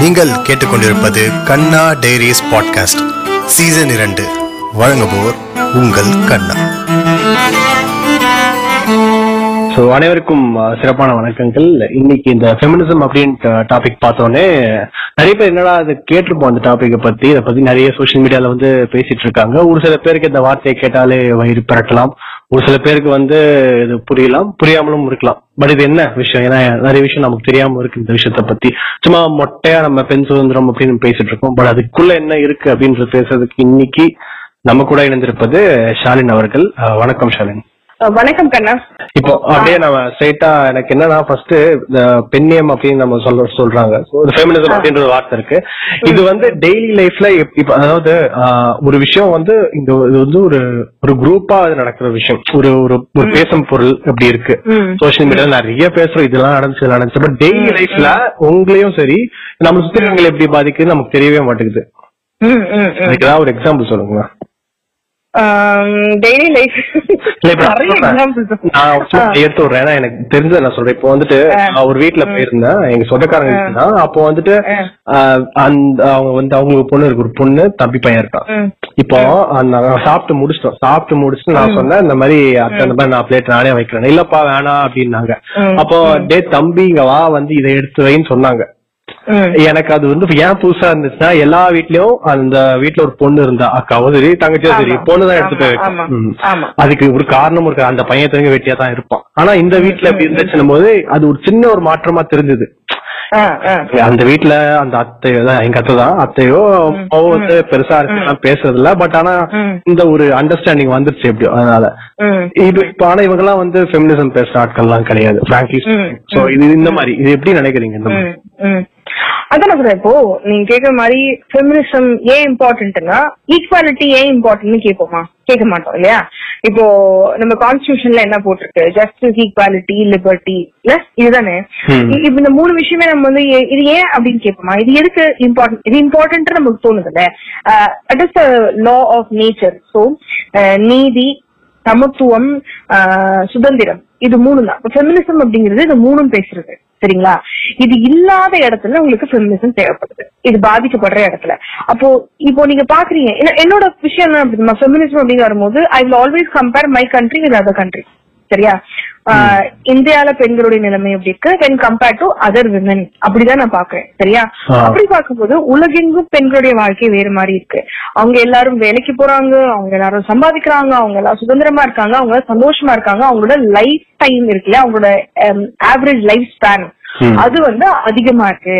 நீங்கள் கேட்டுக்கொண்டிருப்பது கண்ணா diaries podcast season இரண்டு. வழங்குபவர் உங்கள் கண்ணா. ஸோ அனைவருக்கும் சிறப்பான வணக்கங்கள். இன்னைக்கு இந்த ஃபெமினிசம் அப்படின்ற டாபிக் பார்த்தோன்னே நிறைய பேர் என்னடா அது கேட்டிருப்போம் அந்த டாபிக்கை பத்தி. இதை பத்தி நிறைய சோசியல் மீடியால வந்து பேசிட்டு இருக்காங்க. ஒரு சில பேருக்கு இந்த வார்த்தையை கேட்டாலே வயிறு பிறக்கலாம். ஒரு சில பேருக்கு வந்து இது புரியலாம் புரியாமலும் இருக்கலாம். பட் இது என்ன விஷயம்? ஏன்னா நிறைய விஷயம் நமக்கு தெரியாம இருக்கு இந்த விஷயத்த பத்தி. சும்மா மொட்டையா நம்ம பெண் சுதந்திரம் அப்படின்னு பேசிட்டு இருக்கோம். பட் அதுக்குள்ள என்ன இருக்கு அப்படின்றது பேசுறதுக்கு இன்னைக்கு நம்ம கூட இணைந்திருப்பது ஷாலின் அவர்கள். வணக்கம் ஷாலின். வணக்கம் கண்ணா. இப்போ அப்படியே நம்ம ஸ்ட்ரைட்டா எனக்கு என்னன்னா ஃபர்ஸ்ட் பெண்ணியம் அப்படின்னு நம்ம சொல்ற சொல்றாங்க. ஃபெமினிசம் அப்படின்ற ஒரு வார்த்தை இருக்கு. இது வந்து டெய்லி லைஃப்ல இப்ப அதாவது ஒரு விஷயம் வந்து இந்த இது வந்து ஒரு ஒரு குரூப்பா அது நடக்கிற விஷயம். ஒரு ஒரு ஒரு பேசும் பொருள் அப்படி இருக்கு. ம். சோஷியல் மீடியால நிறைய பேசுறோம். இதெல்லாம் நடந்துச்சு நடந்துச்சு. பட் டெய்லி லைஃப்ல உங்களையும் சரி நம்ம சுத்தி இருக்கவங்களை எப்படி பாதிக்குது நமக்கு தெரியவே மாட்டேங்குது. ம், ம், ம். அதுக்கு ஏதாவது ஒரு எக்ஸாம்பிள் சொல்லுங்க இப்ப நிறைய நான் எடுத்து விடுறேன் ஏன்னா எனக்கு தெரிஞ்சதை நான் சொல்றேன். இப்போ வந்துட்டு ஒரு வீட்ல போயிருந்தேன். எங்க சொந்தக்காரங்க தான். அப்போ வந்துட்டு அந்த அவங்க வந்து அவங்களுக்கு பொண்ணு இருக்கு. ஒரு பொண்ணு தம்பி பையன் இருக்கான். இப்போ சாப்பிட்டு முடிச்சிட்டோம். சாப்பிட்டு முடிச்சுட்டு நான் சொன்னேன் இந்த மாதிரி அத்தை இந்த மாதிரி நான் பிளேட் நானே வைக்கிறேன். இல்லப்பா வேணாம் அப்படின்னாங்க. அப்போ டே தம்பி இங்க வா வந்து இதை எடுத்து வைன்னு சொன்னாங்க. எனக்கு அது வந்து ஏன் புதுசா இருந்துச்சுன்னா எல்லா வீட்லயும் அந்த வீட்ல ஒரு பொண்ணு இருந்தா அக்காவோ சரி தங்கச்சியோ சரி ஆமா. பொண்ணு தான் எடுத்துட்டு. அதுக்கு ஒரு காரணம் இருக்கு அந்த பையன் தெரிஞ்ச வெட்டியா தான் இருப்பான் ஆனா இந்த வீட்ல எப்படி இருந்துச்சுன்னும் போது அது ஒரு சின்ன ஒரு மாற்றமா தெரிஞ்சது. அந்த வீட்ல அந்த அத்தையோ தான் எங்க அத்தை தான் அத்தையோ அப்பாவோ வந்து பெருசா இருக்கலாம் பேசுறது இல்ல பட் ஆனா. இந்த ஒரு அண்டர்ஸ்டாண்டிங் வந்துருச்சு எப்படியோ அதனால. இது இப்ப ஆனா இவங்க எல்லாம் வந்து ஃபெமினிசம் பேசுற ஆட்கள் எல்லாம் கிடையாது பிராங்க்லி. சோ இது இந்த மாதிரி இது எப்படி நினைக்கிறீங்க இந்த மாதிரி. அதான் சொல்றேன். இப்போ நீங்க கேக்குற மாதிரி ஃபெமினிசம் ஏன் இம்பார்ட்டன்ட்னா ஈக்குவாலிட்டி ஏன் இம்பார்ட்டன்ட்னு கேட்போமா? கேட்க மாட்டோம் இல்லையா? இப்போ நம்ம கான்ஸ்டியூஷன்ல என்ன போட்டிருக்கு? ஜஸ்டிஸ் ஈக்குவாலிட்டி லிபர்ட்டி இல்ல? இதுதானே? இப்ப இந்த மூணு விஷயமே நம்ம வந்து இது ஏன் அப்படின்னு கேட்போமா? இது எதுக்கு இம்பார்ட்டன்ட் இது இம்பார்ட்டன்ட் நமக்கு தோணுதுல்ல? It is law of nature so நீதி சமத்துவம் சுதந்திரம். இது மூணு தான் ஃபெமினிசம் அப்படிங்கிறது இது மூணும் பேசுறது. சரிங்களா? இது இல்லாத இடத்துல உங்களுக்கு ஃபெமினிசம் தேவைப்படுது. இது பாதிக்கப்படுற இடத்துல. அப்போ இப்போ நீங்க பாக்குறீங்க என்னோட விஷயம் என்ன அப்படின்னா ஃபெமினிசம் அப்படின்னு வரும்போது I will always compare my country with other country சரியா? இந்தியால பெண்களுடைய நிலைமை எப்படி இருக்கு? When compared to other women அப்படிதான் நான் பாக்குறேன் சரியா. அப்படி பார்க்கும்போது உலகெங்கும் பெண்களுடைய வாழ்க்கை வேறு மாதிரி இருக்கு. அவங்க எல்லாரும் வேலைக்கு போறாங்க அவங்க எல்லாரும் சம்பாதிக்கிறாங்க அவங்க எல்லாரும் சுதந்திரமா இருக்காங்க அவங்க சந்தோஷமா இருக்காங்க. அவங்களோட லைஃப் டைம் இருக்குல்ல அவங்களோட ஆவரேஜ் லைஃப் ஸ்பேன். அது வந்து அதிகமா இருக்கு.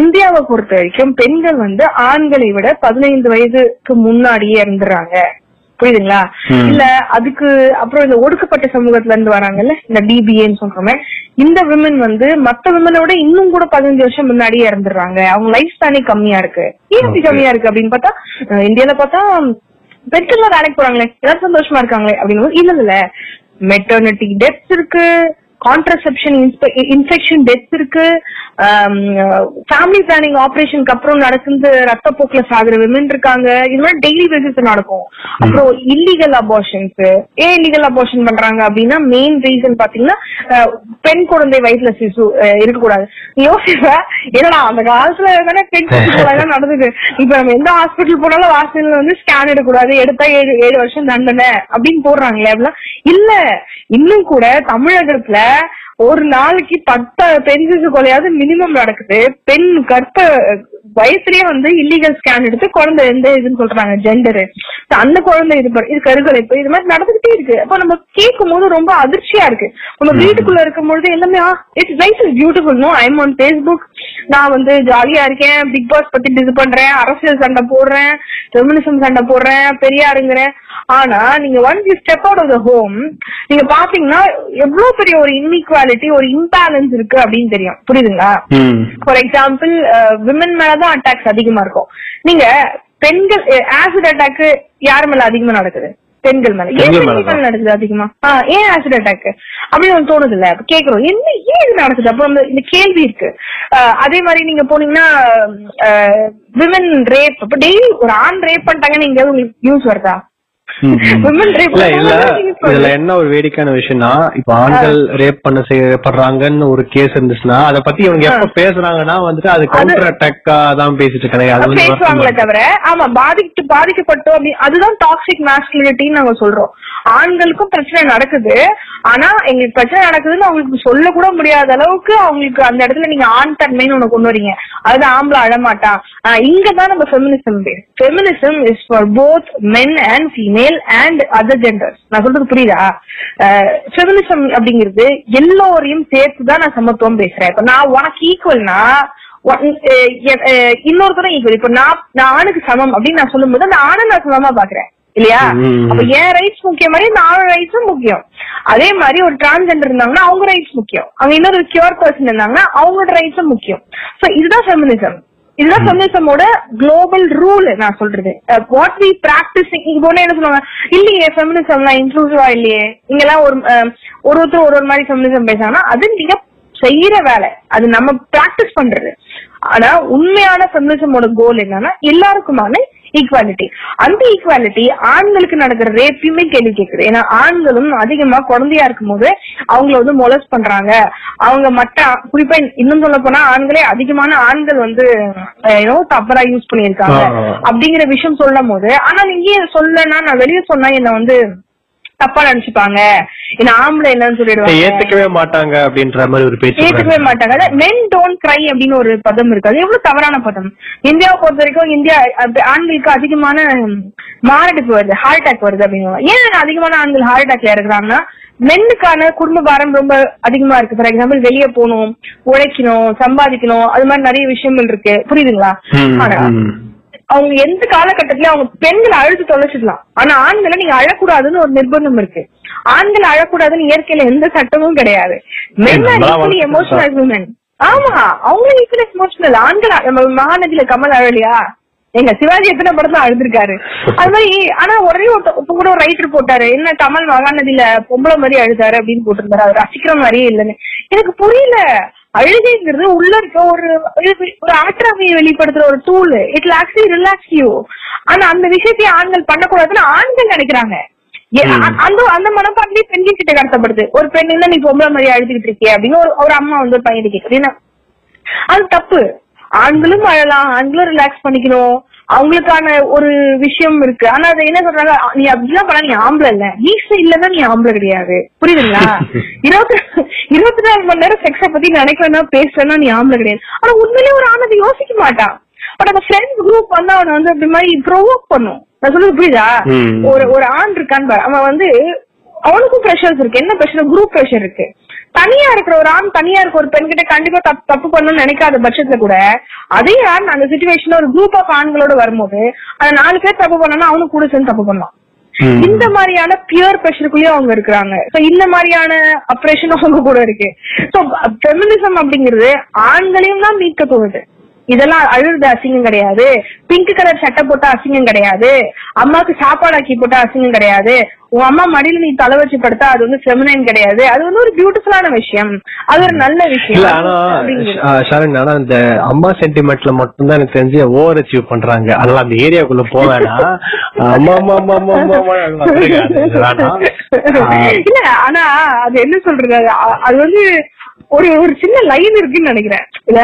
இந்தியாவை பொறுத்த வரைக்கும் பெண்கள் வந்து ஆண்களை விட பதினைந்து வயதுக்கு முன்னாடியே இறந்துடுறாங்க. புரியுதுங்களா. இல்ல அதுக்கு அப்புறம் இந்த ஒடுக்கப்பட்ட சமூகத்துல இருந்து வராங்கல்ல இந்த டிபிஏன்னு சொல்றோமே இந்த விமன் வந்து மத்த விமனை விட இன்னும் கூட பதினஞ்சு வருஷம் முன்னாடியே இறந்துடுறாங்க அவங்க லைஃப் ஸ்பேனே கம்மியா இருக்கு ஏன் அப்படி. கம்மியா இருக்கு அப்படின்னு பார்த்தா இந்தியால பார்த்தா பெண்கள்லாம் வேலைக்கு போறாங்களே எல்லாரும் சந்தோஷமா இருக்காங்களே அப்படின்னு இல்ல இல்ல மெட்டர்னிட்டி டெத்ஸ் இருக்கு கான்ட்ரசெப்ஷன் இன்ஃபெக்ஷன் டெத்ஸ் இருக்கு ஃபேமிலி பிளானிங் ஆபரேஷனுக்கு அப்புறம் நடக்குது ரத்தப்போக்குல சாகுற விமன் இருக்காங்க. இது மாதிரி டெய்லி பேசிஸ் நடக்கும். அப்புறம் இல்லீகல் அபார்ஷன்ஸ் ஏன் இல்லீகல் அபார்ஷன் பண்றாங்க அப்படின்னா மெயின் ரீசன் பாத்தீங்கன்னா பெண் குழந்தை வயசுல சிசு இருக்கக்கூடாது. யோசிப்ப என்னடா அந்த காலத்துல தானே பெண் சிசுலாம் நடந்தது. இப்ப நம்ம எந்த ஹாஸ்பிட்டல் போனாலும் ஹாஸ்பிட்டல் வந்து ஸ்கேன் எடுக்கக்கூடாது. எடுத்தா ஏழு ஏழு வருஷம் தண்டனை அப்படின்னு போடுறாங்களே அப்படிலாம். இல்ல இன்னும் கூட தமிழகத்துல ஒரு நாளைக்கு பத்து பெண் சிசு கொலையாவது மினிமம் நடக்குது. பெண் கற்ப வயசுலயே வந்து இல்லீகல் ஸ்கேன் எடுத்து குழந்தை எந்த இதுன்னு சொல்றாங்க ஜெண்டரு அந்த குழந்தை இது இது கருகலைப்பு இது மாதிரி நடந்துகிட்டே இருக்கு. அப்ப நம்ம கேட்கும் போது ரொம்ப அதிர்ச்சியா இருக்கு. நம்ம வீட்டுக்குள்ள இருக்கும் பொழுது எல்லாமே it's life is beautiful no I'm on Facebook நான் வந்து ஜாலியா இருக்கேன். பிக் பாஸ் பத்தி இது பண்றேன். அரசியல் சண்டை போடுறேன். ஃபெமினிசம் சண்டை போடுறேன். பெரியாருங்கிறேன். ஆனா நீங்க once you step out of the home நீங்க பாத்தீங்கன்னா எவ்வளவு பெரிய ஒரு இன்இக்வாலிட்டி ஒரு இம்பேலன்ஸ் இருக்கு அப்படின்னு தெரியும். புரியுதுங்களா. ஃபார் எக்ஸாம்பிள் விமன் மேலதான் அட்டாக்ஸ் அதிகமா இருக்கும். நீங்க பெண்கள் ஆசிட் அட்டாக் யார் மேல அதிகமா நடக்குது? பெண்கள் மேல. ஏன் பெண்கள் நடக்குது அதிகமா? ஏன் ஆசிட் அட்டாக் அப்படின்னு தோணுது இல்ல. கேக்குறோம் என்ன ஏன் இது நடக்குது? அப்ப இந்த- கேள்வி இருக்கு. அதே மாதிரி நீங்க போனீங்கன்னா விமன் ரேப் இப்ப டெய்லி ஒரு ஆண் ரேப் பண்ணிட்டாங்கன்னு எங்கேயாவது உங்களுக்கு நியூஸ் வருதா? இதுல என்ன ஒரு வேடிக்கையான விஷயம்னா இப்ப ஆண்கள் ரேப் பண்ண செய்யப்படுறாங்கன்னு ஒரு கேஸ் இருந்துச்சுன்னா அத பத்தி இவங்க எப்ப பேசுறாங்கன்னா வந்துட்டு அது கவுண்டர் அட்டாக்கா தான் பேசிட்டு இருக்காங்க. பேசுவாங்களே தவிர ஆமா பாதிக்கு பாதிக்கப்பட்டோம் அப்படி அதுதான் டாக்ஸிக் மாஸ்குலினிட்டின்னு நாங்க சொல்றோம். ஆண்களுக்கும் பிரச்சனை நடக்குது. ஆனா எங்களுக்கு பிரச்சனை நடக்குதுன்னு அவங்களுக்கு சொல்ல கூட முடியாத அளவுக்கு அவங்களுக்கு அந்த இடத்துல நீங்க ஆண் தன்மைன்னு ஒண்ணு கொண்டு வரீங்க. அது ஆம்பளை அழமாட்டான் ஆஹ் இங்கதான் நம்ம feminism feminism is for both men and female and other genders நான் சொல்றது புரியுதா? ஃபெமினிசம் அப்படிங்கிறது எல்லோரையும் சேர்த்து தான் நான் சமத்துவம் பேசுறேன். இப்ப நான் உனக்கு ஈக்குவல்னா இன்னொருத்தரும் ஈக்குவல் இப்ப நான் நான் ஆணுக்கு சமம் அப்படின்னு நான் சொல்லும்போது அந்த ஆணை நான் சமமா பாக்குறேன் இல்லையா. அப்ப என் ரைட்ஸ் முக்கியம் மாதிரி இந்த ஆண் ரைட்ஸும் முக்கியம். அதே மாதிரி ஒரு டிரான்ஸ்ஜெண்டர் இருந்தாங்கன்னா அவங்க ரைட்ஸ் முக்கியம். அவங்க இன்னொரு கியூர் பர்சன் இருந்தாங்கன்னா அவங்களோட ரைட்ஸும் முக்கியம். சோ இதுதான் ஃபெமினிசம் இதுதான் ஃபெமினிசமோட குளோபல் ரூல் நான் சொல்றது. வாட் வி பிராக்டிஸ் இங்க போனா என்ன சொல்லுவாங்க? இல்லையே ஃபெமினிசம்லாம் இன்க்ளூசிவா இல்லையே. இங்கெல்லாம் ஒரு அஹ், ஒரு ஒருத்தர் ஒரு ஒரு மாதிரி ஃபெமினிசம் பேசுறாங்கன்னா அது நீங்க செய்யற வேலை. அது நம்ம பிராக்டிஸ் பண்றது. ஆனா உண்மையான ஃபெமினிசமோட கோல் என்னன்னா எல்லாருக்குமான ஈக்குவாலிட்டி அந்த ஈக்குவாலிட்டி ஆண்களுக்கு நடக்கிற ரேப்பையுமே கேள்வி கேக்குது. ஏன்னா ஆண்களும் அதிகமா குழந்தையா இருக்கும்போது அவங்கள வந்து மொலஸ் பண்றாங்க. அவங்க மற்ற குறிப்பா இன்னும் சொல்ல போனா ஆண்களே அதிகமான ஆண்கள் வந்து ஏதோ தவறா யூஸ் பண்ணியிருக்காங்க. அப்படிங்கிற விஷயம் சொல்லும் போது ஆனா நீங்க சொல்லனா நான் வெளியே சொன்னா என்ன வந்து தப்பா நினைச்சுப்பாங்க என்ன ஆம்பளை என்னன்னு சொல்லிடுவாங்க. ஏத்துக்கவே மாட்டாங்க அப்படின்ற மாதிரி ஒரு பேச்சு ஏத்துக்கவே மாட்டாங்க. மென் டோன்ட் கிரை அப்படின்னு ஒரு பதம் இருக்கு. அது எவ்வளவு தவறான பதம். இந்தியாவை பொறுத்த வரைக்கும் இந்தியா ஆண்களுக்கு அதிகமான மாரடைப்பு வருது. ஹார்ட் அட்டாக் வருது அப்படின்னு ஏன் அதிகமான ஆண்கள் ஹார்ட் அட்டாக்ல இருக்கிறாங்கன்னா மென்னுக்கான குடும்ப பாரம் ரொம்ப அதிகமா இருக்கு. ஃபார் எக்ஸாம்பிள் வெளியே போகணும் உழைக்கணும் சம்பாதிக்கணும் அது மாதிரி நிறைய விஷயங்கள் இருக்கு. புரியுதுங்களா. அவங்க எந்த காலகட்டத்திலயும் அவங்க பெண்களை அழுத்து தொலைச்சிடலாம். ஆனா ஆண்களை நீங்க அழக்கூடாதுன்னு ஒரு நிர்பந்தம் இருக்கு. ஆண்கள் அழக்கூடாதுன்னு இயற்கையில எந்த சட்டமும் கிடையாது. மென் ஈக்குவலி எமோஷனல் விமன் ஆமா அவங்களும் ஈக்குவலி எமோஷனல் ஆண்கள் நம்ம மகாநதியில கமல் அழலையா? எங்க சிவாஜி எத்தனை படத்துல அழுதுருக்காரு? அது மாதிரி ஆனா ஒரே ஒரு இப்ப கூட ஒரு ரைட்டர் போட்டாரு. என்ன கமல் மகாநதியில பொம்பளை மாதிரி அழுதாரு அப்படின்னு போட்டிருந்தாரு. அவர் ரசிக்கிற மாதிரியே இல்லைன்னு. எனக்கு புரியல. அழுகைங்கிறது உள்ள இருக்க ஒரு ஒரு- ஆற்றாமையை வெளிப்படுத்துற ஒரு tool it actually relax you ஆனா அந்த விஷயத்தை ஆண்கள் பண்ணக்கூடாதுன்னு ஆண்கள் நினைக்கிறாங்க. அந்த அந்த மனப்பான்மையே பெண்கள் கிட்ட கடத்தப்படுது. ஒரு பெண் என்ன நீ பொம்பளை மாதிரி அழுதுகிட்டு இருக்கிய அப்படின்னு ஒரு ஒரு அம்மா வந்து ஒரு பையன் கேக்குது. என்ன? அது தப்பு. ஆண்களும் அழலாம். ஆண்களும் ரிலாக்ஸ் பண்ணிக்கணும். அவங்களுக்கான ஒரு விஷயம் இருக்கு. ஆனா அது என்ன சொல்றாங்க? நீ அப்படிலாம் பண்ணா நீ ஆம்பளை இல்ல. நீச இல்லன்னா நீ ஆம்பளை கிடையாது. புரியுதுங்களா? இருபத்தி இருபத்தி நாலு மணி நேரம் செக்ஸ பத்தி நினைக்கலன்னா பேசலன்னா நீ ஆம்பளை கிடையாது. ஆனா உண்மையிலேயே ஒரு ஆண் அதை யோசிக்க மாட்டான் பட் அந்த ஃப்ரெண்ட்ஸ் குரூப் வந்து அவனை வந்து அப்படி மாதிரி ப்ரொவோக் பண்ணும். நான் சொல்றது புரியுதா. ஒரு ஒரு ஆண் இருக்கான்னு பாரு. அவன் வந்து அவனுக்கும் ப்ரெஷர்ஸ் இருக்கு. என்ன ப்ரெஷர் குரூப் ப்ரெஷர் இருக்கு. தனியா இருக்கிற ஒரு ஆண் தனியா இருக்க ஒரு பெண் கிட்ட கண்டிப்பா தப்பு தப்பு பண்ணணும்னு நினைக்காத பட்சத்துல கூட அதே ஆண் அந்த சுச்சுவேஷன்ல ஒரு குரூப் ஆஃப் ஆண்களோட வரும்போது அந்த நாலு பேர் தப்பு பண்ணனா அவனும் கூட சேர்ந்து தப்பு பண்ணலாம். இந்த மாதிரியான பியூர் ப்ரெஷருக்குள்ளேயும் அவங்க இருக்கிறாங்க. சோ இந்த மாதிரியான அப்ரேஷன் அவங்க கூட இருக்கு. சோ பெமினிசம் அப்படிங்கிறது ஆண்களையும் தான் மீட்க போகுது. இதெல்லாம் அழுது அசிங்கம் கிடையாது. பிங்க் கலர் சட்டை போட்டா அசிங்கம் கிடையாது. அம்மாக்கு சாப்பாடு ஆக்கி போட்டா அசிங்கம் கிடையாது. உன் அம்மா மடியில நீ தலை வச்சு படுத்தா அது வந்து ஃபெமினைன் கிடையாது. அது வந்து ஒரு பியூட்டிஃபுல்லான விஷயம். அது ஒரு நல்ல விஷயம். ஷரண் ஆனா இந்த அம்மா சென்டிமெண்ட்ல மட்டும்தான் எனக்கு தெரிஞ்சு ஓவர் அச்சீவ் பண்றாங்க. அதெல்லாம் அந்த ஏரியாக்குள்ள போவேனா அம்மா அம்மா அம்மா அம்மா அம்மா இல்ல ஆனா அது என்ன சொல்றது? அது வந்து ஒரு ஒரு சின்ன லைன் இருக்குன்னு நினைக்கிறேன். இல்ல.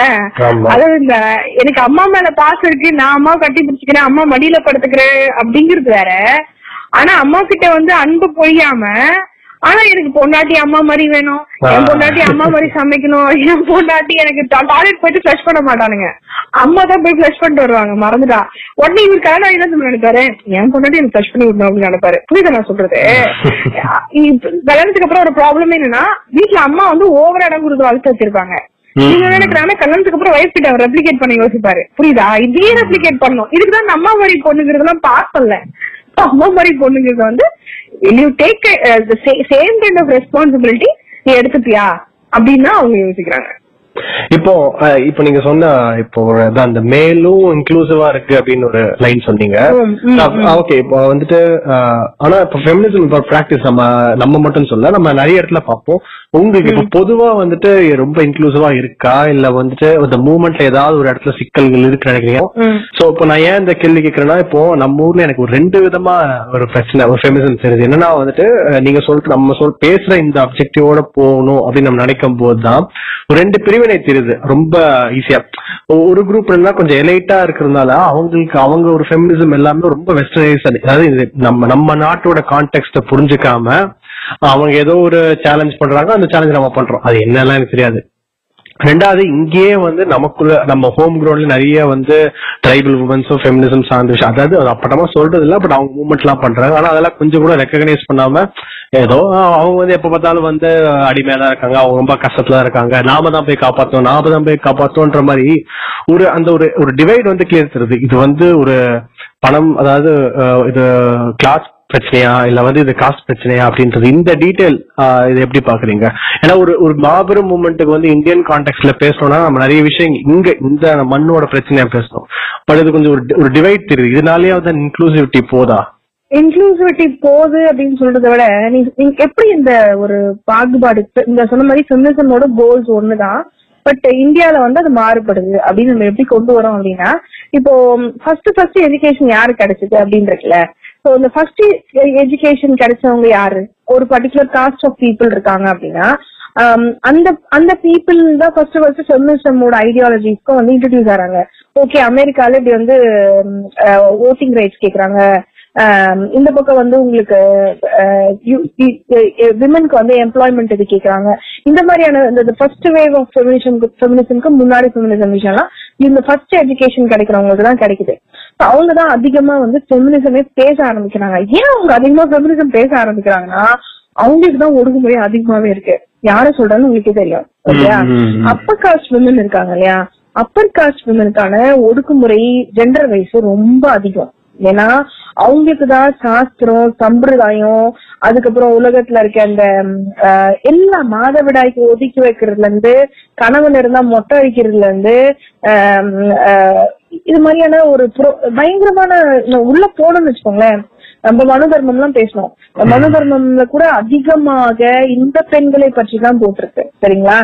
அதாவது இந்த எனக்கு அம்மா மேல பாசம் இருக்கு நான் அம்மா கட்டி பிடிச்சிக்கிறேன் அம்மா மடியில படுத்துக்கிறேன் அப்படிங்கிறது வேற. ஆனா அம்மா கிட்ட வந்து அன்பு பொழியாம ஆனா எனக்கு பொண்டாட்டி அம்மா மாதிரி வேணும். என் பொண்டாட்டி அம்மா மாதிரி சமைக்கணும். என் பொண்டாட்டி எனக்கு டாய்லெட் போயிட்டு ஃபிளஷ் பண்ண மாட்டானுங்க. அம்மா தான் போய் ஃபிளஷ் பண்ணிட்டு வருவாங்க. மறந்துட்டா. உடனே இவர் கல்யாணம் என்ன சொல்லி நினைப்பாரு? என் பொண்டாட்டி எனக்கு ஃபிளஷ் பண்ணி விடணும் அப்படின்னு நினைப்பாரு. புரியுதா நான் சொல்றது? கல்யாணத்துக்கு அப்புறம் ஒரு ப்ராப்ளம் என்னன்னா வீட்டுல அம்மா வந்து ஓவர் இடம் கொடுத்து வளர்த்து வச்சிருப்பாங்க. நீங்க நினைக்கிறாங்க கல்யாணத்துக்கு அப்புறம் ஒய்ஃப் கிட்ட அவர் ரெப்ளிகேட் பண்ண யோசிப்பாரு. புரியுதா? இதே ரெப்ளிகேட் பண்ணும். இதுக்கு தான் அம்மா மாதிரி பொண்ணுங்கிறதெல்லாம் பார்க்கல அம்மா மாதிரி பொண்ணுங்கிறது வந்து you take same kind of responsibility நீ எடுத்துப்பியா? அப்படின்னு அவங்க யோசிக்கிறாங்க. இப்போ இப்போ நீங்க சொன்ன இப்போ அந்த மேலும் இன்க்ளூசிவா இருக்கு அப்படின்னு ஒரு லைன் சொன்னீங்க. ஓகே இப்போ வந்துட்டு ஆனா இப்போ ஃபெமினிசம் இப்போ பிராக்டிஸ் நம்ம நம்ம மட்டும் சொல்ல நம்ம நிறைய இடத்துல பார்ப்போம். உங்களுக்கு இப்போ பொதுவா வந்துட்டு ரொம்ப இன்க்ளூசிவா இருக்கா? இல்ல வந்துட்டு இந்த மூவ்மெண்ட்ல ஏதாவது ஒரு இடத்துல சிக்கல்கள் இருக்கு நினைக்கிறீங்க. சோ இப்போ நான் ஏன் இந்த கேள்வி கேட்கறேன்னா இப்போ நம்ம ஊர்ல எனக்கு ஒரு ரெண்டு விதமா ஒரு பிரச்சனை ஒரு ஃபெமினிசம் தெரியுது. என்னன்னா வந்துட்டு நீங்க சொல்லிட்டு நம்ம சொல் பேசுற இந்த அப்ஜெக்டிவோட போகணும் அப்படின்னு நம்ம நினைக்கும் போதுதான் ஒரு ரெண்டு பிரிவினை தெரியுது. ரொம்ப ஈஸியா ஒரு குரூப் இருந்தா கொஞ்சம் எலைட்டா இருக்கிறதுனால அவங்களுக்கு அவங்க ஒரு ஃபெமினிசம் எல்லாமே ரொம்ப வெஸ்டர்னைஸ் அதாவது இது நம்ம நம்ம நாட்டோட கான்டெக்ட புரிஞ்சுக்காம அவங்க ஏதோ ஒரு சேலஞ்ச் பண்றாங்க அந்த சேலஞ்ச் நம்ம பண்றோம். அது என்னெல்லாம் எனக்கு தெரியாது. ரெண்டாவது இங்கேயே வந்து நமக்குள்ள நம்ம ஹோம் கிரவுண்ட்ல நிறைய வந்து ட்ரைபல் உமன்ஸும் ஃபெமினிசம் சார்ந்த விஷயம். அதாவது அது அப்பட்டமா சொல்றது இல்ல பட் அவங்க மூவ்மெண்ட் எல்லாம் பண்றாங்க. ஆனா அதெல்லாம் கொஞ்சம் கூட ரெக்கக்னைஸ் பண்ணாம ஏதோ அவங்க வந்து எப்ப பார்த்தாலும் வந்து அடிமையா தான் இருக்காங்க அவங்க ரொம்ப கஷ்டத்துல தான் இருக்காங்க. நாம தான் போய் காப்பாத்தோம் நாம தான் போய் காப்பாத்தோன்ற மாதிரி ஒரு அந்த ஒரு ஒரு டிவைட் வந்து கிளியர் தருது. இது வந்து ஒரு பணம் அதாவது இது கிளாஸ் பிரச்சனையா? இல்ல வந்து இது காஸ்ட் பிரச்சனையா அப்படின்றது? இந்த டீடைல் இது எப்படி பாக்குறீங்க ஏன்னா ஒரு ஒரு மாபெரும் மூமெண்ட்டுக்கு வந்து இந்தியன் கான்டெக்ட்ல பேசணும்னா நம்ம நிறைய விஷயம் இங்க இந்த மண்ணோட பிரச்சனையா பேசணும். பட் இது கொஞ்சம் ஒரு டிவைட் தெரியுது. இதனாலேயே வந்து இன்க்ளூசிவிட்டி போதா? இன்க்ளூசிவிட்டி போகுது அப்படின்னு சொல்றதை விட நீங்க நீங்க எப்படி இந்த ஒரு பாகுபாடு இந்த சொன்ன மாதிரி ஃபெமினிசமோட கோல்ஸ் ஒண்ணுதான் பட் இந்தியால வந்து அது மாறுபடுது அப்படின்னு நம்ம எப்படி கொண்டு வரோம் அப்படின்னா இப்போ ஃபர்ஸ்ட் ஃபர்ஸ்ட் எஜுகேஷன் யாரு கிடைச்சது அப்படின்னு இருக்குல்ல சோ இந்த ஃபர்ஸ்ட் எஜுகேஷன் e-, கிடைச்சவங்க யாரு? ஒரு பர்டிகுலர் காஸ்ட் ஆஃப் பீப்புள் இருக்காங்க அப்படின்னா um, அந்த அந்த பீப்புள் தான் ஃபர்ஸ்ட் ஃபர்ஸ்ட் ஃபெமினிசமோட ஐடியாலஜிஸ்க்கும் வந்து இன்ட்ரடியூஸ் ஆறாங்க. ஓகே அமெரிக்கால இப்படி வந்து um, uh, ஓட்டிங் ரைட்ஸ் கேக்குறாங்க. Um, இந்த பக்கம் வந்து உங்களுக்கு uh, விமனுக்கு uh, வந்து எம்ப்ளாய்மெண்ட் இது கேக்குறாங்க. இந்த மாதிரியான இந்த ஃபர்ஸ்ட் வேவ் ஆஃப் ஃபெமினிசம் ஃபெமினிசம்க்கு முன்னாடி ஃபெமினிசம் விஷயம்லாம் இந்த ஃபர்ஸ்ட் எஜுகேஷன் கிடைக்கிறவங்களுக்கு தான் கிடைக்குது. அவங்க தான் அதிகமா வந்து ஃபெமினிசமே பேச ஆரம்பிக்கிறாங்க. ஏன் அவங்க அதிகமா ஃபெமினிசம் பேச ஆரம்பிக்கிறாங்கன்னா அவங்களுக்கு தான் ஒடுக்குமுறை அதிகமாவே இருக்கு. யார சொல்றான்னு உங்களுக்கே தெரியும் இல்லையா? அப்பர் காஸ்ட் விமன் இருக்காங்க இல்லையா? அப்பர் காஸ்ட் விமனுக்கான ஒடுக்குமுறை ஜெண்டர் வைஸ் ரொம்ப அதிகம். ஏன்னா அவங்களுக்கு தான் சாஸ்திரம் சம்பிரதாயம் அதுக்கப்புறம் உலகத்துல இருக்க அந்த எல்லா மாதவிடாய்க்கு ஒதுக்கி வைக்கிறதுல இருந்து கணவன் இருந்தா மொட்டை அடிக்கிறதுல இருந்து இது மாதிரியான ஒரு பயங்கரமான உள்ள போனோம்னு வச்சுக்கோங்களேன் நம்ம மனு தர்மம் எல்லாம் பேசணும் மனு தர்மம்ல கூட அதிகமாக இந்த பெண்களை பற்றி தான் போட்டிருக்கு. சரிங்களா?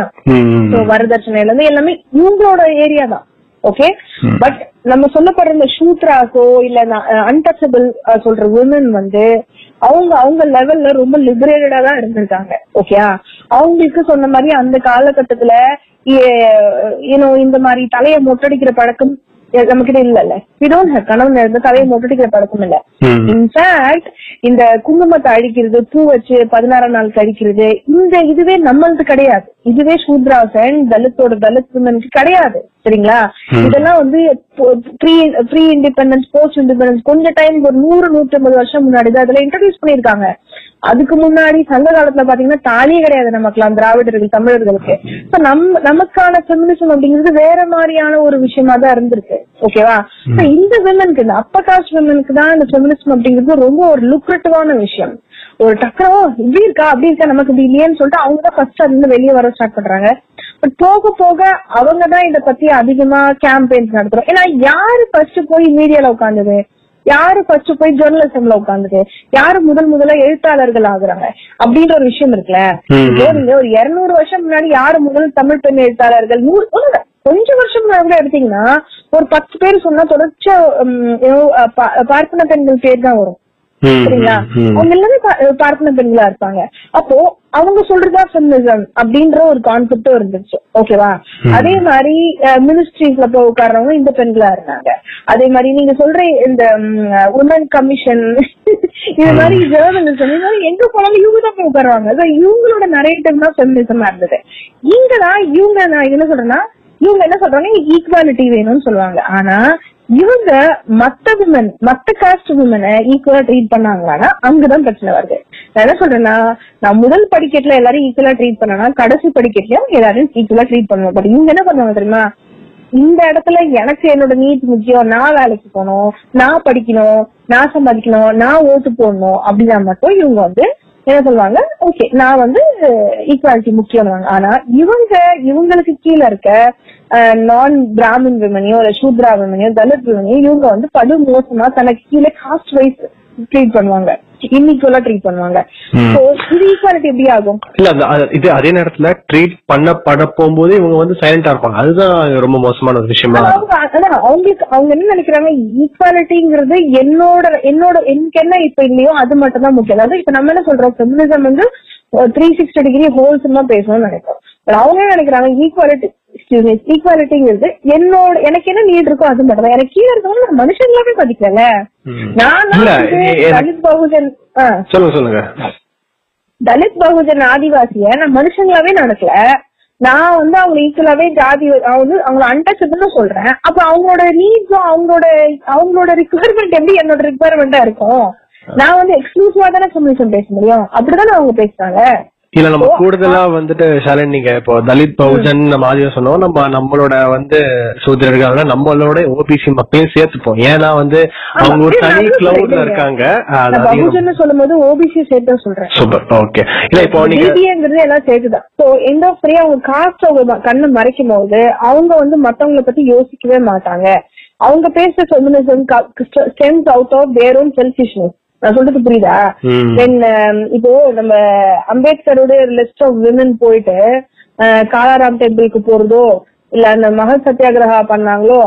வரதட்சணையில இருந்து எல்லாமே இவங்களோட ஏரியா தான். ஓகே பட் நம்ம சொல்லப்படுற இந்த ஷூத்ராக்கோ இல்ல அன்டச்சபிள் சொல்ற விமன் வந்து அவங்க அவங்க லெவல்ல ரொம்ப லிபரேட்டடா தான் இருந்திருக்காங்க. ஓகேயா அவங்களுக்கு சொன்ன மாதிரி அந்த காலகட்டத்துல யூனோ இந்த மாதிரி தலையை மொட்டடிக்கிற பழக்கம் நம்ம கிட்ட இல்லல்ல. வி டோன்ட் ஹேவ் கணவன் இருந்த தலையை மொட்டடிக்கிற பழக்கம் இல்ல இன்ஃபேக்ட் இந்த குங்குமத்தை அழிக்கிறது பூ வச்சு பதினாறாம் நாள் கழிக்கிறது இந்த இதுவே நம்மளது கிடையாது. இதுவே சூத்ராசன் தலித்தோட தலித் கிடையாது. சரிங்களா? இதெல்லாம் வந்து pre pre independence post independence கொஞ்ச டைம் ஒரு நூறு நூத்தி ஐம்பது வருஷம் முன்னாடி தான் அதெல்லாம் இன்ட்ரடியூஸ் பண்ணிருக்காங்க அதுக்கு முன்னாடி சங்க காலத்துல பாத்தீங்கன்னா தாலியே கிடையாது நமக்குலாம் திராவிடர்கள் தமிழர்களுக்கு. So, நம் நமக்கான ஃபெமினிசம் அப்படிங்கிறது வேற மாதிரியான ஒரு விஷயமா தான் இருந்திருக்கு ஓகேவா இந்த விமனுக்கு இந்த அப்பர் காஸ்ட் விமனுக்கு தான் இந்த ஃபெமினிசம் அப்படிங்கிறது ரொம்ப ஒரு லுக்ரட்டிவான விஷயம். ஒரு டக்கரோ இப்படி இருக்கா? அப்படி இருக்கா? நமக்கு இப்படி இல்லையேன்னு சொல்லிட்டு அவங்க தான் ஃபர்ஸ்ட் அதுல இருந்து வெளியே வர ஸ்டார்ட் பண்றாங்க. பட் போக போக அவங்க தான் இத பத்தி அதிகமா கேம்பெயின்ஸ் நடத்துறோம். ஏன்னா யாரு ஃபர்ஸ்ட் போய் மீடியால உட்கார்ந்தது? யாரு ஃபர்ஸ்ட் போய் ஜெர்னலிசம்ல உட்கார்ந்தது யாரு முதல் முதல்ல எழுத்தாளர்கள் ஆகுறாங்க? அப்படின்ற ஒரு விஷயம் இருக்குல்ல? ஒரு இருநூறு வருஷம் முன்னாடி யாரு முதல் தமிழ் பெண் எழுத்தாளர்கள்? நூறு கொஞ்சம் வருஷம் முன்னாடி கூட எடுத்தீங்கன்னா ஒரு பத்து பேர் சொன்னா தொடர்ச்சியா பார்ப்பன பெண்கள் பேர் தான் வரும். சரிங்களா? அவங்க எல்லாமே பார்ப்பன பெண்களா இருப்பாங்க. அப்போ அவங்க சொல்றதா ஃபெமினிசம் அப்படின்ற ஒரு கான்செப்டும் இருந்துச்சு. ஓகேவா அதே மாதிரி மினிஸ்ட்ரிஸ்ல போய் உட்கார்றவங்க இந்த பெண்களா இருந்தாங்க. அதே மாதிரி நீங்க சொல்ற இந்த உமன் கமிஷன் இது மாதிரி ஜெர்னலிசம் இது மாதிரி எங்க போனாலும் இவங்க தான் போய் உட்காருவாங்க. இவங்களோட நரேட்டிவ் தான் ஃபெமினிசமா இருந்தது. இங்கதான் இவங்க நான் என்ன சொல்றேன்னா இவங்க என்ன சொல்றாங்க ஈக்குவாலிட்டி வேணும்னு சொல்லுவாங்க. ஆனா இவங்க மத்த விமன் மத்த காஸ்ட் விமனை ஈக்குவலா ட்ரீட் பண்ணாங்களான்னா அங்கதான் பிரச்சனை வருது. நான் என்ன சொல்றேன்னா நான் முதல் படிக்கட்டுல எல்லாரும் ஈக்குவலா ட்ரீட் பண்ணனா கடைசி படிக்கட்டுலயும் எல்லாரும் ஈக்குவலா ட்ரீட் பண்ணுவோம். பட் இவங்க என்ன பண்ணுவாங்க தெரியுமா? இந்த இடத்துல எனக்கு என்னோட நீட் முக்கியம். நான் வேலைக்கு போகணும் நான் படிக்கணும் நான் சம்பாதிக்கணும் நான் ஓட்டு போடணும் அப்படின்னா மட்டும் இவங்க வந்து என்ன சொல்லுவாங்க? ஓகே நான் வந்து ஈக்குவாலிட்டி முக்கியம் ஆனா இவங்க இவங்களுக்கு கீழே இருக்க நான் பிராமின் விமனியோ இல்ல சூத்ரா விமனியோ தலித் விமனியோ இவங்க வந்து படு மோசமா தனக்கு கீழே காஸ்ட் வைஸ் ட்ரீட் பண்ணுவாங்க. இன்னிக்குவலா ட்ரீட் பண்ணுவாங்க. இது ஈக்குவாலிட்டி எப்படி ஆகும்? இல்ல இது அதே நேரத்துல ட்ரீட் பண்ணப்பட போகும்போது இவங்க வந்து சைலண்டா இருப்பாங்க. அதுதான் ரொம்ப மோசமான ஒரு விஷயமா ஆனா அவங்களுக்கு அவங்க என்ன நினைக்கிறாங்க? ஈக்குவாலிட்டிங்கிறது என்னோட என்னோட எனக்கு என்ன இப்ப இல்லையோ அது மட்டும் தான் முக்கியம். அதாவது இப்ப நம்ம என்ன சொல்றோம்? ஃபெமினிசம் வந்து த்ரீ சிக்ஸ்டி டிகிரி ஹோல்சமா பேசணும்னு நினைக்கிறோம் But அவங்க என்ன நினைக்கிறாங்க? ஈக்குவாலிட்டி ஈக்குவாலிட்டிங்கிறது என்னோட எனக்கு என்ன நீட் இருக்கோ அது மட்டும் எனக்கு கீழே இருக்கவங்க நான் மனுஷங்களாவே மதிக்கல ம். நான் தலித் பகுஜன் சொல்லுங்க சொல்லுங்க. தலித் பகுஜன் ஆதிவாசிய நான் மனுஷங்களாவே நினைக்கல நான் வந்து அவங்க ஈக்குவலாவே ஜாதி வந்து அவங்கள அன்டச்சபிள்னு சொல்றேன். அப்ப அவங்களோட நீட்ஸும் அவங்களோட அவங்களோட ரிக்குவயர்மெண்ட் எப்படி என்னோட ரிக்குவயர்மெண்டா இருக்கும்? நான் வந்து எக்ஸ்க்ளூசிவா தானே கம்யூனிசம் பேச முடியும்? அப்படிதானே அவங்க பேசுறாங்க. இல்ல நம்ம கூடுதலா வந்துட்டு ஷாலின் நீங்க இப்போ தலித் பகுஜன் நம்ம சொன்னோம். நம்ம நம்மளோட வந்து சூத்திரர்கள் நம்மளோட ஓபிசி மக்களையும் சேர்த்துப்போம். ஏன்னா வந்து அவங்க ஒரு தனி கிளவுட்ல. இருக்காங்க. பகுஜன் சொல்லும் போது ஓபிசி சேர்த்து சொல்றேன். சூப்பர். ஓகே. இல்ல இப்போ நீங்க பிபிஏங்கிறது எல்லாம் சேர்த்துதான். சோ எண்ட் ஆஃப் அவங்க காஸ்ட் அவங்க கண்ணை மறைக்கும் போது அவங்க வந்து மத்தவங்கள பத்தி யோசிக்கவே மாட்டாங்க. அவங்க பேசுற feminism stems out of their own selfishness நான் சொல்றது புரியுதா. தென் இப்போ நம்ம அம்பேத்கரோட லிஸ்ட் ஆஃப் விமன் போயிட்டு காலாராம் டெம்பிளுக்கு போறதோ இல்ல அந்த மகள் சத்தியாகிரகா பண்ணாங்களோ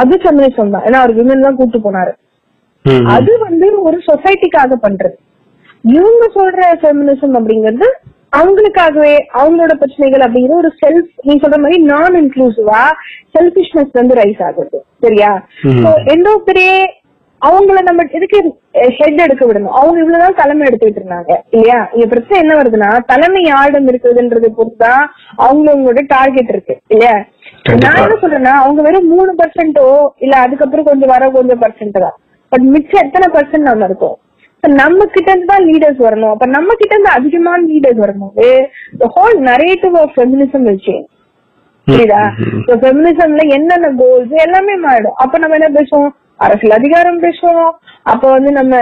அது ஃபெமினிசம் தான் ஏன்னா அவர் விமன் தான் கூட்டு போனாரு. அது வந்து ஒரு சொசைட்டிக்காக பண்றது. இவங்க சொல்ற ஃபெமினிசம் அப்படிங்கிறது அவங்களுக்காகவே அவங்களோட பிரச்சனைகள் அப்படிங்கிற ஒரு செல்ஃப் நீ சொல்ற மாதிரி நான் இன்க்ளூசிவா செல்பிஷ்னஸ் வந்து ரைஸ் ஆகுது. சரியா? எண்ட் ஆஃப் டே அவங்கள நம்ம எதுக்கு ஹெட் எடுக்க விடணும்? அவங்க இவ்வளவுதான் தலைமை எடுத்துக்கிட்டு இருந்தாங்க. இல்லையா? இங்க பிரச்சனை என்ன வருதுன்னா தலைமை யாரிடம் இருக்குதுன்றது பொறுத்து தான் அவங்களோட டார்கெட் இருக்கு. இல்லையா. நான் என்ன சொல்றேன்னா அவங்க வெறும் மூணு பர்சன்டோ இல்ல அதுக்கப்புறம் கொஞ்சம் வர கொஞ்சம் பர்சன்ட் தான். பட் மிச்சம் எத்தனை பர்சன்ட் நம்ம இருக்கோம்? நம்ம கிட்ட இருந்து தான் லீடர்ஸ் வரணும். அப்ப நம்ம கிட்ட இருந்து அதிகமான லீடர்ஸ் வரும்போது whole narrative of feminism will change. புரியுதா? இப்போ ஃபெமினிசம்ல என்னென்ன கோல்ஸ் எல்லாமே மாறிடும். அப்ப நம்ம என்ன பேசுவோம்? அரசியல் அதிகாரம் பேசுவோம். அப்ப வந்து நம்ம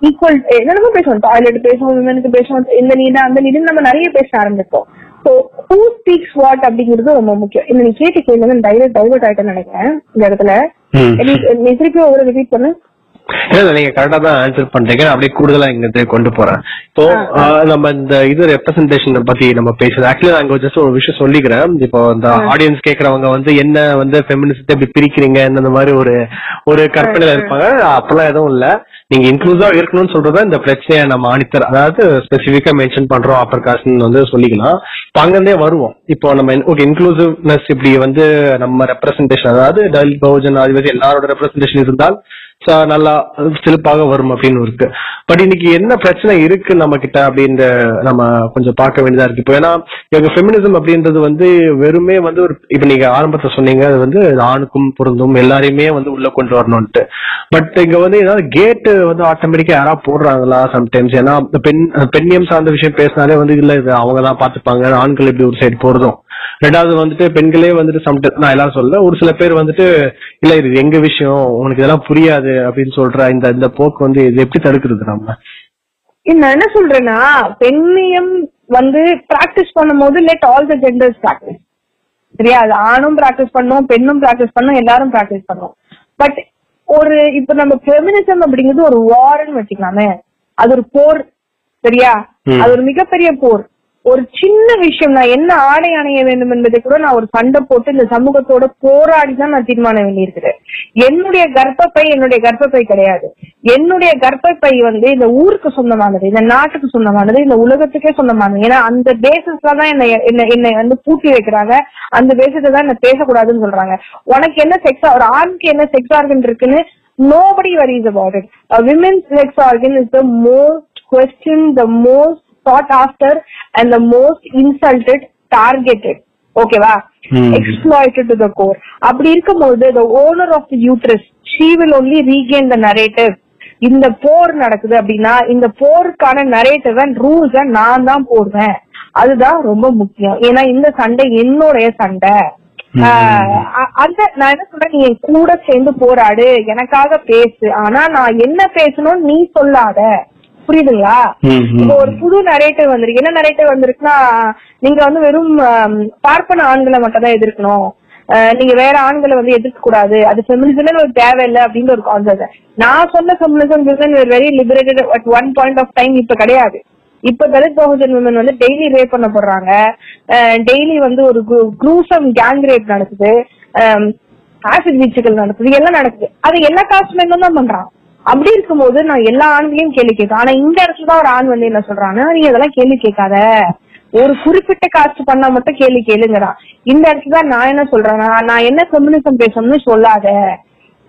ஈக்குவல் என்னென்னமோ பேசுவோம். டாய்லெட் பேசுவோம் விமனுக்கு பேசுவோம். இந்த நீடு அந்த நீடு நம்ம நிறைய பேச ஆரம்பிப்போம். ஸோ ஹூ ஸ்பீக்ஸ் வாட் அப்படிங்கிறது ரொம்ப முக்கியம். இந்த நீ கேட்ட கேள்வி வந்து டைவர்ட் டைவர்ட் ஆயிட்டேன்னு நினைக்கிறேன். இந்த இடத்துல. நீ- திருப்பி ஒரு ரிப்பீட் பண்ணு. இல்ல நீங்க கரெக்டா தான் ஆன்சர் பண்றீங்க. அப்படியே கூடுதலா இங்க கொண்டு போறேன். இப்போ நம்ம இந்த இது ரெப்ரசன்டேஷன் பத்தி நம்ம பேசுறது. ஆக்சுவலி நான் ஜஸ்ட் ஒரு விஷயம் சொல்லிக்கிறேன். இப்போ இந்த ஆடியன்ஸ் கேக்குறவங்க வந்து என்ன வந்து ஃபெமினிசத்தை இப்படி பிரிக்கிறீங்க? இந்த மாதிரி ஒரு ஒரு கற்பனையில இருப்பாங்க. அப்பெல்லாம் எதுவும் இல்ல. நீங்க இன்க்ளூசிவா இருக்கணும்னு சொல்றத இந்த பிரச்சனையை நம்ம ஆணித்தர் அதாவது ஸ்பெசிபிக்கா மென்ஷன் பண்றோம். அப்பர் காஸ்ட் வந்து சொல்லிக்கலாம். இப்போ அங்கிருந்தே வருவோம். இப்போ நம்ம ஓகே இன்க்ளூசிவ்னஸ் இப்படி வந்து நம்ம ரெப்ரசன்டேஷன் அதாவது தலித் பகுஜன் ஆதிவாசி எல்லாரோட ரெப்ரசன்டேஷன் இருந்தால் நல்லா சிறப்பாக வரும் அப்படின்னு இருக்கு. பட் இன்னைக்கு என்ன பிரச்சனை இருக்கு நம்ம கிட்ட அப்படின்ற நம்ம கொஞ்சம் பார்க்க வேண்டியதா இருக்கு. இப்போ ஏன்னா எங்க ஃபெமினிசம் அப்படின்றது வந்து வெறுமே வந்து ஒரு இப்ப நீங்க ஆரம்பத்துல சொன்னீங்க அது வந்து ஆணுக்கும் பொருந்தும் எல்லாரையுமே வந்து உள்ள கொண்டு வரணும்ட்டு பட் இங்க வந்து ஏதாவது கேட் வந்து ஆட்டோமேட்டிக்கா யாராவது போடுறாங்களா சம்டைம்ஸ் ஏன்னா பெண் பெண்ணியம் சார்ந்த விஷயம் பேசினாலே வந்து இல்ல இது அவங்க தான் பாத்துப்பாங்க ஆண்கள் இப்படி ஒரு சைடு போறதும் ரெண்டாவது வந்துட்டு பெண்களே வந்துட்டு சம்டைம் நான் எல்லாரும் சொல்ல ஒரு சில பேர் வந்துட்டு இல்ல இது எங்க விஷயம்? உனக்கு இதெல்லாம் புரியாது அப்படின்னு சொல்ற இந்த இந்த போக்கு வந்து இது எப்படி தடுக்கிறது நம்ம நான் என்ன சொல்றேன்னா பெண்ணியம் வந்து பிராக்டிஸ் பண்ணும்போது let all the genders practice சரியா? அது ஆணும் பிராக்டிஸ் பண்ணும் பெண்ணும் பிராக்டிஸ் பண்ணும் எல்லாரும் பிராக்டிஸ் பண்ணும். பட் ஒரு இப்ப நம்ம ஃபெமினிசம் அப்படிங்கிறது ஒரு வார்னு வச்சுக்கலாமே. அது ஒரு போர். சரியா. அது ஒரு மிகப்பெரிய போர். ஒரு சின்ன விஷயம் நான் என்ன ஆடை அணைய வேண்டும் என்பதை கூட நான் ஒரு சண்டை போட்டு இந்த சமூகத்தோட போராடி தான் நான் தீர்மானம் வேண்டியிருக்கிறேன் என்னுடைய கர்ப்பப்பை என்னுடைய கர்ப்பப்பை கிடையாது. என்னுடைய கர்ப்பப்பை வந்து இந்த ஊருக்கு சொந்தமானது இந்த நாட்டுக்கு சொந்தமானது இந்த உலகத்துக்கே சொந்தமானது. ஏன்னா அந்த பேசிஸ்ல தான் என்னை என்னை என்னை வந்து பூட்டி வைக்கிறாங்க. அந்த பேசிஸ்ல தான் என்ன பேசக்கூடாதுன்னு சொல்றாங்க. உனக்கு என்ன செக்ஸ் ஒரு ஆணுக்கு என்ன செக்ஸ் ஆர்கன் இருக்குன்னு nobody worries about it women's sex organ is the most question the most sought after and the most insulted targeted. ஓகேவா exploited to the core. அப்படி இருக்கும்போது the owner of the uterus she will only regain the narrative. இந்த போர் நடக்குது அப்படின்னா இந்த போருக்கான narrative rules நான் தான் போடுவேன். அதுதான் ரொம்ப முக்கியம். ஏன்னா இந்த சண்டை என்னுடைய சண்டை. அந்த நான் என்ன சொல்றேன்? நீ என் கூட சேர்ந்து போராடு. எனக்காக பேசு. ஆனா நான் என்ன பேசணும்னு நீ சொல்லாத. புரியுதுங்களா. இப்போ ஒரு புது நரேட்டிவ் வந்திருக்கு. என்ன நரேட்டிவ் வந்திருக்குன்னா நீங்க வந்து வெறும் பார்ப்பன ஆண்களை மட்டும் தான் எதிர்க்கணும். நீங்க வேற ஆண்களை வந்து எதிர்க்க கூடாது. அது ஃபெமினிசம் ஒரு தேவையில்லை அப்படின்னு ஒரு கான்செப்ட் நான் சொன்ன feminism women very liberated at one point of time இப்ப கிடையாது. இப்ப தலித் பகுஜன் விமன் வந்து டெய்லி ரேப் பண்ணப்படுறாங்க டெய்லி வந்து ஒரு குரூசம் கேங் ரேப் நடக்குது. ஆசிட் வீச்சுகள் நடக்குது. எல்லாம் நடக்குது. அது எல்லா காஸ்ட் மென்னும் தான் பண்றான். அப்படி இருக்கும்போது நான் எல்லா ஆண்களையும் கேள்வி கேட்க ஆனா இந்த இடத்துல தான் ஒரு ஆண் வந்து என்ன சொல்றான்னா நீ அதெல்லாம் கேள்வி கேட்காத. ஒரு குறிப்பிட்ட காஸ்ட் பண்ணா மட்டும் கேள்வி கேளுங்கிறான் இந்த இடத்துல நான் என்ன சொல்றேன்னா நான் என்ன கம்யூனிசம் பேசணும்னு சொல்லாத.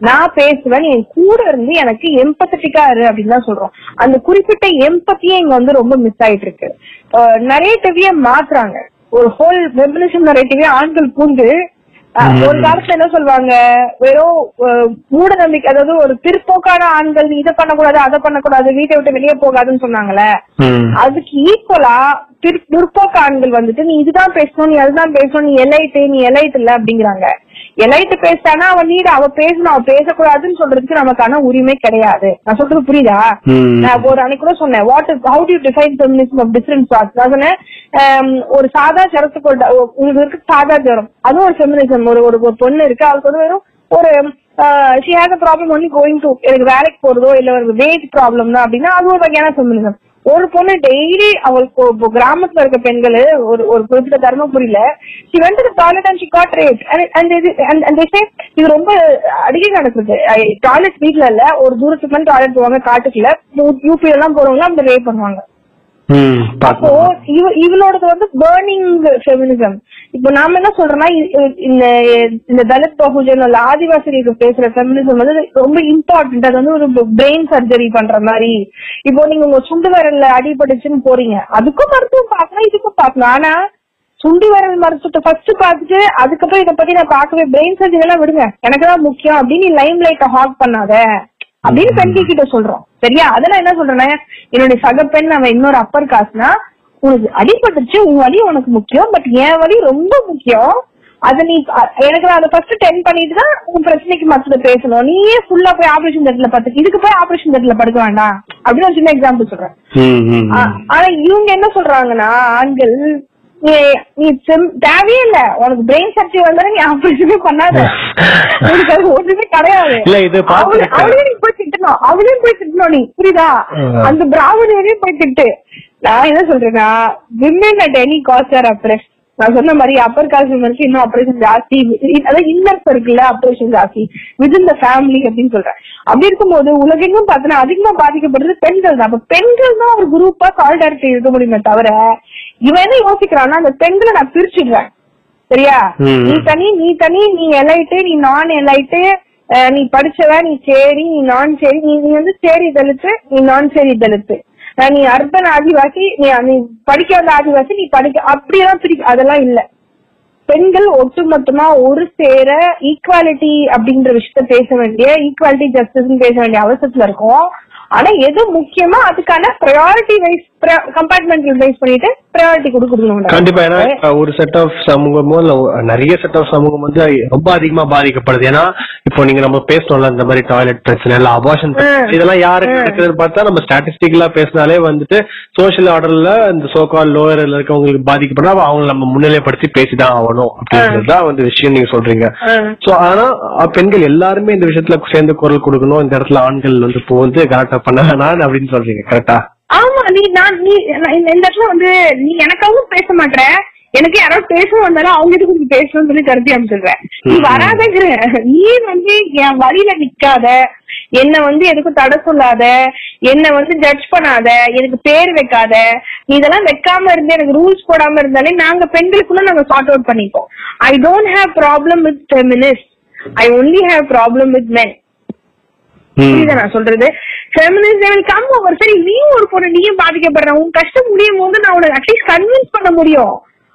நான் பேசுவேன். என் கூட இருந்து எனக்கு எம்பத்தட்டிக்கா இரு அப்படின்னு தான் சொல்றோம். அந்த குறிப்பிட்ட எம்பத்தியே இங்க வந்து ரொம்ப மிஸ் ஆயிட்டு இருக்கு. நரேட்டிவிய மாத்துறாங்க? ஒரு ஹோல் ஃபெமினிசம் நரேட்டிவே ஆண்கள் பூந்து ஒரு காலத்துல என்ன சொல்லுவாங்க வெறும் மூட நம்பிக்கை அதாவது ஒரு பிற்போக்கான ஆண்கள் நீ இதை பண்ணக்கூடாது அதை பண்ணக்கூடாது வீட்டை விட்டு வெளியே போகாதுன்னு சொன்னாங்கல்ல. அதுக்கு ஈக்குவலா பிற்போக்கு ஆண்கள் வந்துட்டு நீ இதுதான் பேசணும் நீ அதுதான் பேசணும் நீ எலைட்டு நீ எலைட் இல்ல அப்படிங்கிறாங்க. எலைட்டு பேசிட்டானா அவன் நீடு அவ பேசணும் அவ பேசக்கூடாதுன்னு சொல்றதுக்கு நமக்கான உரிமை கிடையாது. நான் சொல்றது புரியுதா. நான் ஒரு அன்னைக்கு கூட சொன்னேன் what is how to define feminism of difference parts நான் சொன்னேன் ஆம், ஒரு சாதா ஜரத்துக்கு உங்களுக்கு இருக்கு சாதா ஜரம். அதுவும் ஒரு ஃபெமினிசம் ஒரு ஒரு பொண்ணு இருக்கு அவளுக்கு வந்து வெறும் ஒரு she has a problem only going to எனக்கு வேலைக்கு போறதோ இல்ல ஒரு வெயிட் ப்ராப்ளம் தான் அப்படின்னா அது ஒரு வகையான ஃபெமினிசம் ஒரு பொண்ணு டெய்லி அவளுக்கு கிராமத்துல இருக்க பெண்கள் ஒரு ஒரு குறிப்பிட்ட தர்மபுரியில she went to toilet and she got raped and இது and- இது ரொம்ப அடிக்கடி நடக்குது. டாய்லெட் வீட்ல இல்ல ஒரு தூரத்துக்கு மேல டாய்லெட் போவாங்க காட்டுக்குள்ள. யூபி எல்லாம் போறவங்க அப்படி ரேப் பண்ணுவாங்க. அப்போ. இவ இவளோடது வந்து பேர்னிங் ஃபெமினிசம் இப்போ நாம என்ன சொல்றோம்னா இந்த இந்த தலித் பகுஜன் இல்ல ஆதிவாசிகளுக்கு பேசுற ஃபெமினிசம் வந்து ரொம்ப இம்பார்ட்டன்ட் அது வந்து ஒரு பிரெயின் சர்ஜரி பண்ற மாதிரி. இப்போ நீங்க உங்க சுண்டு விரல்ல அடிபட்டுச்சுன்னு போறீங்க. அதுக்கும் மருத்துவம் பார்க்கலாம் இதுக்கும் பார்க்கலாம். ஆனா சுண்டி விரல் மருத்துவத்தை ஃபர்ஸ்ட் பார்த்துட்டு அதுக்கப்புறம் இதை பத்தி நான் பார்க்கவே பிரெயின் சர்ஜரி எல்லாம் விடுங்க. எனக்கு தான் முக்கியம் அப்படின்னு நீ லைம் லைட்டை ஹாக் பண்ணாத. அப்படின்னு பெண்கள் கிட்ட சொல்றோம். சரியா? அதெல்லாம் என்ன சொல்றேன்னா என்னுடைய சக பெண் அவன் இன்னொரு அப்பர் காசுனா உனக்கு அடிபட்டுச்சு உன் வலி உனக்கு முக்கியம் பட் என் வலி ரொம்ப முக்கியம். அத நீ எனக்கு நான் அதை ஃபர்ஸ்ட் டென் பண்ணிட்டு தான் உன் பிரச்சனைக்கு மத்தத பேசணும். நீயே ஃபுல்லா போய் ஆபரேஷன் தேட்டர்ல படுத்து இதுக்கு போய் ஆபரேஷன் தேட்டர்ல படுக்க வேண்டாம். அப்படின்னு ஒரு சின்ன எக்ஸாம்பிள் சொல்றேன். ஆனா இவங்க என்ன சொல்றாங்கன்னா ஆண்கள் நீ தேவையே இல்ல உனக்கு பிரெயின் சர்ஜரி வந்தாலும் நீ ஆபரேஷனே பண்ணாத உனக்கு அது ஒண்ணுமே கிடையாது. அவளையும் நீ போய் திட்டணும். அவளையும் போய் திட்டணும் நீ. புரியுதா. அந்த பிராமணியரையும் போய் திட்டு. நான் என்ன சொல்றேன்னா women at any caste are oppress நான் சொன்ன மாதிரி அப்பர் காஸ்ட் விமனுக்கு இன்னும் ஆபரேஷன் ஜாஸ்தி. அதாவது இன்னர் சர்க்கிள்ல ஆபரேஷன் ஜாஸ்தி. வித் த ஃபேமிலி அப்படின்னு சொல்றேன். அப்படி இருக்கும்போது உலகெங்கும் பார்த்தோன்னா அதிகமா பாதிக்கப்படுறது பெண்கள் தான். அப்ப பெண்கள் தான் ஒரு குரூப்பா சால்டாரிட்டி இருக்க முடியுமே தவிர இவன் என்ன யோசிக்கிறான்னா அந்த பெண்களை நான் பிரிச்சுடுறேன். சரியா. நீ தனி நீ தனி நீ எலைட்டு நீ நான் எலைட்டு நீ படிச்சவ நீ சேரி நீ நான் சேரி நீ நீ வந்து சேரி தலித்து நீ நான் சேரி தலித்து. நீ அர்பன் ஆதிவாசி நீ நீ படிக்க வந்த ஆதிவாசி நீ படிக்க அப்படியெல்லாம் பிரிக்க அதெல்லாம் இல்ல. பெண்கள் ஒட்டுமொத்தமா ஒரு சேர ஈக்குவாலிட்டி அப்படின்ற விஷயத்த பேச வேண்டிய ஈக்குவாலிட்டி ஜஸ்டிஸ் பேச வேண்டிய அவசரத்துல இருக்கும். ஆனா எது முக்கியமா அதுக்கான ப்ரையாரிட்டி வைஸ் கம்பார்ட்மெண்ட் வைஸ் பண்ணிட்டு ப்ரையாரிட்டி கொடுக்கணும் கண்டிப்பா ஏன்னா ஒரு செட் ஆஃப் சமூகமோ இல்ல நிறைய செட் ஆஃப் சமூகம் வந்து ரொம்ப அதிகமா பாதிக்கப்படுது ஏன்னா இப்போ நீங்க நம்ம பேசணும்ல இந்த மாதிரி டாய்லெட் பிரச்சனை இல்ல அபார்ஷன் ம். இதெல்லாம் யாருக்கு. நடக்குதுன்னு பார்த்தா நம்ம ஸ்டாட்டிஸ்டிக்கலா பேசினாலே வந்துட்டு சோஷியல் ஆர்டர்ல இந்த சோகால் லோயர்ல இருக்கவங்களுக்கு பாதிக்கப்படுறா அவங்களை நம்ம முன்னிலைப்படுத்தி பேசிதான் ஆகணும் அப்படின்றதுதான் வந்து விஷயம் நீங்க சொல்றீங்க சோ ஆனா பெண்கள் எல்லாருமே இந்த விஷயத்துல சேர்ந்து குரல் கொடுக்கணும் இந்த இடத்துல ஆண்கள் வந்து இப்போ வந்து கரெக்டா பண்ண வேணாம் அப்படின்னு சொல்றீங்க கரெக்டா ஆமா நீ நான் நீ இந்த இடத்துல வந்து நீ எனக்காகவும் பேச மாட்டேற. எனக்கு யாராவது பேச வந்தாலும் அவங்க இதுக்கு நீ பேசணும்னு சொல்லி கருத்தி அமைச்சிடுறேன் நீ. வராதங்கிற. நீ வந்து என் வழியில நிக்காத. என்ன வந்து எதுக்கும் தடை சொல்லாத. என்ன வந்து ஜட்ஜ் பண்ணாத. எனக்கு பேர் வைக்காத. நீ இதெல்லாம் வைக்காம இருந்து எனக்கு ரூல்ஸ் போடாம இருந்தாலே நாங்க பெண்களுக்குள்ள நாங்க சார்ட் அவுட் பண்ணிப்போம். I don't have problem with feminist I only have problem with men புரியுதா நான் சொல்றது? ஃபெமினிசம் கம் ஓவர் சரி நீ ஒரு பொண்ணு நீயும் பாதிக்கப்படுற உன் கஷ்டம் முடியும் போது நான் உனக்கு அட்லீஸ்ட் கன்வின்ஸ் பண்ண முடியும்.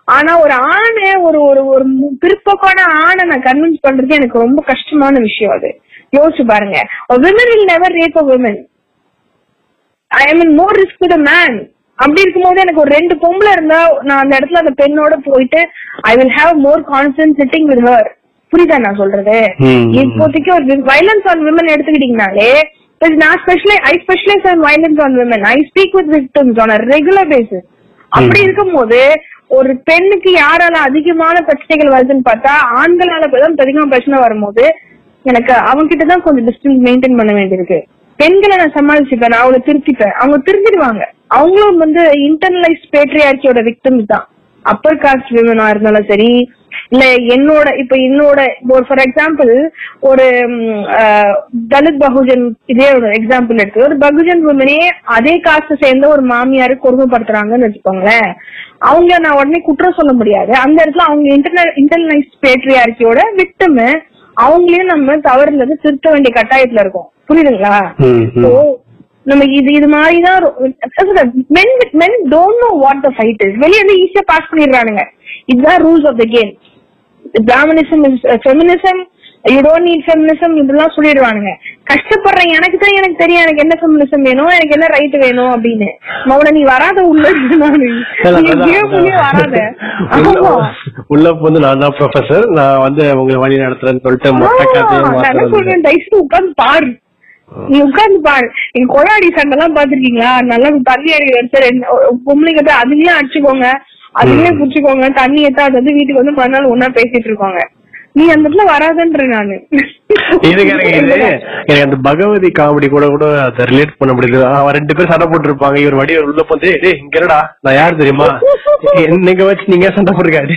ஆனா ஒரு ஆணை ஒரு ஒரு ஒரு பிற்போக்கான ஆணை நான் கன்வின்ஸ் பண்றது எனக்கு ரொம்ப கஷ்டமான விஷயம் அது. யோசிச்சு பாருங்க. Women will never rape a women I mean more risk with the man அப்படி இருக்கும்போது எனக்கு ஒரு ரெண்டு பொம்பளை இருந்தா நான் அந்த இடத்துல அந்த பெண்ணோட போயிட்டு I will have more confidence sitting with her புரியுதா நான் சொல்றது. இப்போதைக்கு ஒரு வயலன்ஸ் ஆன் விமன் எடுத்துக்கிட்டீங்கனாலே நான் specially I specialise on violence on women I speak with victims on regular basis அப்படி இருக்கும்போது ஒரு பெண்ணுக்கு யாரால அதிகமான பிரச்சனைகள் வருதுன்னு பார்த்தா ஆண்களால தான் அதிகமா பிரச்சனை வரும்போது எனக்கு அவங்க கிட்ட தான் கொஞ்சம் டிஸ்டன்ஸ் மெயின்டைன் பண்ண வேண்டியிருக்கு. பெண்களை நான் சமாளிச்சுப்பேன் நான் அவங்கள திருத்திப்பேன். அவங்க திருத்திடுவாங்க அவங்களும் வந்து இன்டர்னலைஸ் பேட்ரியார்ச்சியோட விக்டிம்ஸ் தான். அப்பர் காஸ்ட் விமனா இருந்தாலும் சரி இல்ல என்னோட இப்ப என்னோட ஒரு ஃபார் எக்ஸாம்பிள் ஒரு தலித் பகுஜன் இதே ஒரு எக்ஸாம்பிள் எடுத்து ஒரு பகுஜன் உமனே அதே காஸ்ட் சேர்ந்த ஒரு மாமியாரு கொடுமைப்படுத்துறாங்கன்னு வச்சுக்கோங்களேன். அவங்க நான் உடனே குற்றம் சொல்ல முடியாது. அந்த இடத்துல அவங்க இன்டர்னல் இன்டர்னலைஸ் பேட்ரியார்ச்சியோட விக்டம் அவங்களையும் நம்ம தவறுல இருந்து திருத்த வேண்டிய கட்டாயத்துல இருக்கோம். புரியுதுங்களா? நம்ம இது இது மாதிரி தான் men men don't know what the fight is வெளியே வந்து ஈஸியா பாஸ் பண்ணிடுறானுங்க. இதுதான் rules of the game Brahminism feminism you don't need feminism இதெல்லாம் சொல்லிடுவானுங்க. கஷ்டப்படுறேன் எனக்கு தான் எனக்கு தெரியும் எனக்கு என்ன ஃபெமினிசம் வேணும் எனக்கு என்ன ரைட் வேணும் அப்படின்னு. மவன நீ வராத உள்ள வராத. உள்ள- வந்து நான் தான் ப்ரொஃபசர் நான் வந்து உங்களை வழி நடத்துறேன்னு சொல்லிட்டு உட்கார்ந்து பாரு. நீ உட்கார்ந்து பாரு. நீங்க கொலாடி சண்டை எல்லாம் பாத்திருக்கீங்களா நல்லா தண்ணி அடிக்கிற பொம்பளைங்க போய் அதுலயே அடிச்சுக்கோங்க. அதுலயே புடிச்சுக்கோங்க தண்ணி எத்தா அது வந்து வீட்டுக்கு வந்து மறுநாள் ஒன்னா பேசிட்டு இருக்காங்க நீ அந்த இடத்துல வராதன்ற நானு. இது எனக்கு அந்த பகவதி காமெடி கூட கூட அதை ரிலேட் பண்ண முடியுது. அவன் ரெண்டு பேரும் சண்டை போட்டு இருப்பாங்க இவர் வடி உள்ள போந்து டேய் இங்க நான் யார் தெரியுமா? நீங்க வச்சு நீங்க சண்டை போட்டுருக்காரு?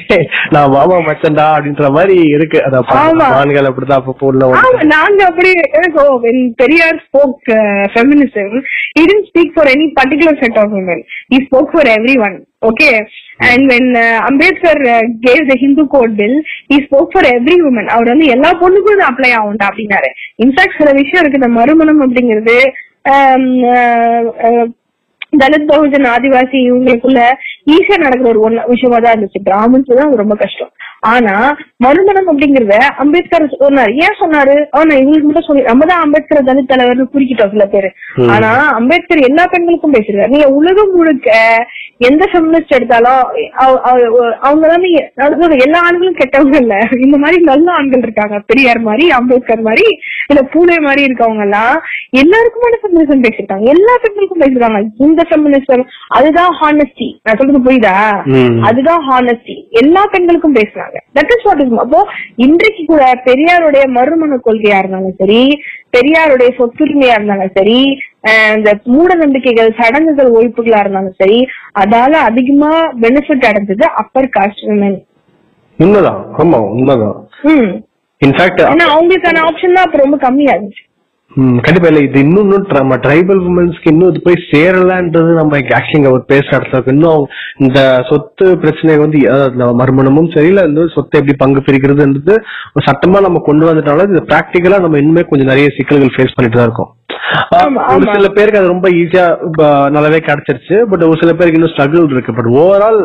நான் மாமா மச்சன்டா அப்படின்ற மாதிரி இருக்கு. அத ஆமா. ஆண்கள் அப்படிதான் வந்து ஆமா நாங்க அப்படி எனக்கு Periyar spoke feminism he didn't speak for any particular set of women. He spoke for everyone okay? And when uh, ambedkar uh, gave the hindu code bill he spoke for every woman. அவர் வந்து எல்லா பொண்ணுக்கும் இது apply ஆகும்டா அப்படின்னாரு. In fact சில விஷயம் இருக்கு. இந்த மறுமணம் அப்படிங்கிறது அஹ், தலித் பகுஜன் ஆதிவாசி இவங்களுக்குள்ள ஈஸியா நடக்கிற ஒரு ஒண்ணு விஷயமா தான் இருந்துச்சு. பிராமின்ஸ் தான் ரொம்ப கஷ்டம். ஆனா மறுமணம் அப்படிங்கறத அம்பேத்கர் சொன்னாரு. ஏன் சொன்னாரு? ஆனா இவங்களுக்கு மட்டும் சொல்லி நம்ம தான் அம்பேத்கர் தலித் தலைவர்னு குறிக்கிட்டோம் சில பேரு. ஆனா அம்பேத்கர் எல்லா பெண்களுக்கும் பேசிருக்காரு. நீங்க உலகம் முழுக்க எந்த ஃபெமினிஸ்ட் எடுத்தாலும் அவ- அவ- அவங்க வந்து எல்லா ஆண்களும் கெட்டவங்க இல்ல. இந்த மாதிரி நல்ல ஆண்கள் இருக்காங்க. பெரியார் மாதிரி அம்பேத்கர் மாதிரி இல்ல பூலே மாதிரி இருக்கவங்க எல்லாம் எல்லாருக்குமான ஃபெமினிசம் பேசிருக்காங்க. எல்லா பெண்களுக்கும் பேசிருக்காங்க. இந்த ஃபெமினிசம் அதுதான் ஹானஸ்டி நான் சொல்றது புரியுதா. அதுதான் ஹானஸ்டி எல்லா பெண்களுக்கும் பேசுறாங்க. தட் இஸ் வாட் இஸ் அப்போ இன்றைக்கு கூட பெரியாருடைய மறுமண கொள்கையா இருந்தாலும் சரி பெரியாருடைய சொத்துரிமையா இருந்தாலும் சரி இந்த மூட நம்பிக்கைகள் சடங்குகள் ஒழிப்புகளா இருந்தாலும் சரி அதால அதிகமா பெனிஃபிட் அடைஞ்சது அப்பர் காஸ்ட் விமன் உண்மைதான். ஆமா உண்மைதான். இன்ஃபேக்ட் அவங்களுக்கான ஆப்ஷன் தான் அப்ப ரொம்ப கம்மியா இருந்துச்சு. கண்டிப்பா. இல்ல இது இன்னும் இன்னும் நம்ம ட்ரைபல் உமன்ஸ்க்கு இன்னும் இது போய் சேரலன்றது நம்ம ஆக்சுவலி அவர் பேசுற இடத்துல இன்னும் இந்த சொத்து பிரச்சனை வந்து இந்த மறுமணமும் சரி இல்ல இந்த சொத்தை எப்படி பங்கு பிரிக்கிறதுன்றது ஒரு சட்டமா நம்ம கொண்டு வந்துட்டாலும் இது பிராக்டிக்கலா நம்ம இன்னுமே கொஞ்சம் நிறைய சிக்கல்கள் ஃபேஸ் பண்ணிட்டு தான் இருக்கோம். ஒரு. சில பேருக்கு அது ரொம்ப ஈஸியா நல்லாவே கிடைச்சிருச்சு. பட் ஒரு சில பேருக்கு இன்னும் ஸ்ட்ரகிள் இருக்கு. பட் ஓவரால்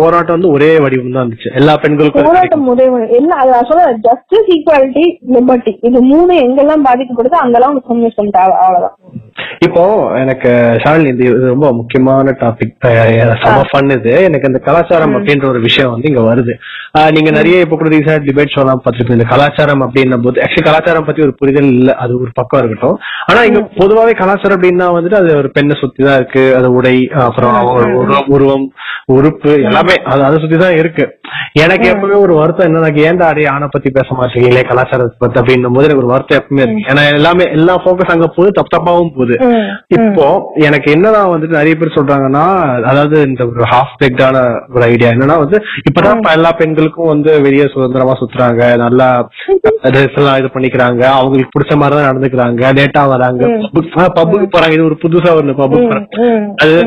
போராட்டம் வந்து ஒரே வடிவம் தான் இருந்துச்சு. எல்லா பெண்களுக்கும். போராட்டம் உதவி என்ன சொல்ல ஜஸ்டிஸ் ஈக்குவாலிட்டி லிபர்ட்டி இது மூணு எங்கெல்லாம் பாதிக்கப்படுதோ அங்கெல்லாம் ஒரு தேவை அவ்வளவுதான். இப்போ எனக்கு ஷாலினி இது ரொம்ப முக்கியமான டாபிக் செம ஃபன் இது. எனக்கு இந்த கலாச்சாரம் அப்படின்ற ஒரு விஷயம் வந்து இங்க வருது. நீங்க நிறைய இப்ப கூட ரீசெண்ட் டிபேட் ஷோலாம் பார்த்துருப்பீங்க. இந்த கலாச்சாரம் அப்படின்னும் போது ஆக்சுவலி கலாச்சாரம் பத்தி ஒரு புரிதல் இல்ல. அது ஒரு பக்கம் இருக்கட்டும். ஆனா இங்க பொதுவாவே கலாச்சாரம் அப்படின்னா வந்துட்டு அது ஒரு பெண்ணை சுத்தி தான் இருக்கு. அது உடை அப்புறம் உருவம், உறுப்பு எல்லாமே அது அதை சுத்தி தான் இருக்கு. எனக்கு எப்பவுமே ஒரு வருத்தம் என்ன ஏன்டா அடி ஆணை பத்தி பேச மாட்டீங்களே கலாச்சாரத்தை பத்தி? அப்படின்னும் போது எனக்கு ஒரு வருத்தம் எப்பவுமே இருக்கு. ஏன்னா எல்லாமே எல்லா ஃபோக்கஸ் அங்க போகுது தப்பு தப்பாவும் போகுது. இப்போ எனக்கு என்னதான் வந்துட்டு நிறைய பேர் சொல்றாங்கன்னா அதாவது இந்த ஒரு ஹாஃப் பெக்டான ஒரு ஐடியா என்னன்னா வந்து இப்பதான் இப்ப எல்லா பெண்களுக்கும் வந்து வெளியே சுதந்திரமா சுத்துறாங்க. நல்லா ட்ரெஸ் எல்லாம் இது பண்ணிக்கிறாங்க. அவங்களுக்கு பிடிச்ச மாதிரி தான் நடந்துக்கிறாங்க. லேட்டா வராங்க. பப்புக்கு போறாங்க. இது ஒரு புதுசா ஒரு பப்புக்கு போறாங்க. அது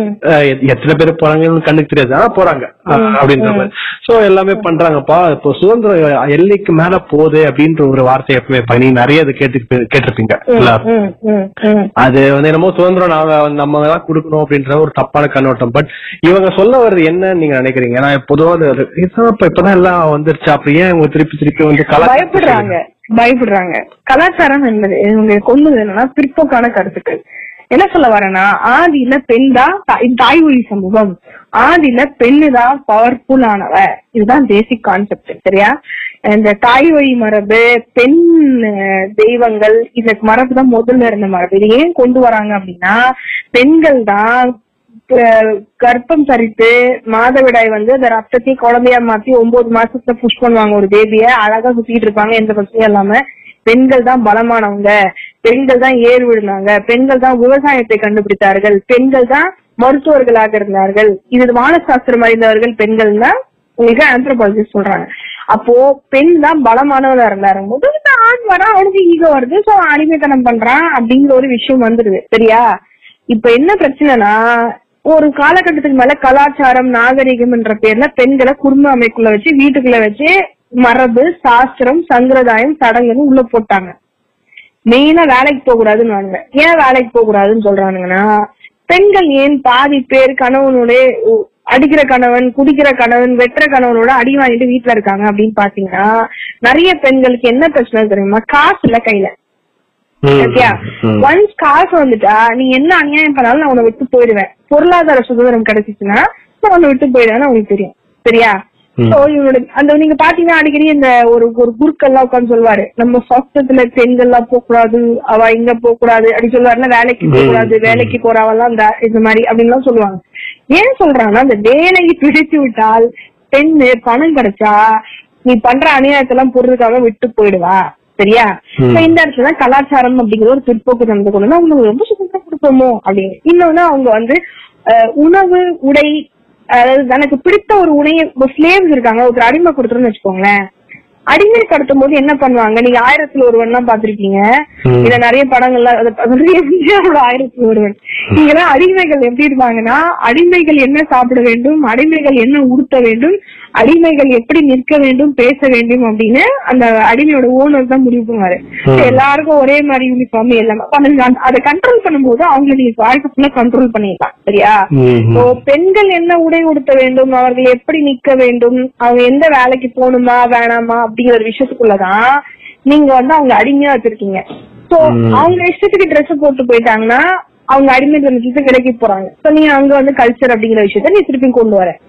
எத்தனை பேர் போறாங்கன்னு கண்ணுக்கு தெரியாது. ஆனா போறாங்க. அப்படின்ற மாதிரி. சோ எல்லாமே பண்றாங்கப்பா. இப்போ சுதந்திரம் எல்லைக்கு மேல போகுது அப்படின்ற ஒரு வார்த்தை எப்பவுமே பண்ணி நிறைய இது கேட்டு கேட்டிருப்பீங்க. எல்லாரும். அது வந்து என்னமோ சுதந்திரம் நாங்க நம்ம தான் கொடுக்கணும் அப்படின்ற ஒரு தப்பான கண்ணோட்டம். பட் இவங்க சொல்ல வர்றது என்னன்னு நீங்க நினைக்கிறீங்க? ஏன்னா பொதுவா அது- இதுதான் இப்ப இப்பதான் எல்லாம் வந்துருச்சு. அப்ப ஏன் இவங்க திருப்பி திருப்பி வந்து கலாச்சாரத்தை பயப்படுறாங்க. கலாச்சாரம் என்பது இவங்க கொண்டது என்னன்னா பிற்போக்கான கருத்துக்கள். என்ன சொல்ல வரேன்னா ஆதியில பெண் தான் தாய் ஒழி சமூகம். ஆதியில பெண்ணு தான் பவர்ஃபுல் ஆனவ. இதுதான் பேசிக் கான்செப்ட் சரியா? இந்த தாய் வழி மரபு பெண் தெய்வங்கள் இந்த மரபு தான் முதல்ல இருந்த மரபு. இது ஏன் கொண்டு வராங்க அப்படின்னா பெண்கள் தான் கர்ப்பம் சரித்து மாதவிடாய் வந்து அந்த ரத்தத்தையும் குழந்தையா மாத்தி ஒன்பது மாசத்துல புஷ் பண்ணுவாங்க ஒரு பேபிய அழகா சுத்திட்டு இருப்பாங்க எந்த பிரச்சனையும் இல்லாம. பெண்கள் தான் பலமானவங்க. பெண்கள் தான் ஏர் விழுந்தாங்க. பெண்கள் தான் விவசாயத்தை கண்டுபிடித்தார்கள். பெண்கள் தான் மருத்துவர்களாக இருந்தார்கள். இது வானசாஸ்திரம் அறிந்தவர்கள் பெண்கள் தான் உங்களுக்கு ஆந்த்ரோபாலஜிஸ்ட் சொல்றாங்க. அப்போ பெண் தான் பலமானவரா இருந்தாரு போது ஆண் வரா அவனுக்கு ஈகோ வருது. சோ அடிமைத்தனம் பண்றான் அப்படிங்கிற ஒரு விஷயம் வந்துருது. சரியா? இப்ப என்ன பிரச்சனைனா ஒரு காலகட்டத்துக்கு மேல கலாச்சாரம் நாகரிகம் என்ற பேர்ல பெண்களை குடும்ப அமைப்புக்குள்ள வச்சு வீட்டுக்குள்ள வச்சு மரபு சாஸ்திரம் சம்பிரதாயம் சடங்குன்னு உள்ள போட்டாங்க. மெயினா வேலைக்கு போக கூடாதுன்னு ஏன் வேலைக்கு போக கூடாதுன்னு சொல்றானுங்கன்னா பெண்கள் ஏன் பாதி பேர் கணவனோட அடிக்கிற கணவன் குடிக்கிற கணவன் வெட்டுற கணவனோட அடி வாங்கிட்டு வீட்டுல இருக்காங்க அப்படின்னு பாத்தீங்கன்னா நிறைய பெண்களுக்கு என்ன பிரச்சனை தெரியுமா? காசு இல்ல கையில. ஒன்ஸ் காசு வந்துட்டா நீ என்ன அநியாயம் பண்ணாலும் நான் உன்னை விட்டு போயிடுவேன். பொருளாதார சுதந்திரம் கிடைச்சிச்சுன்னா நான் உன்னை விட்டு போயிடுவேன்னு உங்களுக்கு தெரியும். சரியா? சோ இவனோட அந்த நீங்க பாத்தீங்கன்னா அடிக்கடி இந்த ஒரு ஒரு குருக்கள்லாம் உட்காந்து சொல்லுவாரு. நம்ம சாஸ்திரத்துல பெண்கள்லாம் போக கூடாது அவ இங்க போக கூடாது அப்படி சொல்லுவாருல வேலைக்கு போக கூடாது வேலைக்கு போறவெல்லாம் இந்த இந்த மாதிரி அப்படின்லாம் சொல்லுவாங்க. ஏன் சொல்றாங்கன்னா அந்த வேலைக்கு பிடிச்சு விட்டால் பெண்ணு பணம் கிடைச்சா நீ பண்ற அநியாயத்தெல்லாம் பொருளுக்காக விட்டு போயிடுவா. சரியா? இப்ப இந்த இடத்துல தான் கலாச்சாரம் அப்படிங்கிற ஒரு பிற்போக்கு நடந்து கொண்டு அவங்களுக்கு ரொம்ப சுத்தம் கொடுப்போமோ அப்படின்னு. இன்னொன்னு அவங்க வந்து உணவு உடை அதாவது தனக்கு பிடித்த ஒரு உணைய ஸ்லேவ்ஸ் இருக்காங்க ஒரு அடிமை கொடுத்துருன்னு வச்சுக்கோங்களேன். அடிமை கடத்தும் போது என்ன பண்ணுவாங்க? நீங்க ஆயிரத்துல ஒருவன் பாத்திருக்கீங்க இத நிறைய படங்கள்ல ஆயிரத்துல ஒருவன். இங்கெல்லாம் அடிமைகள் எப்படி இருப்பாங்கன்னா அடிமைகள் என்ன சாப்பிட வேண்டும் அடிமைகள் என்ன உடுத்த வேண்டும் அடிமைகள் எப்படி நிற்க வேண்டும் பேச வேண்டும் அப்படின்னு அந்த அடிமையோட ஓனர் தான் முடிவு பண்ணுவாரு. எல்லாருக்கும் ஒரே மாதிரி யூனிஃபார்ம் எல்லாமே அதை கண்ட்ரோல் பண்ணும்போது அவங்க நீங்க வாழ்க்கை ஃபுல்லா கண்ட்ரோல் பண்ணிடலாம். சரியா? பெண்கள் என்ன உடை உடுத்த வேண்டும்? அவர்கள் எப்படி நிக்க வேண்டும்? அவங்க எந்த வேலைக்கு போகணுமா வேணாமா? அப்படிங்கிற ஒரு விஷயத்துக்குள்ளதான் நீங்க வந்து அவங்க அடிமையா வச்சிருக்கீங்க. சோ அவங்க இஷ்டத்துக்கு Dress போட்டு போயிட்டாங்கன்னா அவங்க அடிமைத்தனத்துக்கு விலகி போறாங்க. சோ நீ அங்க வந்து கல்ச்சர் அப்படிங்கிற விஷயத்த நீ திருப்பி கொண்டு வர.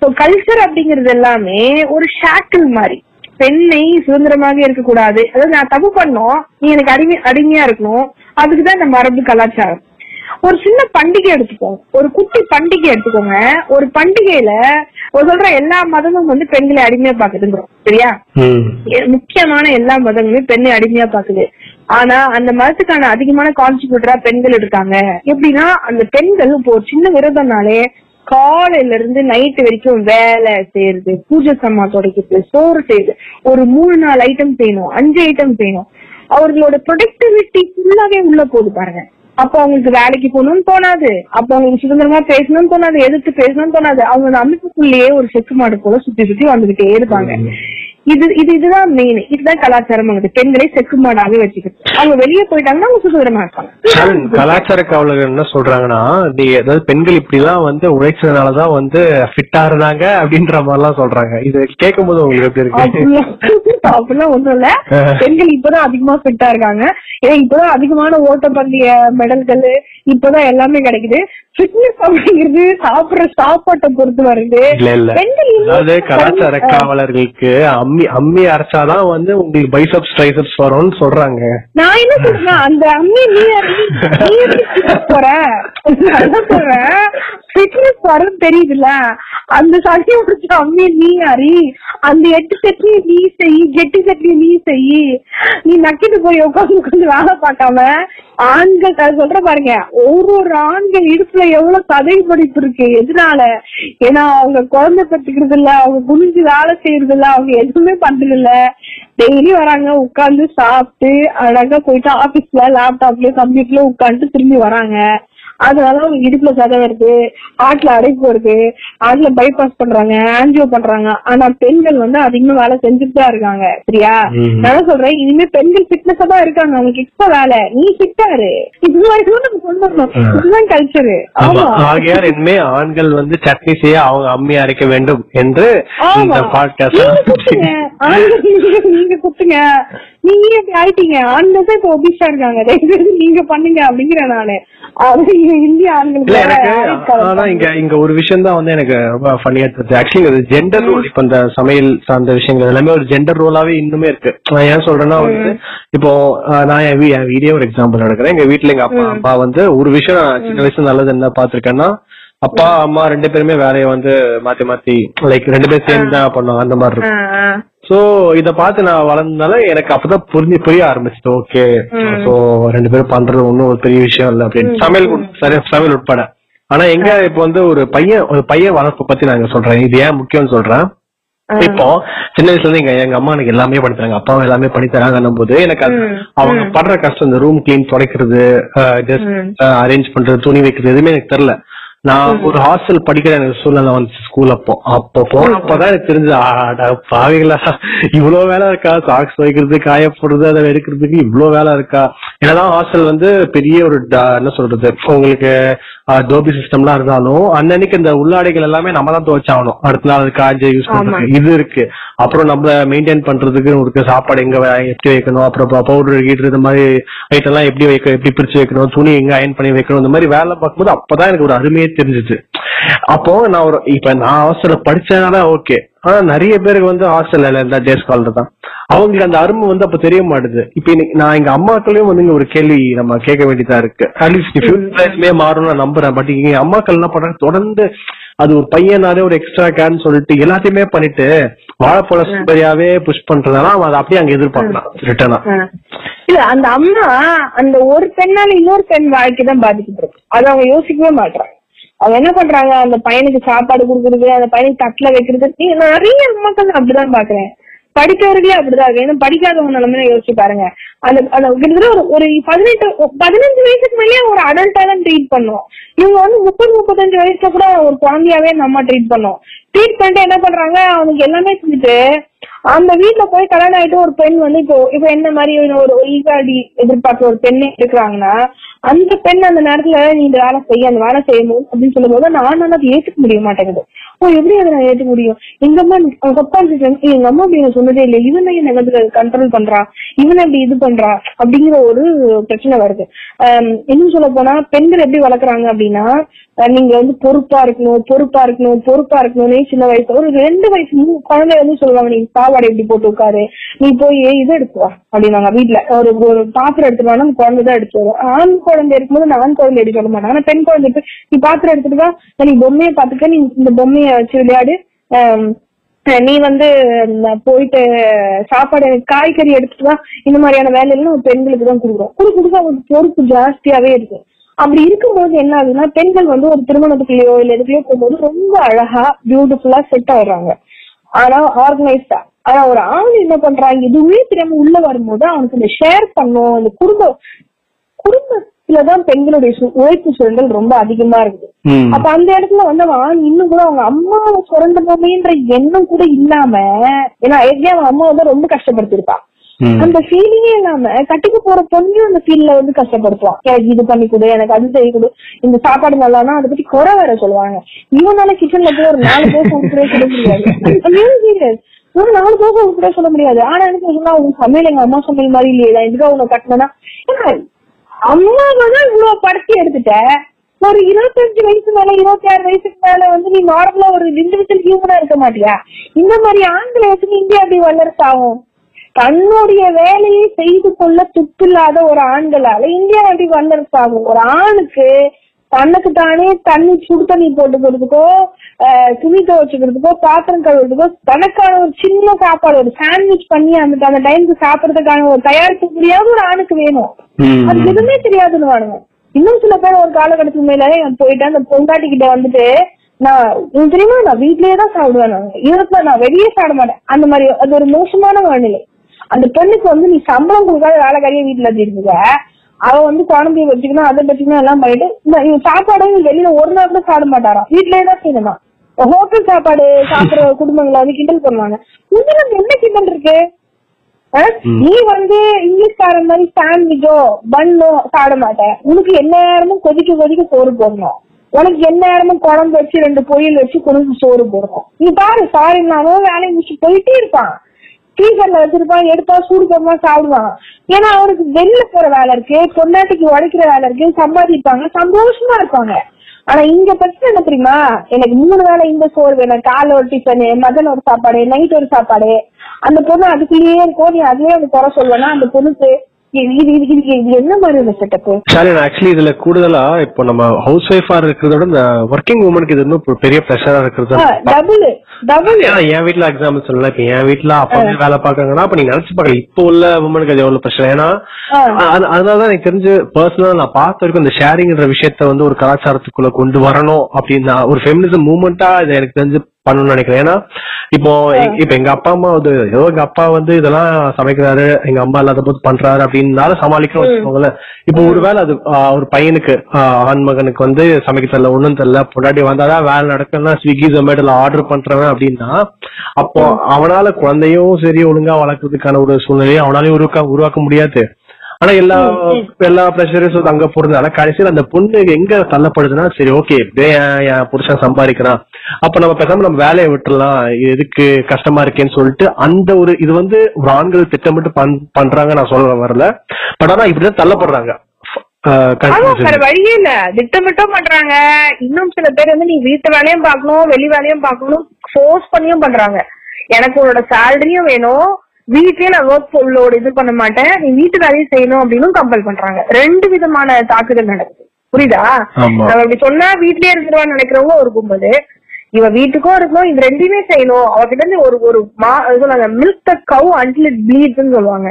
சோ கல்ச்சர் அப்படிங்கிறது எல்லாமே ஒரு ஷாக்கிள் மாதிரி. பெண்ணை சுதந்திரமாக இருக்கக்கூடாது. அதாவது நான் தப்பு பண்ணோம் நீ எனக்கு அடிமை அடிமையா இருக்கணும். அதுக்குதான் இந்த மரபு கலாச்சாரம். ஒரு சின்ன பண்டிகை எடுத்துக்கோங்க ஒரு குட்டி பண்டிகை எடுத்துக்கோங்க. ஒரு பண்டிகையில ஒரு சொல்ற எல்லா மதமும் வந்து பெண்களை அடிமையா பாக்குதுங்கிறோம். சரியா? முக்கியமான எல்லா மதங்களுமே பெண்ணை அடிமையா பாக்குது. ஆனா அந்த மதத்துக்கான அதிகமான கான்ட்ரிபியூட்டரா பெண்கள் இருக்காங்க. எப்படின்னா அந்த பெண்கள் இப்போ ஒரு சின்ன விரதம்னாலே காலையில இருந்து நைட் வரைக்கும் வேலை செய்யறது பூஜை சம்மா துடைக்கிறது சோறு செய்யுது ஒரு மூணு நாலு ஐட்டம் செய்யணும் அஞ்சு ஐட்டம் செய்யணும். அவர்களோட ப்ரொடக்டிவிட்டி ஃபுல்லாவே உள்ள போகுது பாருங்க. அப்போ அவங்களுக்கு வேலைக்கு போகணும்னு தோணாது. அப்போ அவங்களுக்கு சுதந்திரமா பேசணும்னு தோணாது எதிர்த்து பேசணும்னு தோணாது. அவங்க அந்த அமைப்புக்குள்ளேயே ஒரு செக்கு மாடு போல சுத்தி சுத்தி வந்துகிட்டே இருப்பாங்க. இது இது இதுதான் மெயின் இதுதான் கலாச்சாரம் அவங்க பெண்களை செக்கு மாடாக வச்சுக்கிறது அவங்க வெளியே போயிட்டாங்கன்னா அவங்க சுதந்திரமா இருப்பாங்க. கலாச்சார காவலர்கள் என்ன சொல்றாங்கன்னா நீ அதாவது பெண்கள் இப்படி எல்லாம் வந்து உழைச்சதுனாலதான் வந்து ஃபிட்டா இருந்தாங்க அப்படின்ற மாதிரி எல்லாம் சொல்றாங்க. இது கேட்கும் போது உங்களுக்கு எப்படி இருக்கு? அப்படிலாம் ஒண்ணும் இல்ல. பெண்கள் இப்பதான் அதிகமா ஃபிட்டா இருக்காங்க. ஏன்னா இப்பதான் அதிகமான ஓட்டப்பந்தய மெடல்கள் இப்பதான் எல்லாமே கிடைக்குது. ஃபிட்னஸ் அப்படிங்கிறது சாப்பிடுற சாப்பாட்டை பொறுத்து வருது பெண்கள் கலாச்சார. காவலர்களுக்கு அம்மி அம்மி அரைச்சாதான் வந்து உங்களுக்கு பைசப்ஸ் ட்ரைசப்ஸ் வரும்னு சொல்றாங்க. நான் என்ன சொல்றேன் அந்த அம்மி நீ அறி- போற? சொல்றேன் ஃபிட்னஸ் வரும் தெரியுதுல அந்த சட்டையை பிடிச்ச அம்மி நீ அறி அந்த எட்டு சட்னியை நீ செய் கெட்டி சட்னி நீ செய். நீ நக்கிட்டு போய் உட்காந்து உட்காந்து வேலை பார்க்காம ஆண்கள் நான் சொல்றேன் பாருங்க ஒரு ஒரு ஆண்கள் இடுப்புல எவ்வளவு கதை படிப்பு இருக்கு. எதனால? ஏன்னா அவங்க குழந்தை பெற்றுக்கிறது இல்ல அவங்க குனிஞ்சு வேலை செய்யறது இல்ல அவங்க எதுவும் பண்றது இல்ல டெய்லி வராங்க உட்கார்ந்து சாப்பிட்டு அழகா போயிட்டு ஆபீஸ்ல லேப்டாப்ல கம்ப்யூட்டர்ல உட்காந்துட்டு திரும்பி வராங்க. அதனால இடுப்புல சதை வருது ஆட்ல அடைப்பு வருது ஆட்ல பைபாஸ் பண்றாங்க ஆன்ஜியோ பண்றாங்க. ஆனா பெண்கள் வந்து அதிகமா வேலை செஞ்சுட்டு தான் இருக்காங்க சரியா? நான் சொல்றேன் இனிமே பெண்கள் ஃபிட்னஸா தான் இருக்காங்க அவங்களுக்கு எக்ஸ்ட்ரா வேலை. நீ ஃபிட்டா இரு. இது வரைக்கும் நம்ம கொண்டு வரணும் இதுதான் கல்ச்சரு ஆகையால் இனிமே ஆண்கள் வந்து சட்னி செய்ய அவங்க அம்மி அரைக்க வேண்டும் என்று இந்த. பாட்காஸ்ட் நீங்க- குத்துங்க நீங்க ஆயிட்டீங்க? ஆண்கள் தான் இப்ப ஒபிஷா இருக்காங்க. நீங்க பண்ணுங்க அப்படிங்கிற நானு. அது இந்திய எனக்கு ஆயுட்காலம் ஆனா இங்க இங்க ஒரு விஷயம் தான் வந்து எனக்கு ரொம்ப ஃபன்னியா இருந்துச்சு ஆக்சுவலி அது ஜெண்டர் ரோல் இப்ப இந்த சமையல் சார்ந்த விஷயங்கள் எல்லாமே ஒரு ஜெண்டர் ரோலாவே இன்னுமே இருக்கு. நான் ஏன் சொல்றேன்னா வந்து இப்போ நான் என் வீடியோ ஒரு எக்ஸாம்பிள் எடுக்கிறேன். எங்க வீட்ல எங்க அப்பா அம்மா வந்து ஒரு விஷயம் சின்ன வயசுல நல்லது என்ன பாத்திருக்கேன்னா அப்பா அம்மா ரெண்டு பேருமே வேலையை வந்து மாத்தி மாத்தி லைக் ரெண்டு பேரும் சேர்ந்து தான் பண்ணுவாங்க. அந்த மாதிரி இருக்கும். சோ இத பார்த்து நான் வளர்ந்தனால எனக்கு அப்பதான் புரிஞ்சு புரிய ஆரம்பிச்சிட்டு ஓகே சோ ரெண்டு பேரும் பண்றது ஒண்ணும் ஒரு பெரிய விஷயம் இல்ல அப்படின்னு. சமையல் உட்- சரி சமையல் உட்பட. ஆனா எங்க இப்ப வந்து ஒரு பையன் ஒரு பையன் வளர்ப்பு பத்தி நான் இங்க சொல்றேன். இது ஏன் முக்கியம்னு சொல்றேன்? இப்போ சின்ன வயசுல இருந்து எங்க எங்க அம்மா எனக்கு எல்லாமே பண்ணி தராங்க அப்பாவும் எல்லாமே பண்ணி தராங்கன்னும் போது எனக்கு அவங்க படுற கஷ்டம் இந்த ரூம் கிளீன் துடைக்கிறது அரேஞ்ச் பண்றது துணி வைக்கிறது எதுவுமே எனக்கு தெரியல. நான் ஒரு ஹாஸ்டல் படிக்கிற எனக்கு சூழ்நிலை வந்துச்சு ஸ்கூல் அப்போ. அப்போ போனப்பதான் எனக்கு தெரிஞ்சது ஆடா, பாவிகளா இவ்வளவு வேலை இருக்கா? சாக்ஸ் வைக்கிறது காய போடுறது அதை எடுக்கிறதுக்கு இவ்வளவு வேலை இருக்கா? என்னதான் ஹாஸ்டல் வந்து பெரிய ஒரு என்ன சொல்றது உங்களுக்கு டோபி சிஸ்டம்லாம் இருந்தாலும் அன்னன்னைக்கு இந்த உள்ளாடைகள் எல்லாமே நம்ம தான் துவைச்சாகணும். அடுத்த நாள் காஞ்ச யூஸ் பண்றதுக்கு. இது இருக்கு. அப்புறம் நம்மள மெயின்டைன் பண்றதுக்கு இருக்கு சாப்பாடு எங்க எப்படி வைக்கணும்? அப்புறம் பவுடர் கீட்டர் இந்த மாதிரி ஐட்டம் எல்லாம் எப்படி வைக்க எப்படி பிரிச்சு வைக்கணும்? துணி எங்க அயன் பண்ணி வைக்கணும்? இந்த மாதிரி வேலை பார்க்கும்போது அப்பதான் எனக்கு ஒரு அருமையே தெரிஞ்சுச்சு. அப்போ நான் ஒரு இப்ப நான் ஹாஸ்டல்ல படிச்சதுனால ஓகே ஆனா நிறைய பேருக்கு வந்து ஹாஸ்டல்ல இந்த டே ஸ்காலர் தான். அவங்களுக்கு அந்த அருமை வந்து அப்ப தெரிய மாட்டுது. இப்ப இன்னைக்கு நான் எங்க அம்மாக்களையும் வந்து ஒரு கேள்வி நம்ம கேட்க வேண்டியதா இருக்கு. அட்லீஸ்ட் ஃபியூச்சர்லயே மாறும் நான் நம்புறேன். பட் இங்க அம்மாக்கள் என்ன பண்றாங்க? தொடர்ந்து அது ஒரு பையனாலே ஒரு எக்ஸ்ட்ரா கேன்னு சொல்லிட்டு எல்லாத்தையுமே பண்ணிட்டு வாழைப்பழ சுப்பரியாவே புஷ் பண்றதுனால அவன் அதை அப்படியே அங்க எதிர்பார்க்கலாம் ரிட்டர்னா. இல்ல அந்த அம்மா அந்த ஒரு பெண்ணால இன்னொரு பெண் வாழ்க்கை தான் பாதிக்கப்பட்டிருக்கு. அது அவங்க யோசிக்கவே மாட்டாங்க அவங்க என்ன பண்றாங்க? அந்த பையனுக்கு சாப்பாடு கொடுக்கறது அந்த பையனுக்கு தட்டுல வைக்கிறது. நிறைய அம்மாக்கள் நான் அப்படிதான் பாக்குறேன். படிக்கிறவர்களே அப்படிதான். வேணும் ஏன்னா படிக்காதவங்க நிலைமையில யோசிச்சு பாருங்க. அந்த கிட்டத்தட்ட ஒரு ஒரு பதினெட்டு பதினஞ்சு வயசுக்கு மேலேயே ஒரு அடல்ட்டா தான் ட்ரீட் பண்ணுவோம் இவங்க வந்து முப்பது முப்பத்தஞ்சு வயசுல கூட ஒரு குழந்தையாவே நம்ம ட்ரீட் பண்ணோம். ட்ரீட் பண்ணிட்டு என்ன பண்றாங்க? அவனுக்கு எல்லாமே செஞ்சுட்டு அந்த வீட்டுல போய் கல்யாணம் ஆயிட்டு ஒரு பெண் வந்து இப்போ இப்போ என்ன மாதிரி ஒரு ஈகாடி எதிர்பார்க்கிற ஒரு பெண்ணே இருக்கிறாங்கன்னா அந்த பெண் அந்த நேரத்துல நீ இந்த வேலை செய்ய அந்த வேலை செய்யணும் அப்படின்னு சொல்லும் போது நான் அதை ஏற்றுக்க முடிய மாட்டேங்குது. ஓ எப்படி அதை நான் ஏற்ற முடியும்? எங்க அம்மா அவங்க அப்பா இருந்துச்சு, எங்க அம்மா அப்படி எனக்கு சொன்னதே இல்லை இவன் தான் என்ன கண்ட்ரோல் பண்றா. இவன் அப்படி இது பண்றா. அப்படிங்கிற ஒரு பிரச்சனை வருது. இன்னும் சொல்ல போனா பெண்கள் எப்படி வளர்க்குறாங்க அப்படின்னா நீங்க வந்து பொறுப்பா இருக்கணும் பொறுப்பா இருக்கணும் பொறுப்பா இருக்கணும்னு சின்ன வயசுல ஒரு ரெண்டு வயசு மூணு குழந்தை வந்து சொல்லுவாங்க நீ பாவாடை இப்படி போட்டு உட்காரு? நீ போய் இது எடுத்துவா அப்படின்னாங்க. வீட்டுல ஒரு ஒரு பாத்திரம் எடுத்துட்டு நம்ம குழந்தை தான் எடுத்து வரும் ஆண் குழந்தை இருக்கும்போது நான் ஆண் குழந்தை எடுக்க சொல்ல மாட்டாங்க ஆனா பெண் குழந்தை நீ பாத்திரம் எடுத்துட்டு வா. நீ பொம்மையை பாத்துக்க நீ இந்த பொம்மையை வச்சு விளையாடு. நீ வந்து போயிட்டு சாப்பாடு காய்கறி எடுத்துட்டு வா. இந்த மாதிரியான வேலையெல்லாம் பெண்களுக்கு தான் கொடுக்குறோம். கொடுக்க கொடுக்க அவங்களுக்கு பொறுப்பு ஜாஸ்தியாவே இருக்கும். அப்படி இருக்கும்போது என்ன ஆகுதுன்னா பெண்கள் வந்து ஒரு திருமணத்துக்குள்ளயோ இல்ல எதுக்குள்ளயோ போகும்போது ரொம்ப அழகா பியூட்டிஃபுல்லா செட் ஆயிடுறாங்க. ஆனா ஆர்கனைஸ்டா ஆனா ஒரு ஆண் என்ன பண்றாங்க? எதுவுமே தெரியாம உள்ள வரும்போது அவனுக்கு இந்த ஷேர் பண்ணும் இந்த குடும்ப குடும்பத்துலதான் பெண்களுடைய உழைப்பு சூழல் ரொம்ப அதிகமா இருக்குது. அப்ப அந்த இடத்துல வந்து அவன் இன்னும் கூட அவங்க அம்மாவை சுரண்டணுமேன்ற எண்ணம் கூட இல்லாம ஏன்னா ஏற்கனவே அவன் அம்மா வந்து ரொம்ப கஷ்டப்படுத்திருப்பா அந்த ஃபீலிங்கே இல்லாம கட்டிக்க போற பொண்ணையும் அந்த ஃபீல்ல வந்து கஷ்டப்படுத்துவான். எனக்கு இது பண்ணி கொடு எனக்கு அது செய்ய கொடு. இந்த சாப்பாடு நல்லானா அதை பத்தி குறை வேற சொல்லுவாங்க. இவனால கிச்சன்ல போய் ஒரு நாலு தோசை உட்பட சொல்ல முடியாது. ஒரு நாலு தோசை உட்பட சொல்ல முடியாது. ஆனா எனக்கு சொன்னா உங்க சமையல் எங்க அம்மா சமையல் மாதிரி இல்லையா இதுக்காக உன்னை கட்டினா அம்மாவை தான் இவ்வளவு படத்தி எடுத்துட்ட. ஒரு இருபத்தஞ்சு வயசு மேல இருபத்தி ஆறு வயசுக்கு மேல வந்து நீ நார்மலா ஒரு இண்டிவிஜுவல் ஹியூமனா இருக்க மாட்டியா? இந்த மாதிரி ஆண்களை வச்சு இந்தியா அப்படி வல்லரசு ஆகும்? தன்னுடைய வேலையை செய்து கொள்ள துப்பில்லாத ஒரு ஆண்களால இந்தியா எப்படி வல்லரசு ஆகும் ஒரு ஆணுக்கு தனக்கு தானே தண்ணி சுடு தண்ணி போட்டுக்கிறதுக்கோ துணி துவைச்சுக்கிறதுக்கோ பாத்திரம் கழுவுறதுக்கோ தனக்கான ஒரு சின்ன சாப்பாடு ஒரு சாண்ட்விச் பண்ணி அந்த அந்த டைமுக்கு சாப்பிடறதுக்கான ஒரு தயாரிக்க முடியாத ஒரு ஆணுக்கு வேணும். அது எதுவுமே தெரியாதுன்னு வானுங்க இன்னும் சில பேர் ஒரு காலகட்டத்துக்கு மேல போயிட்டு அந்த பொண்டாட்டி கிட்ட வந்துட்டு நான் உங்களுக்கு தெரியுமா நான் வீட்லயே தான் சாப்பிடுவேன் நான். இருபத்துல நான் வெளியே சாப்பிட மாட்டேன். அந்த மாதிரி அது ஒரு மோசமான மனநிலை அந்த பெண்ணுக்கு வந்து நீ சம்பளம் கொடுக்காத வேலைக்காரியே வீட்டுல வச்சிருக்க அவ வந்து குழந்தைய வச்சுக்கணும் அதை வச்சுக்கணும் எல்லாம் பண்ணிட்டு சாப்பாடு வெளியில ஒரு நாள் கூட சாப்பிட மாட்டாராம் வீட்லயே தான் செய்யணுமா? ஹோட்டல் சாப்பாடு சாப்பிடுற குடும்பங்களை வந்து கிண்டல் பண்ணுவாங்க. இதுல என்ன கிண்டல் இருக்கு? நீ வந்து இங்கிலீஷ்காரன் மாதிரி சாண்ட்விச்சோ பன்னோ சாப்பிட மாட்டேன் உனக்கு என்ன நேரமும் கொதிக்க கொதிக்க சோறு போடணும். உனக்கு என்ன நேரமும் குழம்பு வச்சு ரெண்டு பொரியல் வச்சு குழம்பு சோறு போடணும். நீ பாரு சாரி நானும் வேலையை முடிச்சு போயிட்டே இருப்பான். ஃப்ரீசர்ல வச்சிருப்பான் எடுத்தா சூடு பண்ணா சாப்பிடுவான் ஏன்னா அவனுக்கு வெளில போற வேலை இருக்கு பொண்டாட்டிக்கு உடைக்கிற வேலை இருக்கு சம்பாதிப்பாங்க சந்தோஷமா இருப்பாங்க. ஆனா இங்க பிரச்சனை என்ன தெரியுமா? எனக்கு மூணு வேலை இந்த சோறு வேணும். கால ஒரு டிஃபனு மதன் ஒரு சாப்பாடு நைட் ஒரு சாப்பாடு. அந்த பொண்ணு அதுக்குள்ளேயே இருக்கும். நீ அதுலயே வந்து குறை சொல்லுவேன்னா அந்த பொண்ணுக்கு என்ன செட்டப் ஷாலின் ஆக்சுவலி இதுல கூடுதலா இப்போ நம்ம ஹவுஸ் ஒய்ஃபா இருக்கிறத விட இந்த ஒர்க்கிங் உமனுக்கு இது இன்னும் பெரிய ப்ரெஷரா இருக்கிறது. டபுள் என் வீட்ல எக்ஸாம்பிள் சொல்லலாம் இப்ப என் வீட்ல அப்பா வேலை பாக்குறாங்கன்னா அப்ப நினைச்சு பாக்கல இப்போ உள்ள உமனுக்கு அது எவ்வளவு பிரச்சனை ஏன்னா அதனாலதான் எனக்கு தெரிஞ்சு பர்சனலா நான் பார்த்த வரைக்கும் இந்த ஷேரிங்ன்ற விஷயத்த வந்து ஒரு கலாச்சாரத்துக்குள்ள கொண்டு வரணும் அப்படின்னா ஒரு ஃபெமினிசம் மூவ்மெண்டா இது எனக்கு தெரிஞ்சு பண்ணணும்னு நினைக்கிறேன். ஏன்னா இப்போ இப்ப எங்க அப்பா அம்மா வந்து ஏதோ எங்க அப்பா வந்து இதெல்லாம் சமைக்கிறாரு எங்க அம்மா இல்லாத போது பண்றாரு அப்படின்னால சமாளிக்கணும் வச்சுக்கோங்களேன். இப்போ ஒருவேளை அது ஒரு பையனுக்கு ஆண் மகனுக்கு வந்து சமைக்க தெரியல ஒண்ணும் தெரியல பொண்டாட்டி வந்தாதான் வேலை நடக்குன்னா ஸ்விக்கி ஜொமேட்டோல ஆர்டர் பண்றவன் அப்படின்னா அப்போ அவனால குழந்தையும் சரி ஒழுங்கா வளர்க்கறதுக்கான ஒரு சூழ்நிலையை அவனாலையும் உருவாக்க உருவாக்க முடியாது. ஆனா எல்லா எல்லா ப்ரெஷரும் அங்க போறதுனால கடைசியில் அந்த பொண்ணு எங்க தள்ளப்படுதுன்னா சரி ஓகே என் புருஷன் சம்பாதிக்கிறான். அப்ப நம்ம பேசாம நம்ம வேலையை விட்டுறலாம். எதுக்கு கஷ்டமா இருக்கேன்னு சொல்லிட்டு அந்த ஒரு இது வந்து ஒரு ஆண்கள் திட்டமிட்டு பண்- பண்றாங்க நான் சொல்ல வரல. பட் ஆனா இப்படிதான் தள்ளப்படுறாங்க. வேற வழியே இல்ல. திட்டமிட்டும் பண்றாங்க. இன்னும் சில பேர் வந்து நீ வீட்டு வேலையும் பார்க்கணும் வெளி வேலையும் பார்க்கணும் ஃபோர்ஸ் பண்ணியும் பண்றாங்க. எனக்கு உன்னோட சேலரியும் வேணும். வீட்லயே நான் ஒர்க் லோடு இது பண்ண மாட்டேன். நீ வீட்டு வேலையும் செய்யணும் அப்படின்னு கம்பல் பண்றாங்க. ரெண்டு விதமான தாக்குதல் நடக்குது. புரியுதா. நம்ம இப்படி சொன்னா வீட்லயே இருந்துருவான்னு நினைக்கிறவங்க ஒரு கும்பல். இவ வீட்டுக்கும் இருக்கணும் இது ரெண்டுமே செய்யணும். அவகிட்ட இருந்து ஒரு ஒரு மா சொல்லுவாங்க milk the cow until it ப்ளீட்ஸ்னு சொல்லுவாங்க.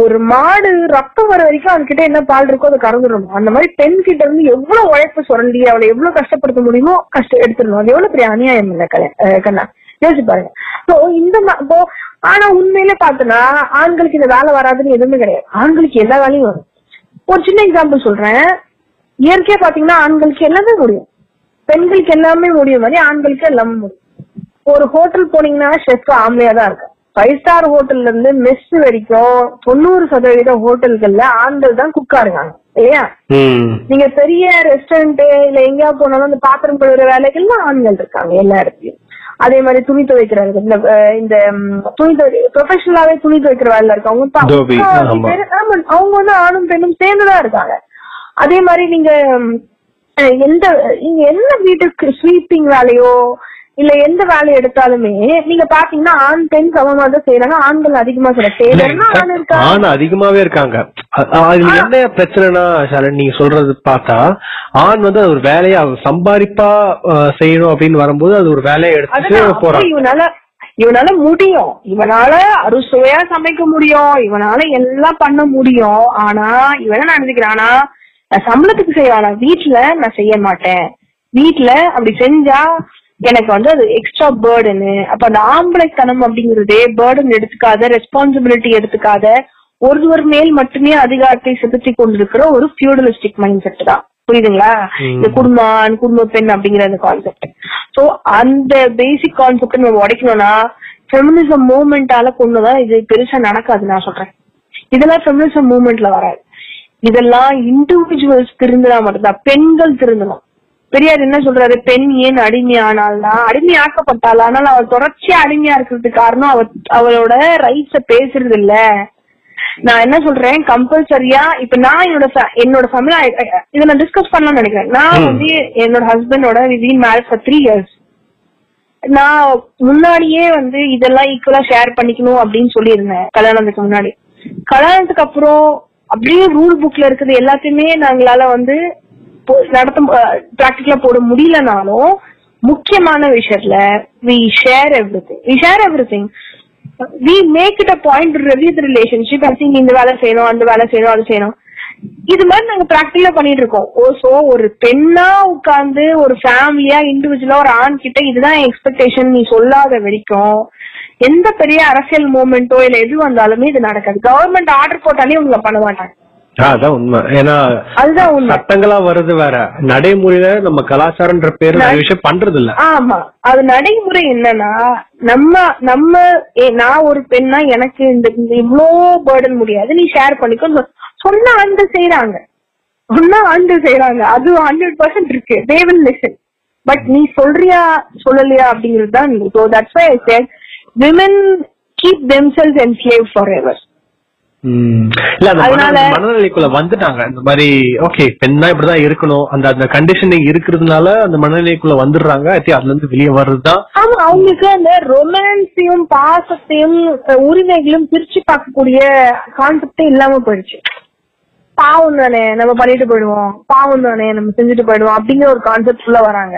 ஒரு மாடு ரத்தம் வர வரைக்கும் அதுகிட்ட என்ன பால் இருக்கோ அதை கறந்துடணும். அந்த மாதிரி பெண் கிட்ட இருந்து எவ்வளவு உழைப்பு சுரண்டி அவளை எவ்வளவு கஷ்டப்படுத்த முடியுமோ கஷ்டம் எடுத்துடணும். அது எவ்வளவு பெரிய அநியாயம் இல்ல கண்ணா. யோசிச்சு பாருங்க. சோ இந்த இப்போ ஆனா உண்மையில பார்த்தோன்னா ஆண்களுக்கு இந்த வேலை வராதுன்னு எதுவுமே கிடையாது. ஆண்களுக்கு எல்லா வேலையும் வரும். ஒரு சின்ன எக்ஸாம்பிள் சொல்றேன். இயற்கையா பாத்தீங்கன்னா ஆண்களுக்கு எல்லாமே முடியும். பெண்களுக்கு எல்லாமே முடியும் மாதிரி ஆண்களுக்கு எல்லாமே முடியும். ஒரு ஹோட்டல் போனீங்கன்னா ஷெஃப் ஆம்பளையா தான் இருக்கு ஃபைவ் ஸ்டார் ஹோட்டல்ல இருந்து மெஸ் வரைக்கும் தொண்ணூறு சதவீத ஹோட்டல்கள்ல ஆண்கள் தான் குக்கா இருக்காங்க. இல்லையா? நீங்க பெரிய ரெஸ்டாரண்ட் இல்ல எங்கேயா போனாலும் அந்த பாத்திரம் கழுவுற வேலைகள்லாம் ஆண்கள் இருக்காங்க எல்லா இடத்துலயும். அதே மாதிரி துணி துவைக்கிறாங்க இந்த இந்த துணி துவை ப்ரொஃபஷனலாவே துணி துவைக்கிற வேலை. பேரு- ஆமா, அவங்க வந்து ஆணும் பெண்ணும் சேர்ந்துதான் இருக்காங்க அதே மாதிரி நீங்க எந்த நீங்க என்ன வீட்டுக்கு ஸ்வீப்பிங் வேலையோ இல்ல எந்த வேலை எடுத்தாலுமே நீங்க பாத்தீங்கன்னா ஆண் பெண் சமமா தான் செய்யறாங்க ஆண்கள் அதிகமா சொல்ல ஆண் அதிகமாவே இருக்காங்க. அ- அ- அதுல என்ன பிரச்சனைனா ஷாலன் நீங்க சொல்றது பார்த்தா ஆண் வந்து அது ஒரு வேலையை சம்பாதிப்பா செய்யணும் அப்படின்னு வரும்போது அது ஒரு வேலையை எடுத்துட்டு அப்ப இவனால இவனால முடியும். இவனால அறுசுவையா சமைக்க முடியும். இவனால எல்லாம் பண்ண முடியும். ஆனா இவன் என்ன நினைச்சுக்கிறானா நான் சம்பளத்துக்கு செய்வானா? வீட்டுல நான் செய்ய மாட்டேன். வீட்டுல அப்படி செஞ்சா எனக்கு வந்து அது எக்ஸ்ட்ரா பேர்டனு அப்ப அந்த ஆம்பளைத்தனம் அப்படிங்கறதே பேர்டன் எடுத்துக்காத ரெஸ்பான்சிபிலிட்டி எடுத்துக்காத ஒருவர் மேல் மட்டுமே அதிகாரத்தை செலுத்தி கொண்டிருக்கிற ஒரு ஃபியூடலிஸ்டிக் மைண்ட் செட் தான். புரியுதுங்களா? இந்த குடும்ப ஆண் குடும்ப பெண் அப்படிங்கிற அந்த கான்செப்ட் சோ அந்த பேசிக் கான்செப்ட் நம்ம உடைக்கணும்னா ஃபெமினிசம் மூவ்மெண்டால கொண்டுதான் இது பெருசா நடக்காது நான் சொல்றேன். இதெல்லாம் ஃபெமினிசம் மூவ்மெண்ட்ல வராது. இதெல்லாம் இண்டிவிஜுவல்ஸ் திருந்தினா மட்டும்தான் பெண்கள் திருந்தணும். பெரியார் என்ன சொல்றாரு? பெண் ஏன் அடிமையானால்னா அடிமையாக்கப்பட்டாள் ஆனால் அவள் தொடர்ச்சியா அடிமையா இருக்கிறதுக்கு காரணம் அவ அவளோட ரைட்ஸ பேசுறது இல்ல. நான் என்ன சொல்றேன்? கம்பல்சரியா இப்ப நான் என்னோட என்னோட ஃபேமிலி இதை நான் டிஸ்கஸ் பண்ணலாம்னு நினைக்கிறேன். நான் வந்து என்னோட ஹஸ்பண்டோட we've been marriage for three years நான் முன்னாடியே வந்து இதெல்லாம் ஈக்குவலா ஷேர் பண்ணிக்கணும் அப்படின்னு சொல்லியிருந்தேன் கல்யாணத்துக்கு முன்னாடி. கல்யாணத்துக்கு அப்புறம் அப்படியே ரூல் புக்ல இருக்கிறது எல்லாத்தையுமே நாங்களால வந்து நடத்த பிராக்டிக்கலா போட முடியலனாலும் முக்கியமான விஷயத்துல we share everything we share everything we make it a point review the relationship I think இந்த வேலை செய்யணும் அந்த வேலை செய்யணும் அது செய்யணும். இது மாதிரி நாங்க பிராக்டிக்கலா பண்ணிட்டு இருக்கோம். ஓ சோ ஒரு பெண்ணா உட்கார்ந்து ஒரு ஃபேமிலியா இண்டிவிஜுவலா ஒரு ஆண் கிட்ட இதுதான் எக்ஸ்பெக்டேஷன் நீ சொல்லாத வரைக்கும் எந்த பெரிய அரசியல் மூமெண்ட்டோ இல்ல எது வந்தாலுமே இது நடக்காது. கவர்மெண்ட் ஆர்டர் போட்டாலே உங்களை பண்ண மாட்டாங்க. அதான் உண்மை. ஏன்னா சட்டங்களா வருது வேற. நடைமுறையில நம்ம கலாச்சாரன்ற பேரு விஷயம் பண்றது இல்ல ஆமா. அது நடைமுறை என்னன்னா நம்ம நம்ம நான் ஒரு பெண்ணா எனக்கு இந்த இவ்ளோ பேர்டன் முடியாது. நீ ஷேர் பண்ணிக்கோ. சொன்ன ஆண்கள் செய்யறாங்க சொன்ன ஆண்கள் செய்யறாங்க அது ஹண்ட்ரட் பர்சன்ட் இருக்கு. தே வில் லிசன் பட் நீ சொல்றியா சொல்லலையா அப்படிங்கிறது தான். So that's why I said women keep themselves enslave forever. இல்ல அந்த மனநிலைக்குள்ள வந்துட்டாங்க. இந்த மாதிரி ஓகே பெண்ணா இப்படிதான் இருக்கணும். அந்த அந்த கண்டிஷனிங் இருக்கிறதுனால அந்த மனநிலைக்குள்ள வந்துடுறாங்க. அதுல இருந்து வெளியே வர்றதுதான். ஆமா அவங்களுக்கு அந்த ரொமான்ஸையும் பாசத்தையும் உரிமைகளும் பிரிச்சு பார்க்கக்கூடிய கான்செப்டே இல்லாம போயிடுச்சு. பாவம் தானே நம்ம பண்ணிட்டு போயிடுவோம். பாவம் தானே நம்ம செஞ்சுட்டு போயிடுவோம் அப்படிங்கிற ஒரு கான்செப்ட் உள்ள வராங்க.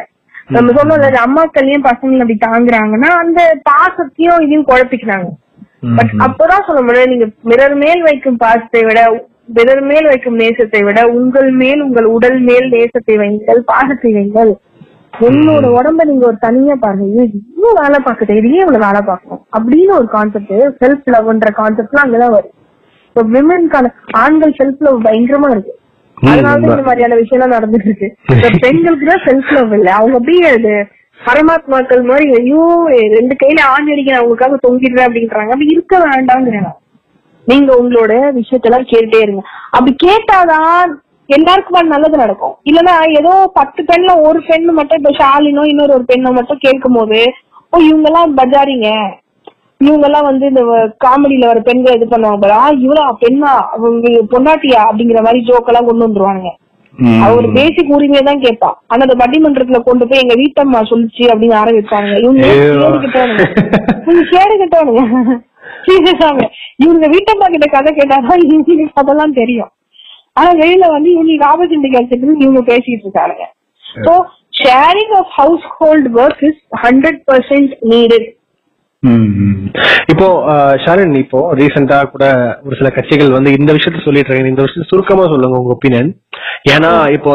நம்ம சொன்னோம்ல அம்மாக்களையும் பசங்களை அப்படி தாங்குறாங்கன்னா அந்த பாசத்தையும் இதையும் குழப்பிக்கிறாங்க. பட் அப்பதான் சொல்ல முடியும். நீங்க பிறர் மேல் வைக்கும் பாசத்தை விட பிறர் மேல் வைக்கும் நேசத்தை விட உங்கள் மேல் உங்கள் உடல் மேல் நேசத்தை வைங்கள் பாசத்தை வைங்கள். உன்னோட உடம்ப நீங்க ஒரு தனியா பாருங்க. ஐயோ, இவ்வளவு வேலை பார்க்குது. இதையே இவ்வளவு வேலை பார்க்கணும். அப்படின்னு ஒரு கான்செப்ட் செல்ஃப் லவ்ன்ற கான்செப்ட்லாம் அங்கதான் வருது இப்போ விமனுக்கான ஆண்கள் செல்ஃப் லவ் பயங்கரமா இருக்கு. ம், அதனால உண்மை. இந்த மாதிரியான விஷயம் எல்லாம் நடந்துட்டு இருக்கு. பெண்களுக்கு தான் செல்ஃப் லவ் இல்ல. அவங்க அப்படியே அது பரமாத்மாக்கள் மாதிரி ஐயோ ரெண்டு கையில ஆண் அடிக்கிற அவங்களுக்காக தொங்கிடுறேன் அப்படின்றாங்க. அப்படி இருக்க வேண்டாங்கிறேன் நீங்க உங்களோட விஷயத்தெல்லாம் கேட்டுட்டே இருங்க. அப்படி கேட்டாதான் எல்லாருக்குமா நல்லது நடக்கும். இல்லன்னா ஏதோ பத்து பெண்ல ஒரு பெண்ணு மட்டும் இப்ப ஷாலினோ இன்னொரு ஒரு பெண்ணை மட்டும் கேட்கும் போது ஓ இவங்க எல்லாம் பஜாரிங்க. இவங்க எல்லாம் வந்து இந்த காமெடியில வர பெண்கள் இது பண்ணுவாங்க. பாரு, இவளா பெண்ணா? அவங்க பொண்டாட்டியா? அப்படிங்கிற மாதிரி ஜோக்கெல்லாம் கொண்டு வந்துருவாங்க அவ ஒரு பேசிக் உரிமையை தான் கேட்பா ஆனா அந்த பட்டிமன்றத்துல கொண்டு போய் எங்க வீட்டம்மா சொல்லுச்சு அப்படின்னு ஆரம்பிப்பாங்க இவங்க ஐயோ. கேடுகிட்டவனுங்க இவங்க கேடுகிட்டவனுங்க சீரியஸாங்க இவங்க வீட்டம்மா கிட்ட கதை கேட்டாதான் இவங்களுக்கு அதெல்லாம் தெரியும். ஆனா வெளியில வந்து இவங்களுக்கு ஆப்பர்ச்சுனிட்டி கிடைச்சிட்டு இவங்க பேசிட்டு இருக்காங்க sharing of household work is hundred percent needed ம். இப்போ அஹ், இப்போ ரீசெண்டா கூட ஒரு சில கட்சிகள் வந்து இந்த விஷயத்த சொல்லிட்டு இருக்காங்க. இந்த விஷயத்த சுருக்கமா சொல்லுங்க உங்க ஒப்பீனியன் ஏன்னா இப்போ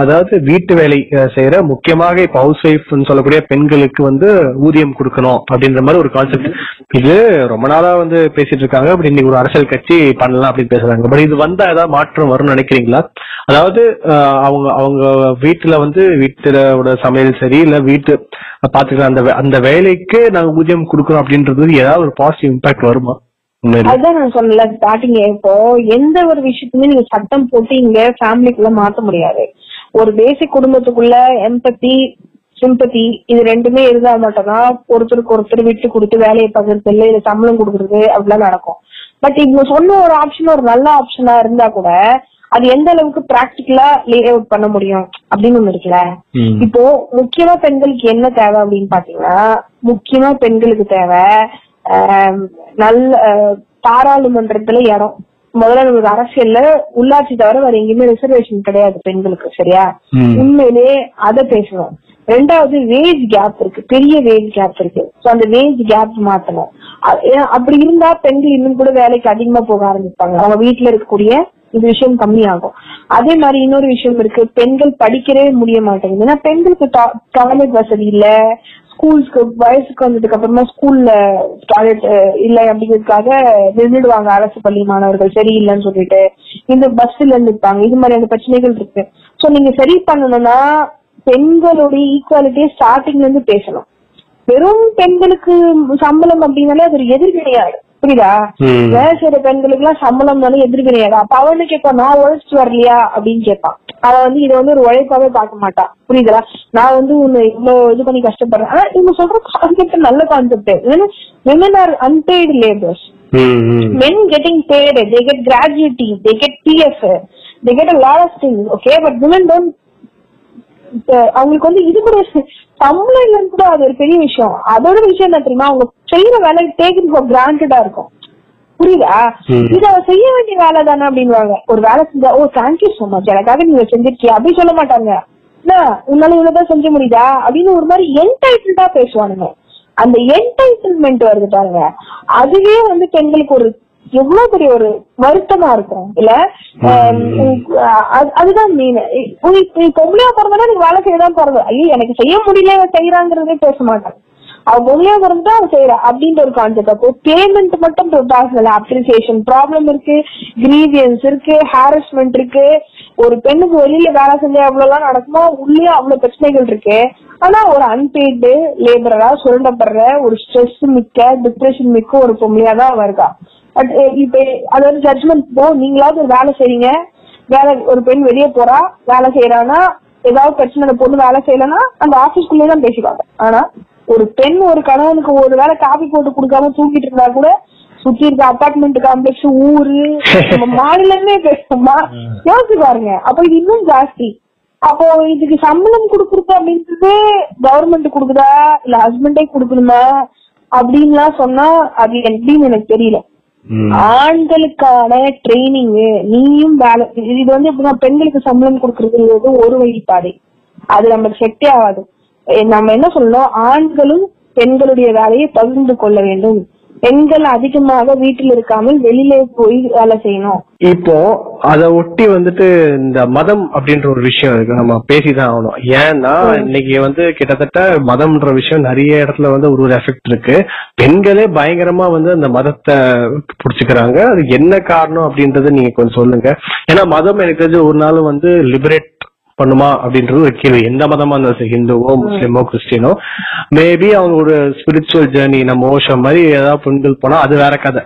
அதாவது வீட்டு வேலை செய்யற முக்கியமாக இப்போ ஹவுஸ் ஒய்ஃப் சொல்லக்கூடிய பெண்களுக்கு வந்து ஊதியம் கொடுக்கணும் அப்படின்ற மாதிரி ஒரு கான்செப்ட் இது ரொம்ப நாளா வந்து பேசிட்டு இருக்காங்க. அப்படி இன்னைக்கு ஒரு அரசியல் கட்சி பண்ணலாம் அப்படின்னு பேசுறாங்க. பட் இது வந்தா ஏதாவது மாற்றம் வரும்னு நினைக்கிறீங்களா? அதாவது அவங்க அவங்க வீட்டுல வந்து வீட்டுல சமையல் சரி இல்ல வீட்டு பாத்துக்கலாம் அந்த அந்த வேலைக்கு நாங்க ஊதியம் கொடுக்கறோம் அப்படின்றது ஏதாவது ஒரு பாசிட்டிவ் இம்பாக்ட் வருமா? அதான் நான் சொன்னல ஸ்டார்டிங் இப்போ எந்த ஒரு விஷயத்துமே நீங்க சட்டம் போட்டு இங்க ஃபேமிலிக்குள்ள மாத்த முடியாது. ஒரு பேசிக் குடும்பத்துக்குள்ள எம்பத்தி சிம்பத்தி இது ரெண்டுமே இருந்தா மட்டும்தான் ஒருத்தருக்கு ஒருத்தர் விட்டு கொடுத்து வேலையை பகிர்றது இல்ல இல்ல சம்பளம் கொடுக்கறது அப்படிலாம் நடக்கும். பட் இவங்க சொன்ன ஒரு ஆப்ஷன் ஒரு நல்ல ஆப்ஷனா இருந்தா கூட அது எந்த அளவுக்கு பிராக்டிக்கலா லே அவுட் பண்ண முடியும் அப்படின்னு ஒண்ணு இருக்குல்ல. இப்போ முக்கியமா பெண்களுக்கு என்ன தேவை அப்படின்னு பாத்தீங்கன்னா முக்கியமா பெண்களுக்கு தேவை நல்ல பாராளுமன்றத்துல இடம். முதல்ல நமக்கு அரசியல்ல உள்ளாட்சி தவிர வேற எங்கேயுமே ரிசர்வேஷன் கிடையாது பெண்களுக்கு சரியா. உண்மையிலே அதை பேசணும். ரெண்டாவது வேஜ் கேப் இருக்கு. பெரிய வேஜ் கேப் இருக்கு. சோ அந்த வேஜ் கேப் மாத்தணும். அப்படி இருந்தா பெண்கள் இன்னும் கூட வேலைக்கு அதிகமா போக ஆரம்பிப்பாங்க. அவங்க வீட்டுல இருக்கக்கூடிய இந்த விஷயம் கம்மியாகும். அதே மாதிரி இன்னொரு விஷயம் இருக்கு. பெண்கள் படிக்கவே முடிய மாட்டேங்குது. ஏன்னா பெண்களுக்கு டாய்லெட் வசதி இல்ல. ஸ்கூல்ஸ்க்கு வயசுக்கு வந்ததுக்கு அப்புறமா ஸ்கூல்ல டாய்லெட் இல்ல அப்படிங்கிறதுக்காக நின்றுடுவாங்க அரசு பள்ளி மாணவர்கள். சரியில்லைன்னு சொல்லிட்டு. இந்த பஸ்ல நிற்பாங்க இது மாதிரியான பிரச்சனைகள் இருக்கு. சோ நீங்க சரி பண்ணணும்னா பெண்களுடைய ஈக்குவாலிட்டியை ஸ்டார்டிங்ல இருந்து பேசணும். வெறும் பெண்களுக்கு சம்பளம் அப்படின்னாலே அது ஒரு எதிர்வினையாடு புரியுதா. வேலை செய்யற பெண்களுக்கு எல்லாம் சம்பளம்னாலே எதிர்வினையாடு அப்ப அவனு கேட்பான் நான் உழைச்சிட்டு வரலையா? அப்படின்னு கேட்பான் அவன் வந்து இதை வந்து ஒரு உழைப்பாவே பார்க்க மாட்டான் புரியுதா நான் வந்து உன்னை இவ்வளவு இது பண்ணி கஷ்டப்படுறேன். ஆனா இவங்க சொல்ற கான்செப்ட் நல்ல concept women are unpaid labours ம், ம். men getting paid, they get gratuity, they get PF, they get a lot of things, okay? But women don't இப்ப அவங்களுக்கு வந்து இது கூட இல்லைன்னு கூட அது ஒரு பெரிய விஷயம். அதோட விஷயம் என்ன தெரியுமா? அவங்க செய்யற வேலை டேக்கன் ஃபார் கிராண்டடா இருக்கும். புரியுதா. இது அவ செய்ய வேண்டிய வேலை தானே அப்படின்வாங்க ஒரு வேலை செஞ்சா ஓ தேங்க்யூ சோ மச் எனக்காக நீங்க செஞ்சிருக்கியா அப்படி சொல்ல மாட்டாங்க. என்ன? உன்னால இவ்வளவுதான் செஞ்ச முடியுதா? அப்படின்னு ஒரு மாதிரி என்டைட்டில்டா பேசுவானுங்க. அந்த என்டைட்டில்மெண்ட் வருது பாருங்க. அதுவே வந்து பெண்களுக்கு ஒரு எவ்வளவு பெரிய ஒரு வருத்தமா இருக்கும். இல்ல அதுதான் மீன் நீ பொம்பளையா பிறந்தா நீ வேலை செய்யதான் பிறந்த ஐயோ எனக்கு செய்ய முடியல செய்யறாங்கிறதே பேச மாட்டாங்க அவ பொம்பளையா பிறந்தா அவன் செய்யறா அப்படின்ற ஒரு கான்செப்ட் அப்போ பேமெண்ட் மட்டும் பேசல அப்ரிசியேஷன் ப்ராப்ளம் இருக்கு கிரீவியன்ஸ் இருக்கு ஹாரஸ்மெண்ட் இருக்கு. ஒரு பெண்ணுக்கு வெளியில வேலை செஞ்சா எவ்வளவு எல்லாம் நடக்குமோ உள்ளே அவ்வளவு பிரச்சனைகள் இருக்கு. ஆனா ஒரு அன்பெய்டு லேபரரா சுரண்டப்படுற ஒரு ஸ்ட்ரெஸ் மிக்க டிப்ரெஷன் மிக்க ஒரு பொம்பளையா தான் அவ பட் இப்ப அதாவது ஜட்மெண்ட் போ நீங்களாவது ஒரு வேலை செய்றீங்க. வேலை ஒரு பெண் வெளியே போறா வேலை செய்யறானா ஏதாவது பிரச்சனை பொண்ணு வேலை செய்யலன்னா அந்த ஆபீஸ்க்குள்ளே தான் பேசிப்பாங்க. ஆனா ஒரு பெண் ஒரு கணவனுக்கு ஒரு வேளை காபி போட்டு கொடுக்காம தூங்கிட்டு இருந்தா கூட சுத்தி இருக்க அபார்ட்மெண்ட் காம்ப்ளெக்ஸ் ஊரு நம்ம மாநிலமே பேசுமா யோசிச்சு பாருங்க. அப்ப இது இன்னும் ஜாஸ்தி. அப்போ இதுக்கு சம்பளம் கொடுக்குறது அப்படின்றது கவர்மெண்ட் கொடுக்குதா? இல்ல ஹஸ்பண்டே கொடுக்கணுமா? அப்படின்லாம் சொன்னா அது எப்படின்னு எனக்கு தெரியல. ஆண்களுக்கான ட்ரைனிங் நீயும் வேலை இது வந்து எப்படின்னா பெண்களுக்கு சம்பளம் கொடுக்கறதுங்கிறது ஒரு வழிபாடு. அது நமக்கு செட்டே ஆகாது. நம்ம என்ன சொல்லணும்? ஆண்களும் பெண்களுடைய வேலையை பகிர்ந்து கொள்ள வேண்டும். பெண்கள் அதிகமாக வீட்டில் இருக்காமல் வெளியிலே போய் வேலை செய்யணும். இப்போ அத ஒட்டி வந்துட்டு இந்த மதம் அப்படின்ற ஒரு விஷயம் இருக்கு. நம்ம பேசிதான் ஆகணும். ஏன்னா இன்னைக்கு வந்து கிட்டத்தட்ட மதம்ன்ற விஷயம் நிறைய இடத்துல வந்து ஒரு ஒரு எஃபெக்ட் இருக்கு. பெண்களே பயங்கரமா வந்து அந்த மதத்தை புடிச்சுக்கிறாங்க. அது என்ன காரணம் அப்படின்றத நீங்க கொஞ்சம் சொல்லுங்க. ஏன்னா மதம் எனக்கு தெரிஞ்ச ஒரு நாள் வந்து லிபரேட் பண்ணுமா அப்படின்றது ஒரு கேள்வி. எந்த மதமா இருந்தாலும் சரி ஹிந்துவோ முஸ்லீமோ கிறிஸ்டினோ மேபி அவங்க ஒரு ஸ்பிரிச்சுவல் ஜேர்னி நம்ம ஓஷம் மாதிரி ஏதாவது பெண்கள் போனா அது வேற கதை.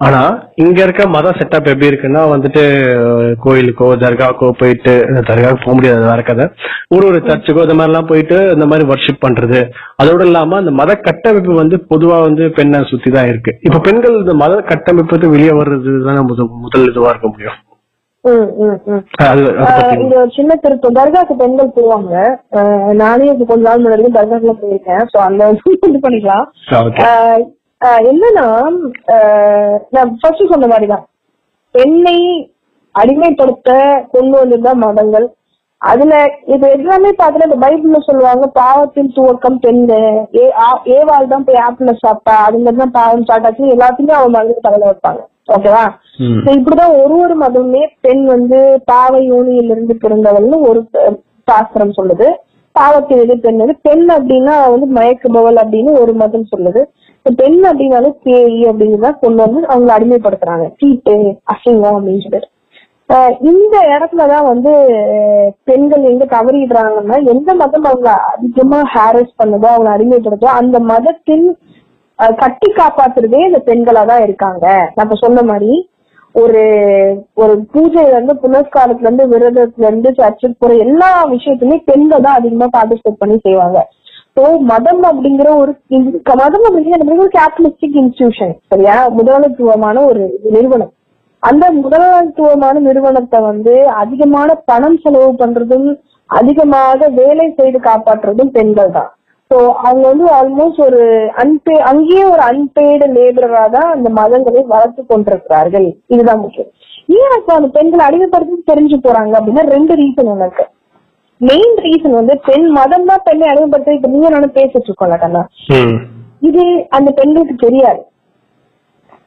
ஆனா இங்க இருக்க மத செட்டப் எப்படி இருக்குன்னா வந்துட்டு கோயிலுக்கோ தர்காக்கோ போயிட்டு தர்காவுக்கு போக முடியாது வேற கதை. ஒரு ஒரு சர்ச்சுக்கோ இந்த மாதிரி எல்லாம் போயிட்டு இந்த மாதிரி வர்ஷிப் பண்றது. அதோட இல்லாம அந்த மத கட்டமைப்பு வந்து பொதுவா வந்து பெண்ணை சுத்தி தான் இருக்கு. இப்ப பெண்கள் இந்த மத கட்டமைப்பு வெளியே வர்றது முதல் இதுவா இருக்க முடியும். அது அதை இது ஒரு சின்ன திருத்தம் தர்காக்கு பெண்கள் போவாங்க. நானே இது கொஞ்ச நாள் முன்னாடி தர்காக்குள்ள போயிருக்கேன். சோ அந்த இது பண்ணிக்கலாம். என்னன்னா நான் ஃபர்ஸ்ட் சொன்ன மாதிரிதான். பெண்ணை அடிமைப்படுத்த கொண்டு வந்ததுதான் மதங்கள். அதுல இது எல்லாமே பாத்தீங்கன்னா இந்த பைபிள்ல சொல்லுவாங்க பாவத்தின் துவக்கம் பெண் ஏ ஆ- ஏவாள் தான் போய் ஆப்பிள சாப்பிட்டா அதுங்கிறது தான் பாவம் சாட்டாச்சு எல்லாத்தையுமே அவன் மகளுக்கு தகவல் வைப்பாங்க. ஓகேவா? இப்படிதான் ஒரு ஒரு மதமுமே பெண் வந்து பாவ யோனியிலிருந்து பிறந்தவள்னு ஒரு சாஸ்திரம் சொல்லுது. பாவத்தின் எது பெண் எது பெண் அப்படின்னா வந்து மயக்குபவள் அப்படின்னு ஒரு மதம் சொல்லுது. பெண் அப்படின்னாலும் பேய் அப்படிங்கிறத கொண்டு வந்து அவங்களை அடிமைப்படுத்துறாங்க. தீட்டு அசிங்கம் அப்படின்னு சொல்லிட்டு. இந்த இடத்துலதான் வந்து பெண்கள் எங்க தவறிடுறாங்கன்னா எந்த மதம் அவங்க அதிகமா ஹாரஸ் பண்ணுதோ அவங்க அடிமைப்படுதோ அந்த மதத்தின் கட்டி காப்பாத்துறதே இந்த பெண்களா தான் இருக்காங்க நம்ம சொன்ன மாதிரி ஒரு ஒரு பூஜையில இருந்து புனஸ்காரத்துல இருந்து விரதத்துல இருந்து சர்ச்சுக்கு போற எல்லா விஷயத்துலயுமே பெண்கள் தான் அதிகமா பார்ட்டிசிபேட் பண்ணி செய்வாங்க. ஸோ மதம் அப்படிங்கிற ஒரு மதம் அப்படிங்கிற ஒரு கேபிட்டலிஸ்டிக் இன்ஸ்டிடியூஷன் சரியா? முதலாளித்துவமான ஒரு நிறுவனம். அந்த முதலாளித்துவமான நிறுவனத்தை வந்து அதிகமான பணம் செலவு பண்றதும் அதிகமாக வேலை செய்து காப்பாற்றுறதும் பெண்கள் தான் ஸோ அவங்க வந்து ஆல்மோஸ்ட் ஒரு அன்பே அங்கேயே ஒரு அன்பெய்டு லேபரரா தான் அந்த மதங்களை வளர்த்து கொண்டிருக்கிறார்கள். இதுதான் முக்கியம். ஏன் அப்ப அந்த பெண்களை அடிமைப்படுத்தி தெரிஞ்சு போறாங்க அப்படின்னா ரெண்டு ரீசன் எனக்கு மெயின் ரீசன் வந்து பெண் மதம் தான் பெண்ணை அடிமைப்படுத்த இப்ப நீங்க நானும் பேசிட்டு இருக்கோம்ல கண்ணா. இது அந்த பெண்களுக்கு தெரியாது.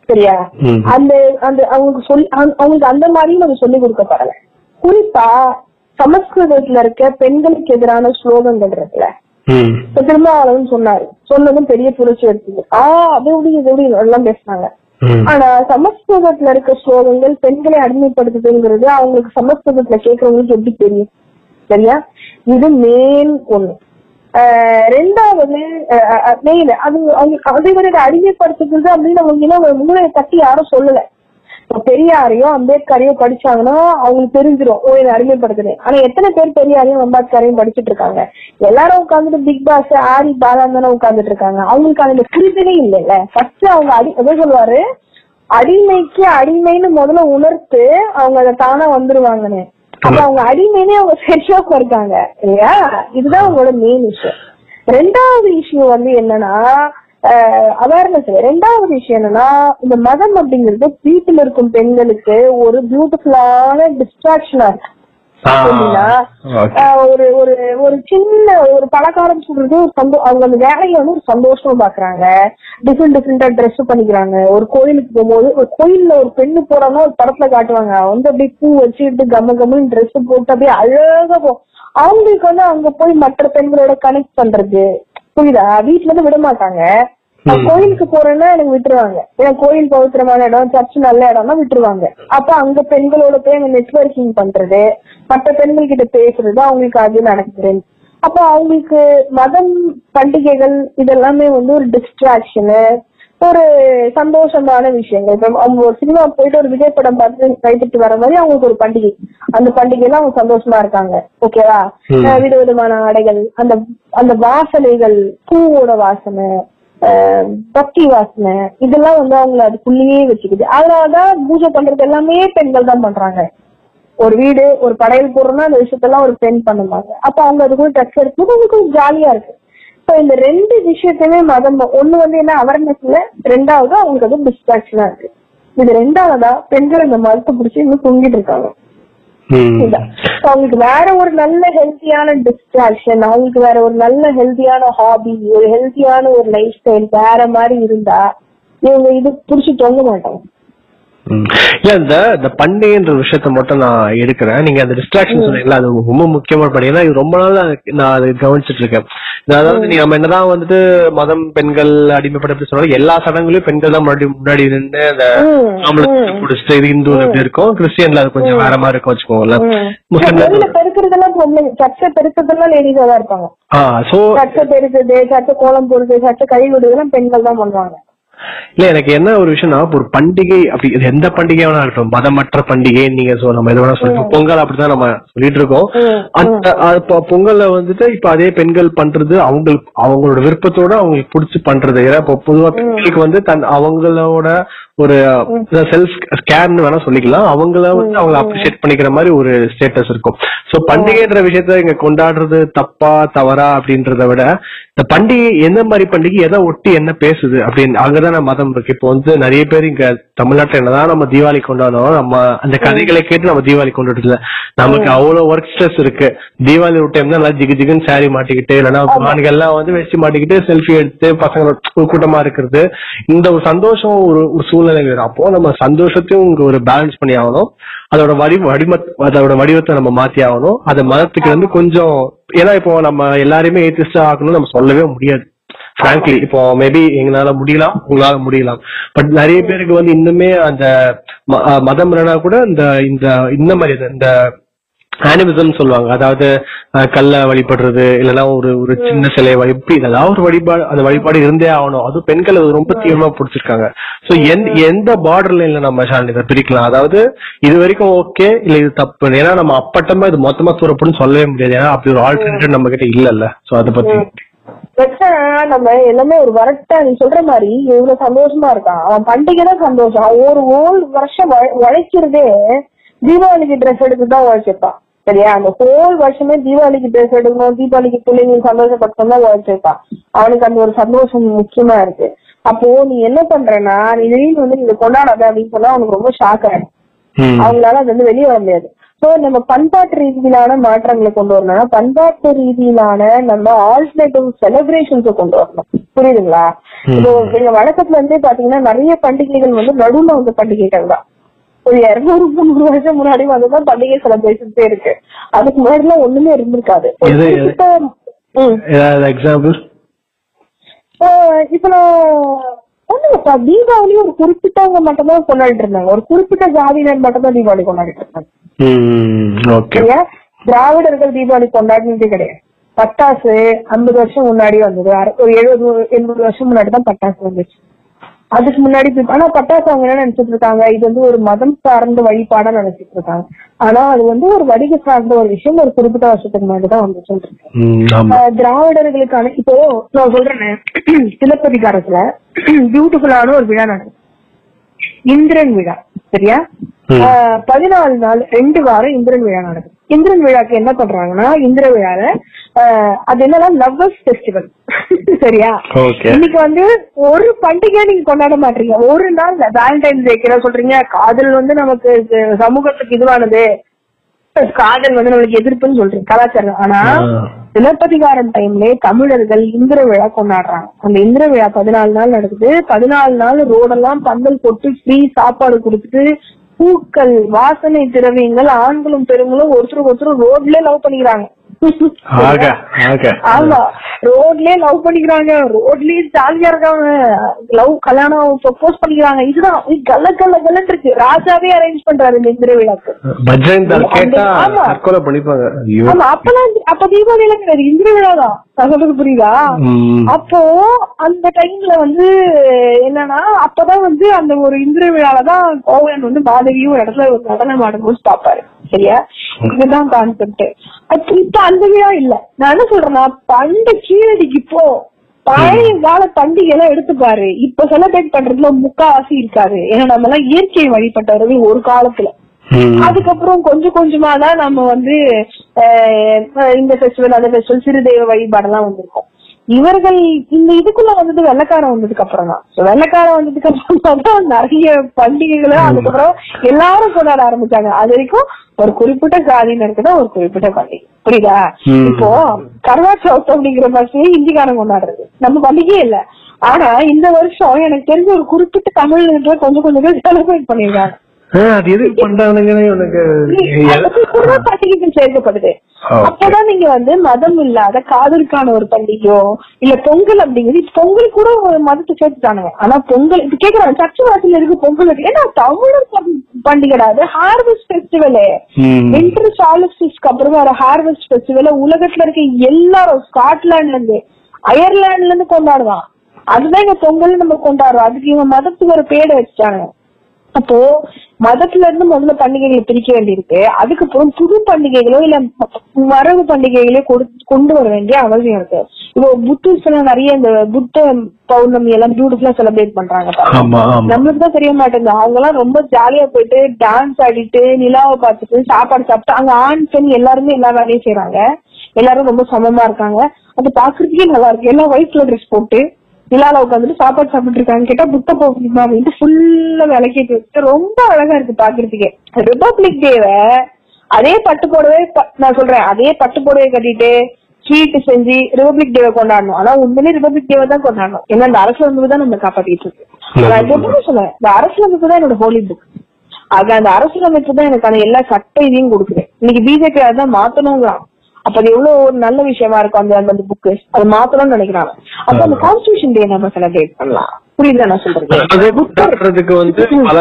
சரியா. அந்த அந்த அவங்களுக்கு சொல்லி அவங்க- அவங்களுக்கு அந்த மாதிரியும் நம்ம சொல்லி கொடுக்கப்படல. குறிப்பா சமஸ்கிருதத்துல இருக்க பெண்களுக்கு எதிரான ஸ்லோகங்கள் இருக்குல்ல. இப்ப திருமாவளவன் சொன்னாரு. சொன்னதும் பெரிய புரட்சி எடுத்தது. ஆஹ் அது எப்படி இது எப்படி எல்லாம் பேசினாங்க. ஆனா சமஸ்கிருதத்துல இருக்க ஸ்லோகங்கள் பெண்களை அடிமைப்படுத்துதுங்கிறது அவங்களுக்கு சமஸ்கிருதத்துல கேட்கறவங்களுக்கு எப்படி தெரியும்? சரியா? இது மெயின் ஒண்ணு. ஆஹ் ரெண்டாவது மெயின் அது அவங்க அதை விட இதை அடிமைப்படுத்துறது அப்படின்னு அவங்க இன்னும் ஒரு மூளையை தட்டி யாரும் சொல்லல. பெரியாரையோ அம்பேத்கரையோ படிச்சாங்கன்னா அவங்களுக்கு தெரிஞ்சிரும். ஓ இதை அடிமைப்படுத்துறேன் ஆனா எத்தனை பேர் பெரியாரையும் அம்பேத்கரையும் படிச்சுட்டு இருக்காங்க எல்லாரும் உட்காந்துட்டு பிக் பாஸ் ஆரி பாலா தானே உட்காந்துட்டு இருக்காங்க அவங்களுக்கு அதுல புரிதலே இல்லைல்ல. ஃபர்ஸ்ட் அவங்க அடி என்ன சொல்லுவாரு? அடிமைக்கு அடிமைன்னு முதல்ல உணர்த்து அவங்க அதை தானா வந்துருவாங்கன்னு. அப்ப அவங்க அடிமைனே அவங்க சரியாக இருக்காங்க. இல்லையா? இதுதான் அவங்களோட மெயின் விஷயம் ரெண்டாவது விஷயம் வந்து என்னன்னா அவேர்னஸ் ரெண்டாவது விஷயம் என்னன்னா இந்த மதம் அப்படிங்கிறது வீட்டுல இருக்கும் பெண்களுக்கு ஒரு பியூட்டிஃபுல்லான டிஸ்ட்ராக்ஷனா இருக்கு. ஒரு ஒரு ஒரு சின்ன ஒரு பலகாரம் சொல்றது ஒரு சந்தோ அவங்க அந்த வேலையை வந்து ஒரு சந்தோஷமா பாக்குறாங்க. டிஃப்ரெண்ட் டிஃப்ரெண்டா ட்ரெஸ் பண்ணிக்கிறாங்க. ஒரு கோயிலுக்கு போகும்போது ஒரு கோயில்ல ஒரு பெண்ணு போறாங்கன்னா ஒரு படத்துல காட்டுவாங்க. வந்து அப்படியே பூ வச்சுட்டு கம்ம கம்முன்னு ட்ரெஸ் போட்டு அப்படியே அழகா போ அவங்களுக்கு வந்து அங்க போய் மற்ற பெண்களோட கனெக்ட் பண்றது. புரியுதா? வீட்டுல இருந்து விட மாட்டாங்க கோயிலுக்கு போறேன்னா எனக்கு விட்டுருவாங்க. ஏன்னா கோயில் பவித்திரமான இடம் சர்ச் நல்ல இடம்னா விட்டுருவாங்க. அப்ப அங்க பெண்களோட போய் அங்க நெட்வொர்க்கிங் பண்றது மற்ற பெண்கள் கிட்ட பேசுறது அவங்களுக்கு அது நடக்குது. அப்ப அவங்களுக்கு மதம் பண்டிகைகள் இதெல்லாமே வந்து ஒரு டிஸ்ட்ராக்ஷனு ஒரு சந்தோஷமான விஷயங்கள். இப்ப அவங்க ஒரு சினிமா போயிட்டு ஒரு விஜய் படம் பார்த்து கைப்பற்றி வர மாதிரி அவங்களுக்கு ஒரு பண்டிகை. அந்த பண்டிகையில அவங்க சந்தோஷமா இருக்காங்க. ஓகேவா விதவிதமான ஆடைகள் அந்த அந்த வாசனைகள் பூவோட வாசனை பக்தி வாசனை இதெல்லாம் வந்து அவங்கள அதுக்குள்ளேயே வச்சுக்குது. அதனாலதான் பூஜை பண்றது எல்லாமே பெண்கள் தான் பண்றாங்க. ஒரு வீடு ஒரு படையல் போடுறோம்னா அந்த விஷயத்தெல்லாம் ஒரு பெண் பண்ணுவாங்க. அப்ப அவங்க அதுக்குள்ள டச் எடுக்கும்போது அவங்களுக்கு கொஞ்சம் ஜாலியா இருக்கு. இந்த ரெண்டு விஷயத்தையுமே மதம் ஒண்ணு வந்து என்ன அவேர்னஸ் இல்ல ரெண்டாவது அவங்களுக்கு அது டிஸ்ட்ராக்ஷனா இருக்கு. இது ரெண்டாவதா பெண்கள் இந்த மதத்தை பிடிச்சி இன்னும் தூங்கிட்டு இருக்காங்க. அவங்களுக்கு வேற ஒரு நல்ல ஹெல்த்தியான டிஸ்ட்ராக்ஷன் அவங்களுக்கு வேற ஒரு நல்ல ஹெல்த்தியான ஹாபி ஒரு ஹெல்த்தியான ஒரு லைஃப் ஸ்டைல் வேற மாதிரி இருந்தா இவங்க இது புடிச்சு தொங்க மாட்டாங்க. இந்த இந்த பண்டிகைன்ற விஷயத்த மட்டும் நான் எடுக்கிறேன். நீங்க அந்த டிஸ்ட்ராக்ஷன் சொன்னீங்களா அது ரொம்ப முக்கியமான பண்டிகை ஏன்னா இது ரொம்ப நாள் நான் அதை கவனிச்சிட்டு இருக்கேன் அதாவது நீங்க நம்ம என்னதான் வந்துட்டு மதம் பெண்கள் அடிமைப்பட எப்படி சொன்னாலும் எல்லா சடங்குலயும் பெண்கள் தான் முன்னாடி முன்னாடி நின்று அந்த ஆம்பளை பிடிச்சிட்டு இது இந்து எப்படி இருக்கும். கிறிஸ்டியன்ல அது கொஞ்சம் வேற மாதிரி இருக்கும் வச்சுக்கோங்களேன். முஸ்லிம்ல பெருக்கிறதெல்லாம் சர்ச்சை பெருக்கிறதெல்லாம் லேடிஸா தான் இருப்பாங்க. சோ பெருக்குது சர்ச்சை கோலம் போடுறது சர்ச்சை கை விடுறதுலாம் பெண்கள் தான் பண்ணுவாங்க. இல்ல எனக்கு என்ன ஒரு விஷயம்னா ஒரு பண்டிகை அப்படி இது எந்த பண்டிகை வேணா இருக்கட்டும். மதமற்ற பண்டிகை நீங்க சொ நம்ம எது வேணா சொல்லிட்டு பொங்கல் அப்படிதான் நம்ம சொல்லிட்டு இருக்கோம். அந்த பொங்கல்ல வந்துட்டு இப்ப அதே பெண்கள் பண்றது அவங்களுக்கு அவங்களோட விருப்பத்தோட அவங்களுக்கு பிடிச்சி பண்றது. ஏன்னா இப்ப பொதுவா பெண்களுக்கு வந்து தன் அவங்களோட ஒரு செல்ஃப் ஸ்கேர்னு வேணா சொல்லிக்கலாம். அவங்கள வந்து அவங்கள அப்ரிஷியேட் பண்ணிக்கிற மாதிரி ஒரு ஸ்டேட்டஸ் இருக்கும். சோ பண்டிகைன்ற விஷயத்த இங்க கொண்டாடுறது தப்பா தவறா அப்படின்றத விட இந்த பண்டிகை எந்த மாதிரி பண்டிகை எதை ஒட்டி என்ன பேசுது அப்படின்னு அங்கதான மதம் இருக்கு. இப்போ வந்து நிறைய பேர் இங்க தமிழ்நாட்டுல என்னதான் நம்ம தீபாவளி கொண்டாடுறோம் நம்ம அந்த கதைகளை கேட்டு நம்ம தீபாவளி கொண்டாடுறது நமக்கு அவ்வளவு ஒர்க் ஸ்ட்ரெஸ் இருக்கு. தீபாவளி ஒரு டைம் தான் நல்லா ஜிகு ஜிகுன்னு சாரி மாட்டிக்கிட்டு இல்லைன்னா ஆண்கள் எல்லாம் வந்து வேஷ்டி மாட்டிக்கிட்டு செல்ஃபி எடுத்து பசங்களோட கூட்டமா இருக்கிறது. இந்த ஒரு சந்தோஷம் ஒரு ஒரு சூழ்நிலைகள் அப்போ நம்ம சந்தோஷத்தையும் இங்க ஒரு பேலன்ஸ் பண்ணி ஆகணும். அதோட வடி வடிம அதோட வடிவத்தை நம்ம மாத்தி ஆகணும். அது மதத்துக்கு வந்து கொஞ்சம் ஏன்னா இப்போ நம்ம எல்லாரையுமே ஏத்திஸ்டா ஆகணும்னு நம்ம சொல்லவே முடியாது. ஃப்ராங்க்லி இப்போ மேபி எங்களால முடியலாம் உங்களால முடியலாம். பட் நிறைய பேருக்கு வந்து இன்னுமே அந்த ம- மதம் இல்லைனா கூட இந்த இந்த இந்த மாதிரி இந்த ஆனிமிசம் சொல்லுவாங்க. அதாவது கல்ல வழிபடுறது இல்லைன்னா ஒரு ஒரு சின்ன சிலையை வழிபி இதெல்லாம் ஒரு வழிபாடு அந்த வழிபாடு இருந்தே ஆகணும். அதுவும் பெண்கள் அது ரொம்ப தீவிரமா பிடிச்சிருக்காங்க. சோ எந்த எந்த பார்டர் லைன்ல நம்ம இதை பிரிக்கலாம். அதாவது இது வரைக்கும் ஓகே இல்ல இது தப்பு. ஏன்னா நம்ம அப்பட்டமா இது மொத்தமா தூரப்படும் சொல்லவே முடியாது. ஏன்னா அப்படி ஒரு ஆல்டர்னேட்டிவ் நம்ம கிட்ட இல்லல்ல. சோ அதை பத்தி. நம்ம எல்லாமே ஒரு வரட்டா நீ சொல்ற மாதிரி இவ்வளவு சந்தோஷமா இருக்கான். அவன் பண்டிகை தான் சந்தோஷம் ஒரு ஹோல் வருஷம் உழை- உழைக்கிறதே தீபாவளிக்கு ட்ரெஸ் எடுத்து தான் உழைச்சிருப்பான். சரியா? அந்த ஹோல் வருஷமே தீபாவளிக்கு ட்ரெஸ் எடுக்கணும் தீபாவளிக்கு பிள்ளைங்களுக்கு சந்தோஷப்படுத்தணும் தான் உழைச்சிருப்பான் அவனுக்கு அந்த ஒரு சந்தோஷம் முக்கியமா இருக்கு. அப்போ நீ என்ன பண்றேன்னா நீ திடீர்னு வந்து நீங்க கொண்டாடாத அப்படின்னு சொன்னா அவனுக்கு ரொம்ப ஷாக் ஆயிடும். அவங்களால அது வந்து வெளியே வர முடியாது. சோ நம்ம பண்பாட்டு ரீதியிலான மாற்றங்களை கொண்டு வரணும்னா பண்பாட்டு ரீதியிலான நம்ம ஆல்டர்னேட்டிவ் செலிப்ரேஷன்ஸ் கொண்டு வரணும். புரியுதுங்களா? இப்போ எங்க வழக்கத்துல இருந்தே பாத்தீங்கன்னா நிறைய பண்டிகைகள் வந்து நடுவுல வந்த பண்டிகைகள் தான் ஒரு இருநூறு முந்நூறு வருஷம் முன்னாடி வந்துதான் பண்டிகை செலிப்ரேஷன்ஸே இருக்கு. அதுக்கு முன்னாடி எல்லாம் ஒண்ணுமே இருந்திருக்காது. எக்ஸாம்பிள் இப்ப நான் ஒண்ணுங்கப்பா தீபாவளி ஒரு குறிப்பிட்டவங்க மட்டும் தான் கொண்டாடிட்டு இருந்தாங்க. ஒரு குறிப்பிட்ட ஜாதியினர் மட்டும் தான் தீபாவளி கொண்டாடிட்டு இருந்தாங்க. திராவிடர்கள் தீபாவளி கொண்டாடினதே கிடையாது. பட்டாசு ஐம்பது வருஷம் முன்னாடி வந்தது. ஒரு எழுபது எண்பது வருஷம் முன்னாடி தான் பட்டாசு வந்துச்சு. அதுக்கு முன்னாடி ஆனா பட்டாசு அவங்க என்ன நினைச்சிட்டு இருக்காங்க. இது வந்து ஒரு மதம் சார்ந்த வழிபாடா நினைச்சிட்டு இருக்காங்க. ஆனா அது வந்து ஒரு வணிக சார்ந்த ஒரு விஷயம் ஒரு குறிப்பிட்ட வருஷத்துக்கு முன்னாடி தான் வந்துச்சுன்னு இருக்கு திராவிடர்களுக்கான இப்போ நான் சொல்றேன் சிலப்பதிகாரத்துல பியூட்டிஃபுல்லான ஒரு விழா நடக்கும் இந்திரன் விழா சரியா? பதினாலு நாள் ரெண்டு வாரம் இந்திரன் விழா நடக்கும் இந்திரன் விழாக்கு என்ன பண்றாங்கன்னா இந்திர விழால அது என்னன்னா லவ்வர்ஸ் ஃபெஸ்டிவல் சரியா? Okay. இன்னைக்கு வந்து ஒரு பண்டிகை நீங்க கொண்டாட மாட்டீங்க. ஒரு நாள் வேலண்டைன்ஸ் டேக்கு சொல்றீங்க. காதல் வந்து நமக்கு சமூகத்துக்கு இதுவானது. காதல் வந்து நம்மளுக்கு எதிர்ப்புன்னு சொல்றீங்க கலாச்சாரம். ஆனா. சிலப்பதிகாரம் டைம்ல தமிழர்கள் இந்திர விழா கொண்டாடுறாங்க. அந்த இந்திர விழா பதினாலு நாள் நடக்குது. பதினாலு நாள் ரோடெல்லாம் பந்தல் போட்டு ஃப்ரீ சாப்பாடு கொடுத்துட்டு பூக்கள் வாசனை திரவியங்கள் ஆண்களும் பெருங்களும் ஒருத்தருக்கு ஒருத்தர் ரோட்ல லவ் பண்ணிக்கிறாங்க. ஆமா ரோட்லயே லவ் பண்ணிக்கிறாங்க. ரோட்லயே ஜாலியா இருக்காங்க. லவ் கல்யாணம் ப்ரொபோஸ் பண்ணிக்கிறாங்க. இதுதான் இது கல்ல கல்ல கல்லன் இருக்கு. ராஜாவே அரேஞ்ச் பண்றாரு இந்த இந்திர விழாக்கு ஆமா. அப்பெல்லாம் அப்ப தீபாவளி எல்லாம் கிடையாது. இந்திர விழா தான் சொல்றது புரியுதா. அப்போ அந்த டைம்ல வந்து என்னன்னா அப்பதான் வந்து அந்த ஒரு இந்திர விழால தான் கோவலன் வந்து மாதவியும் இடத்துல ஒரு நடனம் ஆடும்போது பாப்பாரு சரியா? இதுதான் கான்செப்ட் இப்ப அந்த விழா இல்ல. நான் என்ன சொல்றேன்னா பண்ட கீழடிக்கு போ. பழைய கால பண்டிகை எல்லாம் எடுத்து பாரு. இப்ப செலிப்ரேட் பண்றதுல முக்காவாசி இருக்காது ஏன்னா நம்ம எல்லாம் இயற்கையை வழிபட்டவர்கள் ஒரு காலத்துல. அதுக்கப்புறம் கொஞ்சம் கொஞ்சமா தான் நம்ம வந்து இந்த ஃபெஸ்டிவல் அந்த ஃபெஸ்டிவல் சிறு தெய்வ வழிபாடெல்லாம் வந்திருக்கோம். இவர்கள் இந்த இதுக்குள்ள வந்தது வெள்ளக்காரன் வந்ததுக்கு அப்புறம் தான். வெள்ளக்காரன் வந்ததுக்கு அப்புறம் தான் நிறைய பண்டிகைகளை அதுக்கப்புறம் எல்லாரும் கொண்டாட ஆரம்பிச்சாங்க. அது வரைக்கும் ஒரு குறிப்பிட்ட சாதியினருக்கு தான் ஒரு குறிப்பிட்ட பண்டிகை. புரியுதா. இப்போ கர்வா சவுத் அப்படிங்கிற பண்டிகை ஹிந்திக்காரன் கொண்டாடுறது. நம்ம பண்டிகையே இல்ல. ஆனா இந்த வருஷம் எனக்கு தெரிஞ்ச ஒரு குறிப்பிட்ட தமிழ்ல கொஞ்சம் கொஞ்சம் பேர் செலிப்ரேட் பண்ணிருக்காங்க அது எதுக்கு பண்றானுங்கன்னு பண்டிகைகள் சேர்க்கப்படுது. அப்பதான் நீங்க வந்து மதம் இல்லாத காதலுக்கான ஒரு பண்டிகையோ இல்ல பொங்கல் அப்படிங்கிறது பொங்கல் கூட ஒரு மதத்தை சேர்த்துட்டானுங்க. ஆனா பொங்கல் இப்ப கேக்குறாங்க சர்ச்சை வாசல்ல இருக்கு பொங்கல் இருக்கு ஏன்னா தமிழர் பண்- பண்டிகைடா அது? ஹார்வெஸ்ட் ஃபெஸ்டிவல் ம். வின்டர் சாலிஸ்டிஸ்க்கு அப்புறம் வர ஹார்வெஸ்ட் ஃபெஸ்டிவல் உலகத்துல இருக்க எல்லாரும் ஸ்காட்லாண்ட்ல இருந்து அயர்லாண்ட்ல இருந்து கொண்டாடுவான். அதுதான் இங்க பொங்கல் நம்ம கொண்டாடுறோம். அதுக்கு இவங்க மதத்துக்கு ஒரு பேரை வச்சுட்டாங்க அப்போ மதத்துல இருந்து முதல்ல பண்டிகைகளை பிரிக்க வேண்டியிருக்கு. அதுக்கப்புறம் புது பண்டிகைகளோ இல்ல மரபு பண்டிகைகளோ கொண்டு வர வேண்டிய அவசியம் இருக்கு. இப்போ புத்திஸ்ட் எல்லாம் நிறைய இந்த புத்த பௌர்ணமி எல்லாம் பியூட்டிஃபுல்லா செலிப்ரேட் பண்றாங்க நம்மளுக்கு தான் தெரிய மாட்டேங்குது. அவங்க எல்லாம் ரொம்ப ஜாலியா போயிட்டு டான்ஸ் ஆடிட்டு நிலாவை பார்த்துட்டு சாப்பாடு சாப்பிட்டு அங்க ஆண் பெண் எல்லாருமே எல்லா வேலையும் செய்யறாங்க எல்லாரும் ரொம்ப சமமா இருக்காங்க. அது பாக்குறதுக்கே நல்லா இருக்கு. எல்லாம் கலர் ட்ரெஸ் போட்டு நிலால உட்காந்துட்டு சாப்பாடு சாப்பிட்டு இருக்காங்க கேட்டா புத்த பௌர்ணமா அப்படின்ட்டு ஃபுல்லா விளக்கிட்டு வச்சுட்டு ரொம்ப அழகா இருக்கு பாக்குறதுக்கே. ரிபப்ளிக் டேவை அதே பட்டு புடவை நான் சொல்றேன் அதே பட்டு புடவை கட்டிட்டு ஸ்வீட் செஞ்சு ரிபப்ளிக் டேவை கொண்டாடணும். ஆனா உண்மையிலே ரிபப்ளிக் டேவை தான் கொண்டாடணும். ஏன்னா இந்த அரசியலமைப்பு தான் நம்ம காப்பாத்திட்டு இருக்கு. நான் எப்படி சொல்லுவேன் இந்த அரசியலமைப்பு தான் என்னோட ஹோலி புக் அது அந்த அரசியலமைப்பு தான் எனக்கு அந்த எல்லா சட்ட இதையும் கொடுக்குது. இன்னைக்கு பிஜேபி அதான் மாத்தணுங்கிறான். அப்ப அது எவ்வளவு ஒரு நல்ல விஷயமா இருக்கும் அந்த அந்த புக்கு அது மாத்தணும்னு நினைக்கிறாங்க. அப்ப அந்த கான்ஸ்டியூஷன் டே நம்ம செலிப்ரேட் பண்ணலாம். புரியுதா நான் கொண்டாடுறதுக்கு வந்து பல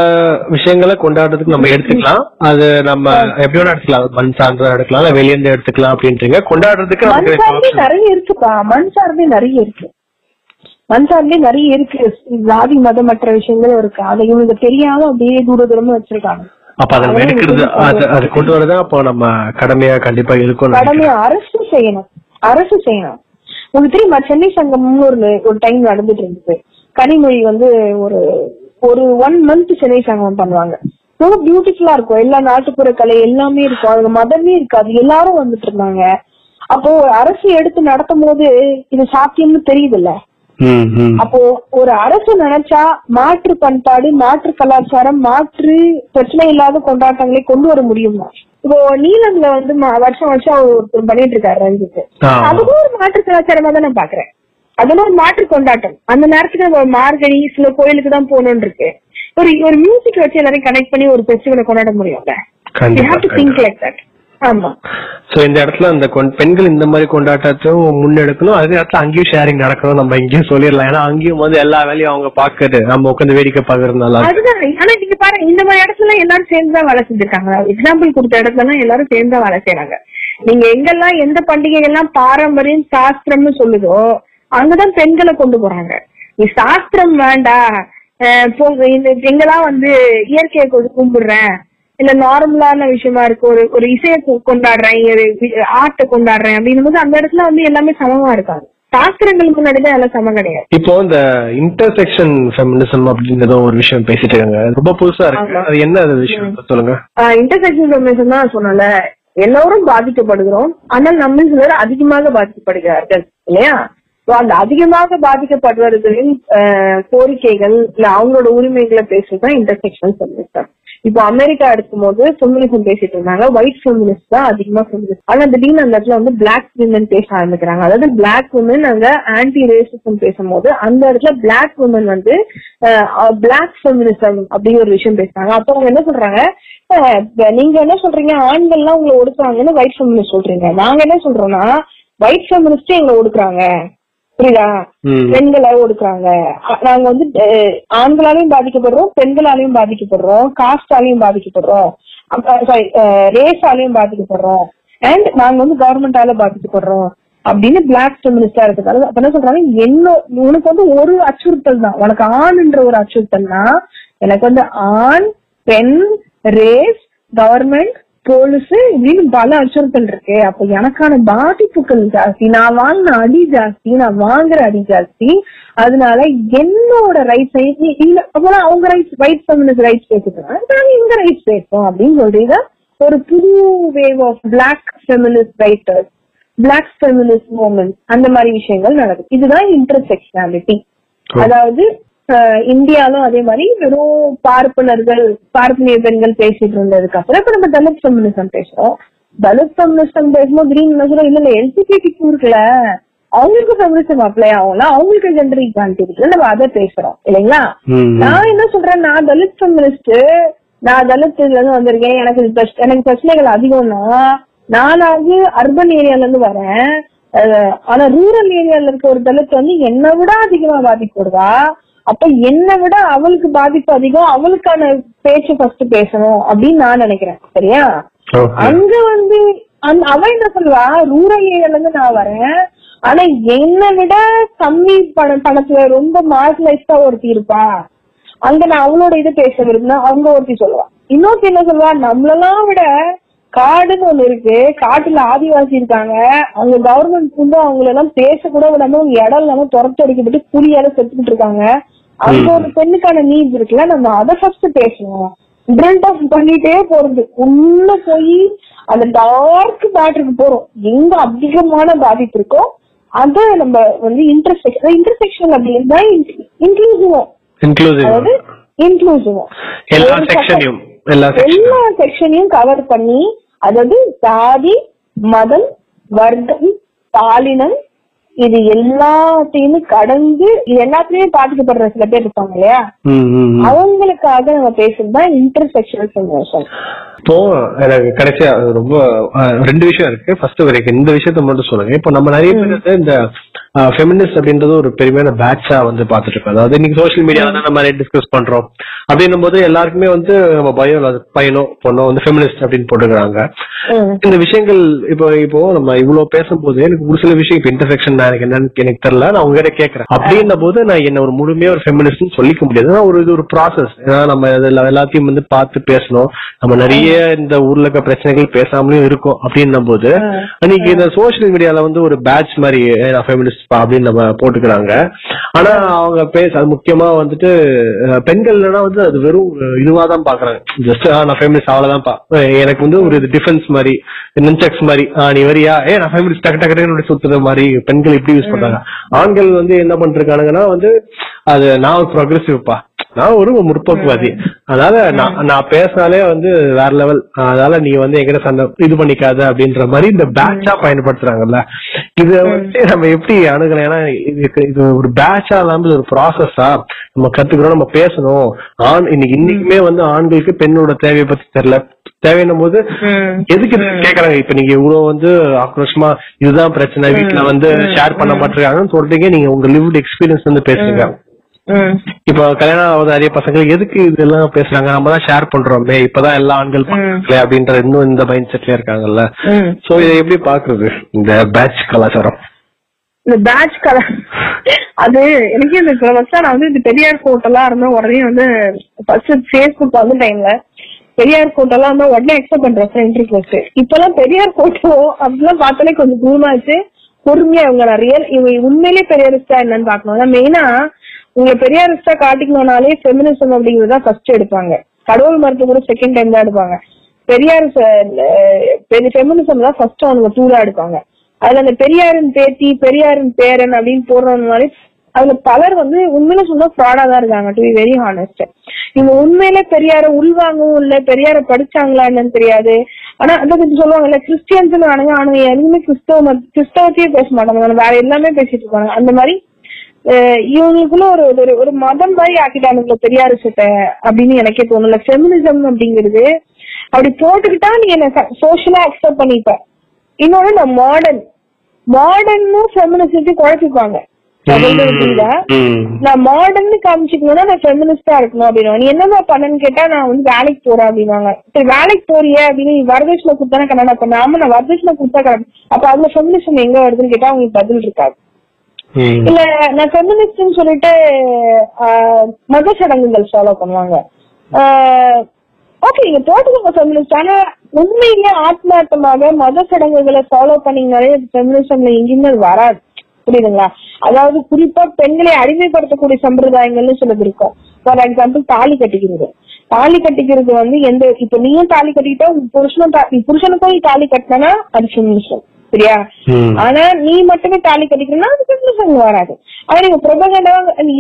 விஷயங்களை கொண்டாடுறதுக்கு நம்ம எடுத்துக்கலாம். அது நம்ம எப்படி வேணா எடுத்துக்கலாம். மண் சார்ந்த எடுக்கலாம் இல்ல வெளிய இருந்து எடுத்துக்கலாம் அப்படின்றீங்க. கொண்டாடுறதுக்கு. நிறைய இருக்குப்பா. மண் சார்ந்தே நிறைய இருக்கு. மண் சார்ந்தே நிறைய இருக்கு. ஜாதி மதமற்ற விஷயங்களும் இருக்கு. அதை இவங்க தெரியாம அப்படியே தூர தூரமா வச்சிருக்காங்க. அப்ப அதை எடுக்கிறது அது கொண்டு வரதான் அப்போ நம்ம கடமையா கண்டிப்பா இருக்கும் கடமை அரசு செய்யணும். அரசு செய்யணும். உங்களுக்கு தெரியுமா? சென்னை சங்கம்னு ஒரு ஒரு டைம் நடந்துட்டு இருந்தது. கனிமொழி வந்து ஒரு ஒரு ஒன் மந்த் சென்னை சங்கம் பண்ணுவாங்க. ரொம்ப பியூட்டிஃபுல்லா இருக்கும். எல்லா நாட்டுப்புற கலை எல்லாமே இருக்கும். அதுல மதமே இருக்காது. எல்லாரும் வந்துட்டு இருந்தாங்க. அப்போ அரசு எடுத்து நடத்தும் போது இது சாத்தியம்னு தெரியுதுல்ல? ம், ம். அப்போ ஒரு அரசு நினைச்சா மாற்று பண்பாடு மாற்று கலாச்சாரம் மாற்று பிரச்சனை இல்லாத கொண்டாட்டங்களை கொண்டு வர முடியுமா? இப்போ நீலம்ல வந்து வருஷம் வருஷம் அவர் ஒருத்தர் பண்ணிட்டு இருக்காரு ரஞ்சித். அதுவும் ஒரு மாற்று கலாச்சாரமா தான் நான் பாக்குறேன் அதுல ஒரு மாற்று கொண்டாட்டம். அந்த நேரத்துக்கு நம்ம மார்கழி சில கோயிலுக்கு தான் போகணும்னு இருக்கு. ஒரு ஒரு மியூசிக் வச்சு எல்லாரையும் கனெக்ட் பண்ணி ஒரு ஃபெஸ்டிவலை கொண்டாட முடியும்ல? திங்க் லைக் தட் சோ இந்த இடத்துல அந்த பெண்கள் இந்த மாதிரி கொண்டாட்டத்தையும் முன்னெடுக்கணும். அதே இடத்துல அங்கேயும் ஷேரிங் நடக்கணும். நம்ம இங்கேயும் சொல்லிடலாம். ஏன்னா அங்கேயும் வந்து எல்லா வேலையும் அவங்க பாக்குறது நம்ம உட்காந்து வேடிக்கை பாக்குறது நல்லா இருக்கு. அதுதான். ஆனா நீங்க பாருங்க இந்த மாதிரி இடத்துல எல்லாரும் சேர்ந்து தான் வேலை செஞ்சிருக்காங்க. எக்ஸாம்பிள் கொடுத்த இடத்துல எல்லாம் எல்லாரும் சேர்ந்து தான் வேலை செய்யறாங்க நீங்க எங்கெல்லாம் எந்த பண்டிகைகள்லாம் பாரம்பரியம் சாஸ்திரம்னு சொல்லுதோ அங்கதான் பெண்களை கொண்டு போறாங்க. நீ சாஸ்திரம் இந்த எங்கெல்லாம் வந்து இயற்கையை கொண்டு கும்பிடுறேன் இல்ல நார்மலான விஷயமா இருக்கு. ஒரு ஒரு இசையை கொண்டாடுறேன் ஒரு ஆர்ட்டை கொண்டாடுறேன் அப்படின்னும் போது அந்த இடத்துல வந்து எல்லாமே சமமா இருக்காங்க சாஸ்திரங்களுக்கு முன்னாடி தான் எல்லாம் சமம் கிடையாது. இப்போ இந்த இன்டர்செக்ஷன் ஃபெமினிசம் அப்படின்றத ஒரு விஷயம் பேசிட்டு இருக்காங்க. ரொம்ப புதுசா இருக்கு. அது என்ன அது விஷயம்? சொல்லுங்க. இன்டர்செக்ஷன் ஃபெமினிசம் தான் சொன்னல எல்லோரும் பாதிக்கப்படுகிறோம். ஆனால் நம்ம சிலர் அதிகமாக பாதிக்கப்படுகிறார்கள். இல்லையா? அந்த அதிகமாக பாதிக்கப்படுவர்களின் கோரிக்கைகள் இல்ல அவங்களோட உரிமைகளை பேசுறதுதான் இன்டர்செக்ஷன் ஃபெமினிசம் இப்போ அமெரிக்கா எடுக்கும் போது ஃபெமினிசம் பேசிட்டு இருந்தாங்க. ஒயிட் ஃபெமினிஸ்ட் தான் அதிகமா ஃபெமினிஸ்ட் ஆனா திடீர்னு அந்த இடத்துல வந்து பிளாக் விமன் பேச ஆரம்பிக்கிறாங்க. அதாவது பிளாக் விமன் அங்க ஆன்டி ரேசிசம் பேசும்போது அந்த இடத்துல பிளாக் விமன் வந்து பிளாக் ஃபெமினிசம் அப்படிங்கிற ஒரு விஷயம் பேசுறாங்க. அப்போ அவங்க என்ன சொல்றாங்க? நீங்க என்ன சொல்றீங்க? ஆண்கள்லாம் உங்களை ஒடுக்குறாங்கன்னு ஒயிட் ஃபெமினிஸ்ட் சொல்றீங்க. நாங்க என்ன சொல்றோம்னா ஒயிட் ஃபெமினிஸ்டே எங்களை ஒடுக்குறாங்க. புரியுதா. பெண்களை ஒடுக்குறாங்க. நாங்க வந்து ஆண்களாலையும் பாதிக்கப்படுறோம் பெண்களாலையும் பாதிக்கப்படுறோம் காஸ்டாலையும் பாதிக்கப்படுறோம் சாரி ரேஸாலையும் பாதிக்கப்படுறோம். அண்ட் நாங்க வந்து கவர்மெண்டால பாதிக்கப்படுறோம் அப்படின்னு பிளாக் ஃபெமினிஸ்டா இருக்கிறதால அப்ப என்ன சொல்றாங்க? என்ன உனக்கு வந்து ஒரு அச்சுறுத்தல் தான். உனக்கு ஆண்ன்ற ஒரு அச்சுறுத்தல்னா எனக்கு வந்து ஆண் பெண் ரேஸ் கவர்மெண்ட் போலீஸ் இப்படின்னு பல அச்சுறுத்தல் இருக்கு. அப்ப எனக்கான பாதிப்புகள் ஜாஸ்தி நான் வாங்கின அடி ஜாஸ்தி நான் வாங்குற அடி ஜாஸ்தி. அதனால என்னோட ரைட்ஸ் இல்ல அப்பதான் அவங்க ரைட்ஸ் ரைட் ஃபெமினிஸ்ட் ரைட்ஸ் பேசிக்கிறாங்க நாங்க எங்க ரைட்ஸ் பேசுறோம் அப்படின்னு சொல்றீங்க. ஒரு புது wave of black feminist writers black feminist movement அந்த மாதிரி விஷயங்கள் நடக்குது. இதுதான் இன்டர்செக்ஷனாலிட்டி அதாவது அஹ், இந்தியாலும் அதே மாதிரி வெறும் பார்ப்பனர்கள் பார்ப்பனிய பெண்கள் பேசிட்டு இருந்ததுக்கு அப்புறம் இப்ப நம்ம தலித் ஃபெமினிசம் பேசுறோம். தலித் ஃபெமினிசம் பேசும்போது திடீர்னு என்ன சொல்றோம் இல்ல இல்ல எல்சிபிடி இருக்குல்ல அவங்களுக்கு ஃபெமினிசம் அப்ளை ஆகும்ல அவங்களுக்கு ஜெண்டர் ஈக்வாலிட்டி இருக்குல்ல நம்ம அதை பேசுறோம். இல்லைங்களா. நான் என்ன சொல்றேன் நான் தலித் ஃபெமினிஸ்ட் நான் தலித் இதுல இருந்து வந்திருக்கேன். எனக்கு எனக்கு பிரச்சனைகள் அதிகம்னா நானாவது அர்பன் ஏரியால இருந்து வரேன். ஆனா ரூரல் ஏரியால இருக்க ஒரு தலித் வந்து என்னை விட அதிகமா பாதிக்கப்படுவா? அப்ப என்னை விட அவளுக்கு பாதிப்பு அதிகம் அவளுக்கான பேச்சு ஃபர்ஸ்ட் பேசணும் அப்படின்னு நான் நினைக்கிறேன். சரியா. அங்க வந்து அவ என்ன சொல்லுவா? ரூரல் ஏரியால இருந்து நான் வரேன். ஆனா என்னை விட கம்மி பண பணத்துல ரொம்ப மார்ஜினைஸ்டா ஒருத்தி இருப்பா. அங்க நான் அவளோட இது பேச விரும்பினா அவங்க ஒருத்தி சொல்லுவா. இன்னொருத்தி என்ன சொல்லுவா? நம்மளெல்லாம் விட காடுன்னு ஒண்ணு இருக்கு. காட்டுல ஆதிவாசி இருக்காங்க. அவங்க கவர்மெண்ட் வந்து அவங்கள எல்லாம் பேச கூட விடாம அவங்க இடம் இல்லாம துரத்து அடிக்கப்பட்டு கூலியால செத்துக்கிட்டு இருக்காங்க. அங்க ஒரு பெண்ணுக்கான நீட்ஸ் இருக்குல்ல நம்ம அதை ஃபர்ஸ்ட் பேசணும். ட்ரில்ட் ஆஃப் பண்ணிட்டே போறது. உள்ள போய் அந்த டார்க் மேட்டருக்கு போறோம். எங்க அதிகமான பாதிப்பு இருக்கோ அத நம்ம வந்து இன்டர்செக்ஷன் இன்டர்செக்ஷன் அப்படின்னா இன்க்ளூசிவ் அதாவது செக்ஷன் எல்லா செக்ஷனையும் கவர் பண்ணி அதாவது சாதி மதம் வர்க்கம் பாலினம் இது எல்லாத்தையுமே கடந்து இது எல்லாத்துலயுமே பாதிக்கப்படுற சில பேர் இருப்பாங்க இல்லையா. அவங்களுக்காக நம்ம பேசுறது தான் இன்டர்செக்ஷனல் ஃபெமினிசம் இப்போ எனக்கு கிடைச்ச ரொம்ப ரெண்டு விஷயம் இருக்கு. ஃபர்ஸ்ட் வரைக்கும் இந்த விஷயத்த மட்டும் சொல்லுங்க. இப்போ நம்ம நிறைய பேர் இந்த ஃபெமினிஸ்ட் அப்படின்றது ஒரு பெருமையான பேட்சா வந்து பாத்துட்டு இருக்கோம் அதாவது இன்னைக்கு சோஷியல் மீடியால தான் நம்ம நிறைய டிஸ்கஸ் பண்றோம். அப்படின்னும் போது எல்லாருக்குமே வந்து நம்ம பயோ பையனோ பொண்ணோ வந்து ஃபெமினிஸ்ட் அப்படின்னு போட்டுக்கிறாங்க. இந்த விஷயங்கள் இப்போ இப்போ நம்ம இவ்வளவு பேசும்போது எனக்கு ஒரு சில விஷயம் இப்போ இன்டர்செக்ஷன் எனக்கு என்னன்னு எனக்கு தெரியல நான் உங்ககிட்ட கேட்கறேன். அப்படின்ன போது நான் என்ன ஒரு முழுமையா ஒரு ஃபெமினிஸ்ட் சொல்லிக்க முடியாது. ஒரு இது ஒரு ப்ராசஸ் ஏன்னா நம்ம எல்லாத்தையும் வந்து பார்த்து பேசணும். நம்ம நிறைய இந்த ஊர்ல இருக்க பிரச்சனைகள் பேசாமலும் இருக்கோம் அப்படின்னும் போது அன்னைக்கு இந்த சோஷியல் மீடியால வந்து ஒரு பேட்ச் மாதிரி "ஏய், நான் ஃபெமினிஸ்ட் அப்படின்னு நம்ம போட்டுக்கிறாங்க. ஆனா அவங்க பேச அது முக்கியமா வந்துட்டு அஹ், பெண்கள்னா வந்து அது வெறும் இதுவா தான் பாக்குறாங்க. ஜஸ்ட் நான் ஃபெமினிஸ்ட் அவ்வளவுதான்ப்பா எனக்கு வந்து ஒரு டிஃபென்ஸ் மாதிரி நென்செக்ஸ் மாதிரி "ஆ, நீ வரியா? ஏ நான் ஃபெமினிஸ்ட் டக்கு டக்கு டக்குன்னு சுத்துற மாதிரி பெண்கள் இப்படி யூஸ் பண்றாங்க. ஆண்கள் வந்து என்ன பண்ணிருக்கானுங்கன்னா வந்து அது நான் ஒரு ப்ரோக்ரஸிவ்ப்பா நான் ஒரு முற்போக்குவாதி. அதனால நான் நான் பேசினாலே வந்து வேற லெவல் அதனால நீ வந்து எங்கிட்ட சண்டை இது பண்ணிக்காத அப்படின்ற மாதிரி இந்த பேட்சா பயன்படுத்துறாங்கல்ல. இத வந்து நம்ம எப்படி அணுகலாம் ஏன்னா இது இது ஒரு பேட்சா இல்லாம இது ஒரு ப்ராசஸா நம்ம கத்துக்கிறோம் நம்ம பேசணும். ஆண் இன்னைக்கு இன்னைக்குமே வந்து ஆண்களுக்கு பெண்ணோட தேவையை பத்தி தெரியல. தேவைன்னும் போது எதுக்கு கேக்குறாங்க? இப்ப நீங்க இவ்வளவு வந்து ஆக்ரோஷமா இதுதான் பிரச்சனை வீட்டுல வந்து ஷேர் பண்ண மாட்டிருக்காங்கன்னு சொல்றீங்க. நீங்க உங்க லிவ்ட் எக்ஸ்பீரியன்ஸ் வந்து பேசுங்க. இப்ப கல்யாணம் ஆகாத நிறைய பசங்க எதுக்கு இதெல்லாம் பேசுறாங்க? நம்ம தான் ஷேர் பண்றோமே. இப்பதான் எல்லா ஆண்கள் அப்படின்ற இன்னும் இந்த மைண்ட் செட்ல இருக்காங்கல்ல. சோ இதை எப்படி பாக்குறது இந்த பேட்ச் கலாச்சாரம். இந்த பேட்ச் கலர் அது எனக்கு இந்த ஃபர்ஸ்ட் நான் வந்து இந்த பெரியார் கோட்டெல்லாம் இருந்தா உடனே வந்து ஃபர்ஸ்ட் ஃபேஸ்புக் வந்து டைம்ல பெரியார் கோட்டெல்லாம் இருந்தா உடனே அக்செப்ட் பண்றேன் ஃப்ரெண்ட் ரிக்வஸ்ட் இப்பெல்லாம் பெரியார் கோட்டோ அப்படிலாம் பார்த்தாலே கொஞ்சம் கூமாச்சு பொறுமையா இவங்க ரியல் இவங்க உண்மையிலேயே பெரியாரிஸ்டா என்னன்னு பாக்கணும் மெயினா உங்களை பெரியாரிஸ்டா காட்டிக்கணும்னாலே ஃபெமினிசம் அப்படிங்கறத ஃபர்ஸ்ட் எடுப்பாங்க. கடவுள் மரத்தை கூட செகண்ட் டைம் தான் எடுப்பாங்க. பெரியார் ஃபெமினிசம் தான் ஃபர்ஸ்ட் அவங்க டூரா எடுப்பாங்க. அதுல அந்த பெரியாரின் பேத்தி பெரியாரின் பேரன் அப்படின்னு போடுறதுனாலே அதுல பலர் வந்து உண்மையில சொன்னா ஃப்ராடா தான் இருக்காங்க டு பி வெரி ஹானஸ்ட் இவங்க உண்மையில பெரியார உள்வாங்கவும் இல்ல பெரியார படிச்சாங்களா என்னன்னு தெரியாது. ஆனா அந்த கொஞ்சம் சொல்லுவாங்கல்ல கிறிஸ்டியன்ஸ் ஆனுங்க ஆனுங்க எதுவுமே கிறிஸ்தவ கிறிஸ்தவத்தையே பேச மாட்டாங்க வேற எல்லாமே பேசிட்டு இருப்பாங்க. அந்த மாதிரி இவங்களுக்குள்ள ஒரு ஒரு ஒரு மதம் மாதிரி ஆக்கிட்டானுங்கள பெரியார் விஷயத்த அப்படின்னு எனக்கே தோணல ஃபெமினிசம் அப்படிங்கிறது அப்படி போட்டுக்கிட்டா நீ என்ன சோஷியலா அக்செப்ட் பண்ணிப்ப. இன்னொன்னு நான் மாடர்ன் மாடர்னும் ஃபெமினிசத்தையும் குழப்பிப்பாங்க நான் மாடர்ன் காமிச்சிக்கணும்னா நான் ஃபெமினிஸ்டா இருக்கணும் அப்படின்னு நீ என்னமா பண்ணன்னு கேட்டா நான் வந்து வேலைக்கு போறேன் அப்படின்னாங்க சரி வேலைக்கு போறிய அப்படின்னு நீ வரதட்சணை கொடுத்தானே கல்யாணம் பண்ண. ஆமா நான் வரதட்சணை கொடுத்தா கல்யாணம் அப்ப அதுல ஃபெமினிசம் எங்க வருதுன்னு கேட்டா அவங்களுக்கு பதில் இருக்காது. இல்ல நான் ஃபெமினிஸ்ட்னு சொல்லிட்டு ஆஹ், மத சடங்குகள் ஃபாலோ பண்ணுவாங்க ஓகே நீங்க போட்டுக்கோங்க ஃபெமினிஸ்ட் ஆனா உண்மையிலேயே ஆத்மார்த்தமாக மத சடங்குகளை ஃபாலோ பண்ணீங்கனாலே ஃபெமினிசம்ல எங்கேயுமே அது வராது. புரியுதுங்களா? அதாவது குறிப்பா பெண்களை அடிமைப்படுத்தக்கூடிய சம்பிரதாயங்கள்னு சிலது இருக்கும். ஃபார் எக்ஸாம்பிள் தாலி கட்டிக்கிறது. தாலி கட்டிக்கிறது வந்து எந்த இப்ப நீயும் தாலி கட்டிக்கிட்டா புருஷனும் புருஷனுக்கும் தாலி கட்டினா அது ஃபெமினிசம் சரியா. ஆனா நீ மட்டுமே தாலி கட்டிக்கணும்னா அது ஃபெமினிசம் வராது. ஆனா நீங்க பிரபகண்டா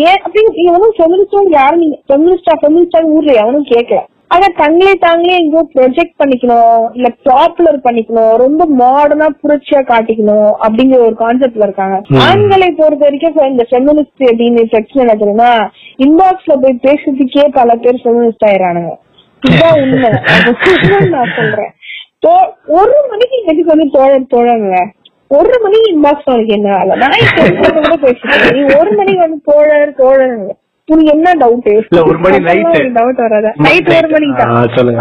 ஏன் அப்படி நீங்க வந்து ஃபெமினிஸ்டும் யாரும் நீங்க ஃபெமினிஸ்டா ஃபெமினிஸ்டா ஊர்ல எவனும் கேட்கல ஆனா தங்களே தாங்களே எங்கேயோ ப்ரொஜெக்ட் பண்ணிக்கணும் இல்ல பாப்புலர் பண்ணிக்கணும் ரொம்ப மாடர்னா புரட்சியா காட்டிக்கணும் அப்படிங்கிற ஒரு கான்செப்ட்ல இருக்காங்க. ஆண்களை பொறுத்த வரைக்கும் இந்த ஃபெமினிஸ்ட் அப்படின்னு பிரச்சனை தெரியுமா? இன்பாக்ஸ்ல போய் பேசுறதுக்கே பல பேர் ஃபெமினிஸ்ட் ஆயிரானுங்க இதுதான் உண்மை. நான் சொல்றேன். ஒரு மணிக்கு இன்னைக்கு வந்து தோழர் தோழங்க ஒரு மணிக்கு இன்பாக்ஸ் உனக்கு என்ன வேலை? நான் கூட பேசிட்டேன் நீ ஒரு மணிக்கு வந்து தோழர் தோழருங்க உனக்கு என்ன டவுட் மணி. டவுட் வராத. நைட் ஒரு மணிக்கு தான்.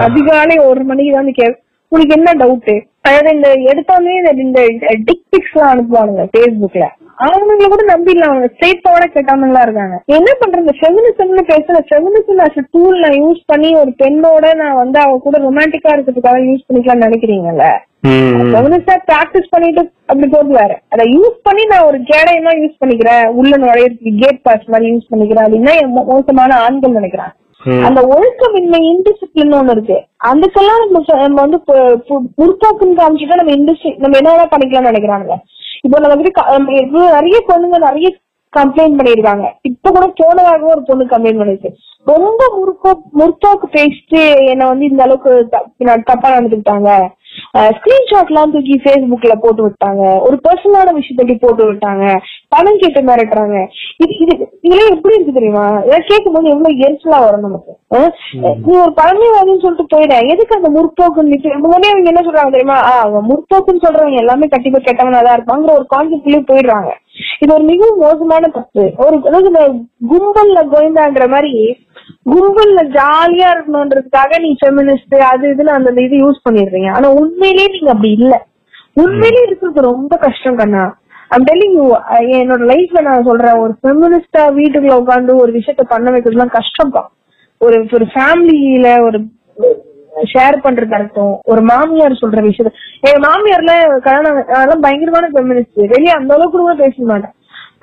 அதிகாலை ஒரு மணிக்கு தான் கே உனக்கு என்ன டவுட் அதாவது இந்த எடுத்தோடனே இந்த- டிக் பிக்ஸ் எல்லாம் அனுப்புவானுங்க Facebookல அவனுங்களை கூட நம்பிடலாம் அவங்க ஸ்ட்ரெயிட்டோட கேட்டாமங்களா இருக்காங்க. என்ன பண்றது? ஃபெமினிசம்னு பேசுற ஃபெமினிசம் அஸ் டூல் நான் யூஸ் பண்ணி ஒரு பெண்ணோட நான் வந்து அவ கூட ரொமான்டிக்கா இருக்கிறதுக்காக யூஸ் பண்ணிக்கலாம்னு நினைக்கிறீங்கல்ல. ஃபெமினிஸ்டா பிராக்டிஸ் பண்ணிட்டு அப்படி போறது வேற. அதை யூஸ் பண்ணி நான் ஒரு கேடயமா யூஸ் பண்ணிக்கிறேன். உள்ள நுழையிறதுக்கு கேட் பாஸ் மாதிரி யூஸ் பண்ணிக்கிறேன். அப்படின்னா மோசமான ஆண்கள் நினைக்கிறாங்க. அந்த ஒழுக்கமின்மை இன்டிசிப்ளின் ஒண்ணு இருக்கு. அதுக்கெல்லாம் நம்ம நம்ம வந்து முற்போக்குன்னு காமிச்சுட்டு நம்ம இண்டஸ்ட்ரி நம்ம என்ன பண்ணிக்கலாம்னு நினைக்கிறாங்க இப்போ நம்ம வந்து நிறைய பொண்ணுங்க நிறைய கம்ப்ளைண்ட் பண்ணிருக்காங்க இப்ப கூட போனதாக ஒரு பொண்ணு கம்ப்ளைண்ட் பண்ணிருக்கு. ரொம்ப முற்போ முற்போக்கு பேசிட்டு என்ன வந்து இந்த அளவுக்கு தப்பா நடந்துக்கிட்டாங்க. ஸ்கிரீன்ஷாட் எல்லாம் தூக்கி Facebookல போட்டு விட்டாங்க. ஒரு பர்சனலான விஷயத்தை போட்டு விட்டாங்க. பணம் கேட்டு மிரட்டுறாங்க. இது இது இதெல்லாம் எப்படி இருக்கு தெரியுமா? இதை கேட்கும் போது எவ்வளவு எரிச்சலா வரும் நமக்கு. நீ ஒரு பழமைவாதின்னு சொல்லிட்டு போயிட எதுக்கு அந்த முற்போக்குன்னு உடனே அவங்க என்ன சொல்றாங்க தெரியுமா? அவங்க முற்போக்குன்னு சொல்றவங்க எல்லாமே கண்டிப்பா கெட்டவனா தான் இருப்பாங்கிற ஒரு கான்செப்ட்லயே போயிடுறாங்க. இது ஒரு மிகவும் மோசமான தப்பு. ஒரு கும்பல்ல கோயந்தான்ற மாதிரி கும்பல்ல ஜாலியா இருக்கணும்ன்றதுக்காக நீ ஃபெமினிஸ்ட் அது இதுல அந்த இது யூஸ் பண்ணிடுறீங்க. ஆனா உண்மையிலேயே நீங்க அப்படி இல்ல. உண்மையிலேயே இருக்கிறது ரொம்ப கஷ்டம் கண்ணா. ஐம் டெல்லிங் யூ என்னோட லைஃப்ல நான் சொல்றேன் ஒரு ஃபெமினிஸ்டா வீட்டுக்குள்ள உட்காந்து ஒரு விஷயத்த பண்ண வைக்கிறதுலாம் கஷ்டம்ப்பா ஒரு ஒரு ஃபேமிலியில ஒரு ஷேர் பண்றதா இருக்கட்டும் ஒரு மாமியார் சொல்ற விஷயத்த. என் மாமியார்ல கல்யாணம் அதெல்லாம் பயங்கரமான ஃபெமினிஸ்ட் வெளியே அந்த அளவுக்கு கூட பேச மாட்டேன்.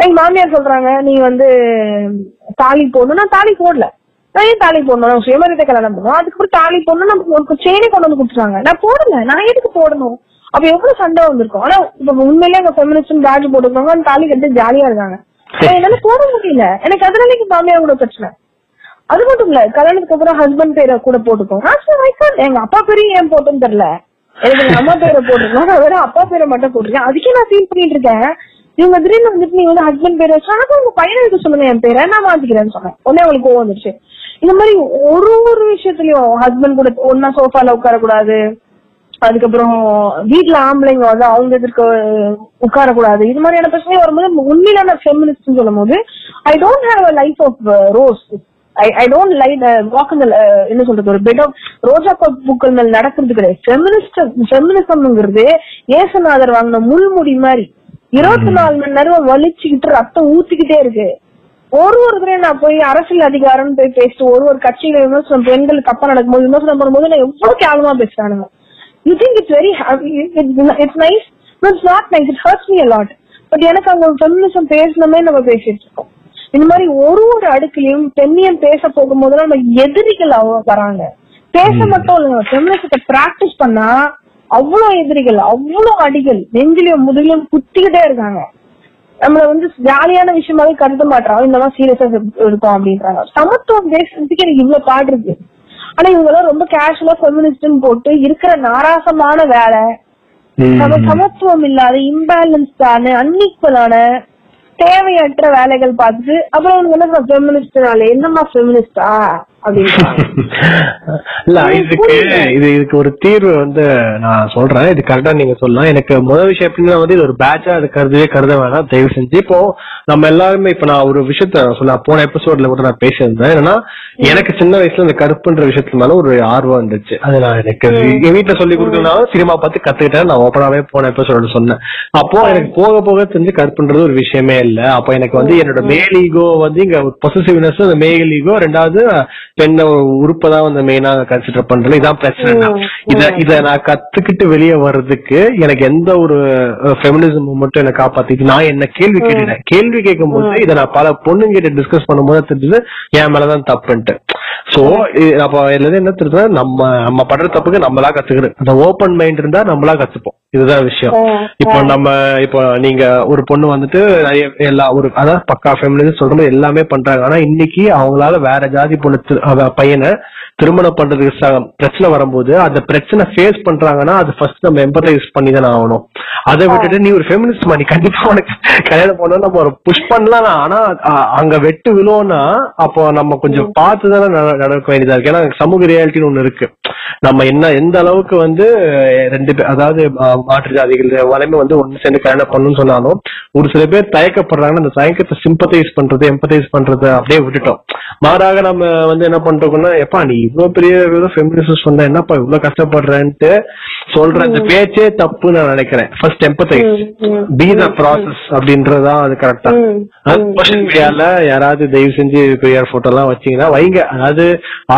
எங்க மாமியார் சொல்றாங்க நீ வந்து தாலி போடணும் நான் தாலி போடல. நான் தாலி போடணும். நான் சுயமரியாதை கல்யாணம் பண்ணுவோம் அதுக்கப்புறம் தாலி போடணும் நமக்கு ஒரு செயினே கொண்டு வந்து கொடுத்துருவாங்க நான் போடல. நான் எதுக்கு போடணும்? அப்ப எவ்வளவு சண்டை வந்திருக்கும்? ஆனா இப்ப உண்மையிலேயே எங்க ஃபெமினிஸ்ட் பேட்ச் போட்டுருக்காங்க அந்த தாலி கட்டி ஜாலியா இருக்காங்க என்னால போட முடியல. எனக்கு அதனால எங்க மாமியார் கூட பிரச்சனை. அது மட்டும் இல்ல கல்யாணத்துக்கு அப்புறம் ஹஸ்பண்ட் பேரை கூட போட்டுக்கோங்க எங்க அப்பா பேரையும் ஏன் போட்டுன்னு தெரியல. எனக்கு எங்க அம்மா பேரை போட்டிருக்கோம் நான் வேற அப்பா பேரை மட்டும் போட்டிருக்கேன். அதுக்கே நான் ஃபீல் பண்ணிட்டு இருக்கேன். இவங்க திடீர்னு வந்துட்டு நீ வந்து ஹஸ்பண்ட் பேரை வச்சு ஆனா உங்க பையனை எடுக்க சொல்லுங்க என் பேரை. நான் மாத்திக்கிறேன்னு சொன்னேன். உடனே அவங்களுக்கு கோவம் வந்துருச்சு. இந்த மாதிரி ஒரு ஒரு விஷயத்துலயும் ஹஸ்பண்ட் கூட ஒன்னா சோஃபால உட்காரக்கூடாது. அதுக்கப்புறம் வீட்டுல ஆம்பளைங்க வந்து அவங்க எதிர்க்க உட்காரக்கூடாது. இது மாதிரியான பிரச்சனை வரும்போது உண்மையிலான ஃபெமினிஸ்ட் சொல்லும் போது I don't have a life of rose I I don't light walk என்ன சொல்றது ஒரு பெட் ஆஃப் ரோஜா பூக்கள் மேல் நடக்கிறது கிடையாது. ஃபெமினிஸ்ட் ஃபெமினிசம்ங்கிறது ஏசநாதர் வாங்கின முள்முடி மாதிரி. இருபத்தி நாலு மணி நேரம் வலிச்சுக்கிட்டு ரத்தம் ஊத்திக்கிட்டே இருக்கு. ஒரு ஒரு தடவை நான் போய் அரசியல் அதிகாரம் போய் பேசிட்டு ஒரு ஒரு கட்சியில விமர்சனம் பெண்கள் தப்பா நடக்கும்போது விமர்சனம் பண்ணும்போது நான் எவ்வளவு கேவலமா பேசுறானுங்க. You think it's very it's nice it's not nice it hurts me lot but எனக்கு அவங்க ஃபெமினிசம் பேசணுமே நம்ம பேசிட்டு இருக்கோம். இந்த மாதிரி ஒரு ஒரு அடுக்குலயும் பெண்ணியம் பேச போகும்போது நம்ம எதிரிகள் அவ வராங்க. பேச மட்டும் இல்லைங்க ஃபெமினிசத்தை பிராக்டிஸ் பண்ணா அவ்வளவு எதிரிகள் அவ்வளவு அடிகள். நெஞ்சிலையும் முதுகிலும் குத்திக்கிட்டே இருக்காங்க. நம்மள வந்து ஜாலியான விஷயமாவே கருத மாட்டாங்க இந்த மாதிரி சீரியஸா இருக்கும் அப்படின்றாங்க. சமத்துவம் பேசுறதுக்கு எனக்கு இவ்வளவு பாடு இருக்கு. ஆனா இவங்க எல்லாம் ரொம்ப கேஷுவலா ஃபெமினிஸ்ட்னு போட்டு இருக்கிற நாராசமான வேலை. நம்ம சமத்துவம் இல்லாத இம்பேலன்ஸ்டான அன்இக்குவலான தேவையற்ற வேலைகள் பார்த்துட்டு அப்புறம் அவங்க என்ன ஃபெமினிஸ்ட்னால என்னம்மா ஃபெமினிஸ்டா அப்படின்றாங்க இல்ல இதுக்கு இது இதுக்கு ஒரு தீர்வு வந்து நான் சொல்றேன். இது கரெக்டா நீங்க சொல்லலாம். எனக்கு முதல் விஷயம் எப்படின்னா வந்து இது ஒரு பேட்சா அது கருதவே கருத வேணாம். தயவு செஞ்சு இப்போ நம்ம எல்லாருமே இப்ப நான் ஒரு விஷயத்த சொல்ல போன எபிசோட்ல கூட நான் பேசியிருந்தேன். என்னன்னா எனக்கு சின்ன வயசுல இந்த கருப்புன்ற விஷயத்து மேல ஒரு ஆர்வம் இருந்துச்சு. அது நான் எனக்கு என் வீட்டுல சொல்லி கொடுக்கறதுனால சினிமா பார்த்து கத்துக்கிட்டேன். நான் ஓப்பனாவே போன எபிசோட சொன்னேன். அப்போ எனக்கு போக போக தெரிஞ்சு கருப்புன்றது ஒரு விஷயமே இல்ல. அப்போ எனக்கு வந்து என்னோட மேல் ஈகோ வந்து இங்க பொசிசிவ்னஸ் அந்த மேல் ஈகோ ரெண்டாவது பெண்ண உறுப்பை தான் வந்து மெயினா கன்சிடர் பண்றேன். இதான் பிரச்சனை இத இத நான் கத்துக்கிட்டு வெளியே வர்றதுக்கு எனக்கு எந்த ஒரு ஃபெமினிசம் மட்டும் என்ன காப்பாத்திட்டு நான் என்ன கேள்வி கேட்டுட்டேன். கேள்வி கேட்கும் போது இதை நான் பல பொண்ணுங்க கிட்ட டிஸ்கஸ் பண்ணும்போது தெரிஞ்சது என் மேலதான் தப்புன்ட்டு சோ அப்ப இதுல என்ன தெரியுது நம்ம நம்ம படுற தப்புக்கு நம்மளா கத்துக்கிறது அந்த ஓப்பன் மைண்ட் இருந்தா நம்மளா கத்துப்போம். இதுதான் விஷயம். இப்போ நம்ம இப்போ நீங்க ஒரு பொண்ணு வந்துட்டு நிறைய எல்லா ஒரு அதான் பக்கா ஃபேமிலி சொல்றது எல்லாமே பண்றாங்க. ஆனா இன்னைக்கு அவங்களால வேற ஜாதி பொண்ணு அவ பையனை திருமணம் பண்றதுக்கு பிரச்சனை வரும்போது அந்த பிரச்சனை ஃபேஸ் பண்றாங்கன்னா அது ஃபர்ஸ்ட் நம்ம எம்பத்தைஸ் பண்ணி தானே ஆகணும். அதை விட்டுட்டு நீ ஒரு ஃபெமினிஸ்ட் நீ கண்டிப்பா உனக்கு கல்யாணம் பண்ணணும் நம்ம ஒரு புஷ் பண்ணலாம் ஆனா அங்க வெட்டு விழுவோம்னா அப்போ நம்ம கொஞ்சம் பார்த்து தானே நட- நடக்க வேண்டியதா இருக்கு. ஏன்னா சமூக ரியாலிட்டின்னு ஒண்ணு இருக்கு. நம்ம என்ன எந்த அளவுக்கு வந்து ரெண்டு பேர் அதாவது மாற்று ஜாதிகள் வரைமே வந்து ஒண்ணு சேர்ந்து கல்யாணம் பண்ணணும்னு சொன்னாலும் ஒரு சில பேர் தயக்கப்படுறாங்கன்னா அந்த தயக்கத்தை சிம்பத்தைஸ் பண்றது எம்பத்தைஸ் பண்றது அப்படியே விட்டுட்டோம். மாறாக நம்ம வந்து என்ன பண்றோம்னா எப்பா நீ இவ்வளவு பெரிய ஃபெமினிஸ்ட் சொன்ன என்னப்பா இவ்வளவு கஷ்டப்படுறேன்ட்டு சொல்ற அந்த பேச்சே தப்பு நான் நினைக்கிறேன். First empathize be the process அப்படின்றதா அது கரெக்டா சோஷியல் மீடியால யாராவது தயவு செஞ்சு பெரியார் போட்டோ எல்லாம் வச்சீங்கன்னா வைங்க. அதாவது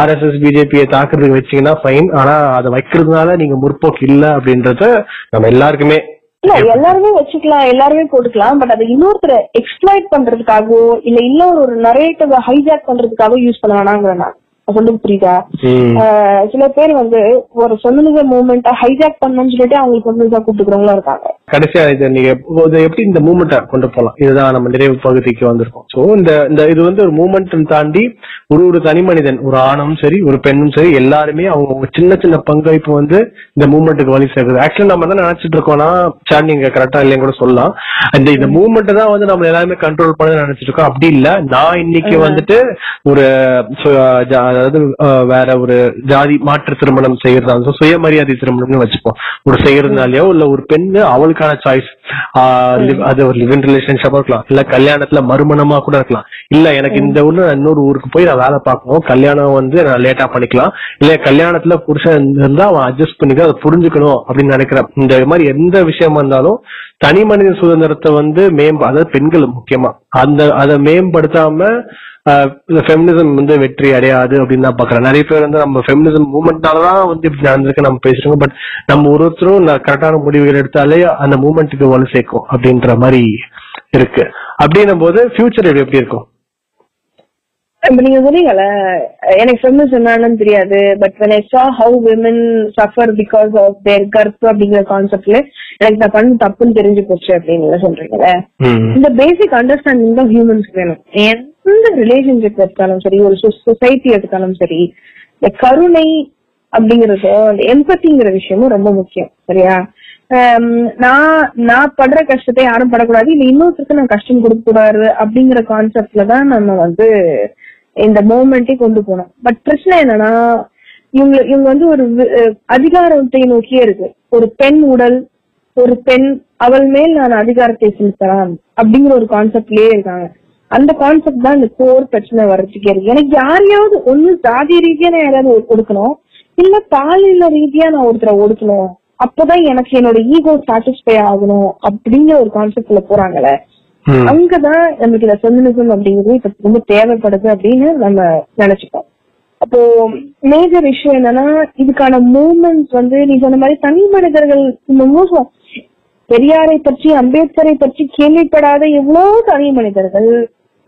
ஆர்எஸ்எஸ் பிஜேபியை தாக்குறதுக்கு வச்சீங்கன்னா ஃபைன் ஆனா அதை வைக்கிறதுனால நீங்க முற்போக்கு இல்ல அப்படின்றத நம்ம எல்லாருக்குமே இல்ல எல்லாருமே வச்சுக்கலாம் எல்லாருமே போட்டுக்கலாம் பட் அது இன்னொருத்தரை எக்ஸ்பிளாய்ட் பண்றதுக்காகவோ இல்ல இன்னொரு ஒரு நரேட்டிவ் ஹைஜாக் பண்றதுக்காக யூஸ் பண்ண வேணாங்கிறேன் சொல்றது புரியுதா? சில பேர் வந்து ஒரு சொன்னது மூமெண்ட்டை ஹைஜாக் பண்ணணும்னு சொல்லிட்டு அவங்களுக்கு ஃபெமினிசம் கூப்பிட்டுக்கிறவங்களும் இருக்காங்க. கடைசியா இது நீங்க எப்படி இந்த மூமெண்ட்டை கொண்டு போலாம்? இதுதான் நம்ம நிறைவு பகுதிக்கு வந்திருக்கோம். சோ இந்த இந்த இது வந்து ஒரு மூமெண்ட் தாண்டி ஒரு ஒரு தனி மனிதன் ஒரு ஆணும் சரி ஒரு பெண்ணும் சரி எல்லாருமே அவங்க சின்ன சின்ன பங்களிப்பு வந்து இந்த மூமெண்ட்டுக்கு வழி சேர்க்குது. ஆக்சுவலி நம்ம என்ன நினைச்சிட்டு இருக்கோம்னா சார் நீங்க கரெக்டா இல்லைன்னு கூட சொல்லலாம். அந்த இந்த மூமெண்ட் தான் வந்து நம்ம எல்லாருமே கண்ட்ரோல் பண்ண நினைச்சிட்டு இருக்கோம். அப்படி இல்ல. நான் இன்னைக்கு வந்துட்டு ஒரு அதாவது வேற ஒரு ஜாதி மாற்று திருமணம் செய்யறதா சுயமரியாதை திருமணம்னு வச்சுப்போம். ஒரு செய்யறதுனாலயோ இல்ல ஒரு பெண்ணு அவளுக்கான சாய்ஸ் அது ஒரு லிவ் இன் ரிலேஷன்ஷிப்பா இருக்கலாம். இல்ல கல்யாணத்துல மறுமணமா கூட இருக்கலாம். இல்ல எனக்கு இந்த ஊர்ல இன்னொரு ஊருக்கு போய் நான் வேலை பார்க்கணும். கல்யாணம் வந்து நான் லேட்டா பண்ணிக்கலாம். இல்ல கல்யாணத்துல புருஷன் இருந்தா அவன் அட்ஜஸ்ட் பண்ணிக்க அதை புரிஞ்சுக்கணும் அப்படின்னு நினைக்கிறேன். இந்த மாதிரி எந்த விஷயமா இருந்தாலும் தனி மனித சுதந்திரத்தை வந்து மேம்ப அதாவது பெண்கள் முக்கியமா அந்த அதை மேம்படுத்தாம இந்த ஃபெமினிசம் வந்து வெற்றி அடையாது அப்படின்னு தான் பாக்குறேன் நிறைய பேர் வந்து நம்ம ஃபெமினிசம் மூவ்மெண்ட்னாலதான் வந்து இப்படி நடந்திருக்கு நம்ம பேசுறோம் பட் நம்ம ஒரு ஒருத்தரும் கரெக்டான முடிவுகள் எடுத்தாலே அந்த மூவ்மெண்ட்டுக்கு வலு சேர்க்கும் அப்படின்ற மாதிரி இருக்கு. அப்படின்னும் போது ஃபியூச்சர் எப்படி இருக்கும்? இப்ப நீங்க சொன்னீங்கல்ல எனக்கு ஃபெமினிசம் என்னன்னு தெரியாது. But when I saw how women suffer because of their கருப்பு அப்படிங்கிற கான்செப்ட்ல எனக்கு நான் பண்ண தப்புன்னு தெரிஞ்சு போச்சு அப்படின்னு சொல்றீங்கல்ல. இந்த பேசிக் அண்டர்ஸ்டாண்டிங் தான் ஹியூமன்ஸ்க்கு வேணும். எந்த ரிலேஷன்ஷிப் எடுத்தாலும் சரி ஒரு சொசைட்டி எடுத்தாலும் சரி இந்த கருணை அப்படிங்கறது இந்த எம்பத்திங்கிற விஷயமும் ரொம்ப முக்கியம் சரியா? நான் நான் படுற கஷ்டத்தை யாரும் படக்கூடாது இல்ல இன்னொருத்தருக்கு நான் கஷ்டம் கொடுக்க கூடாது அப்படிங்கிற கான்செப்ட்ல தான் நம்ம வந்து இந்த மூமெண்ட்டே கொண்டு போனோம். பட் பிரச்சனை என்னன்னா இவங்க இவங்க வந்து ஒரு அதிகாரத்தை நோக்கியே இருக்கு. ஒரு பெண் உடல் ஒரு பெண் அவள் மேல் நான் அதிகாரத்தை செலுத்தலாம் அப்படிங்கிற ஒரு கான்செப்ட்லயே இருக்காங்க. அந்த கான்செப்ட் தான் இந்த கோர் பிரச்சனை வர்றதுக்கே இருக்கு எனக்கு யாரையாவது ஒண்ணு ஜாதி ரீதியா நான் யாராவது ஒடுக்கணும்? இல்ல பாலியல ரீதியா நான் ஒருத்தரை ஒடுக்கணும்? அப்பதான் எனக்கு என்னோட ஈகோ சாட்டிஸ்ஃபை ஆகணும் அப்படிங்கிற ஒரு கான்செப்ட்ல போறாங்கல்ல அங்கதான் நமக்கு இந்த ஃபெமினிசம் அப்படிங்கிறது இப்ப ரொம்ப தேவைப்படுது அப்படின்னு நம்ம நினைச்சுப்போம். அப்போ மேஜர் விஷயம் என்னன்னா இதுக்கான மூவ்மெண்ட்ஸ் வந்து நீ சொன்ன மாதிரி தனி மனிதர்கள் பெரியாரை பற்றி அம்பேத்கரை பற்றி கேள்விப்படாத எவ்வளவு தனி மனிதர்கள்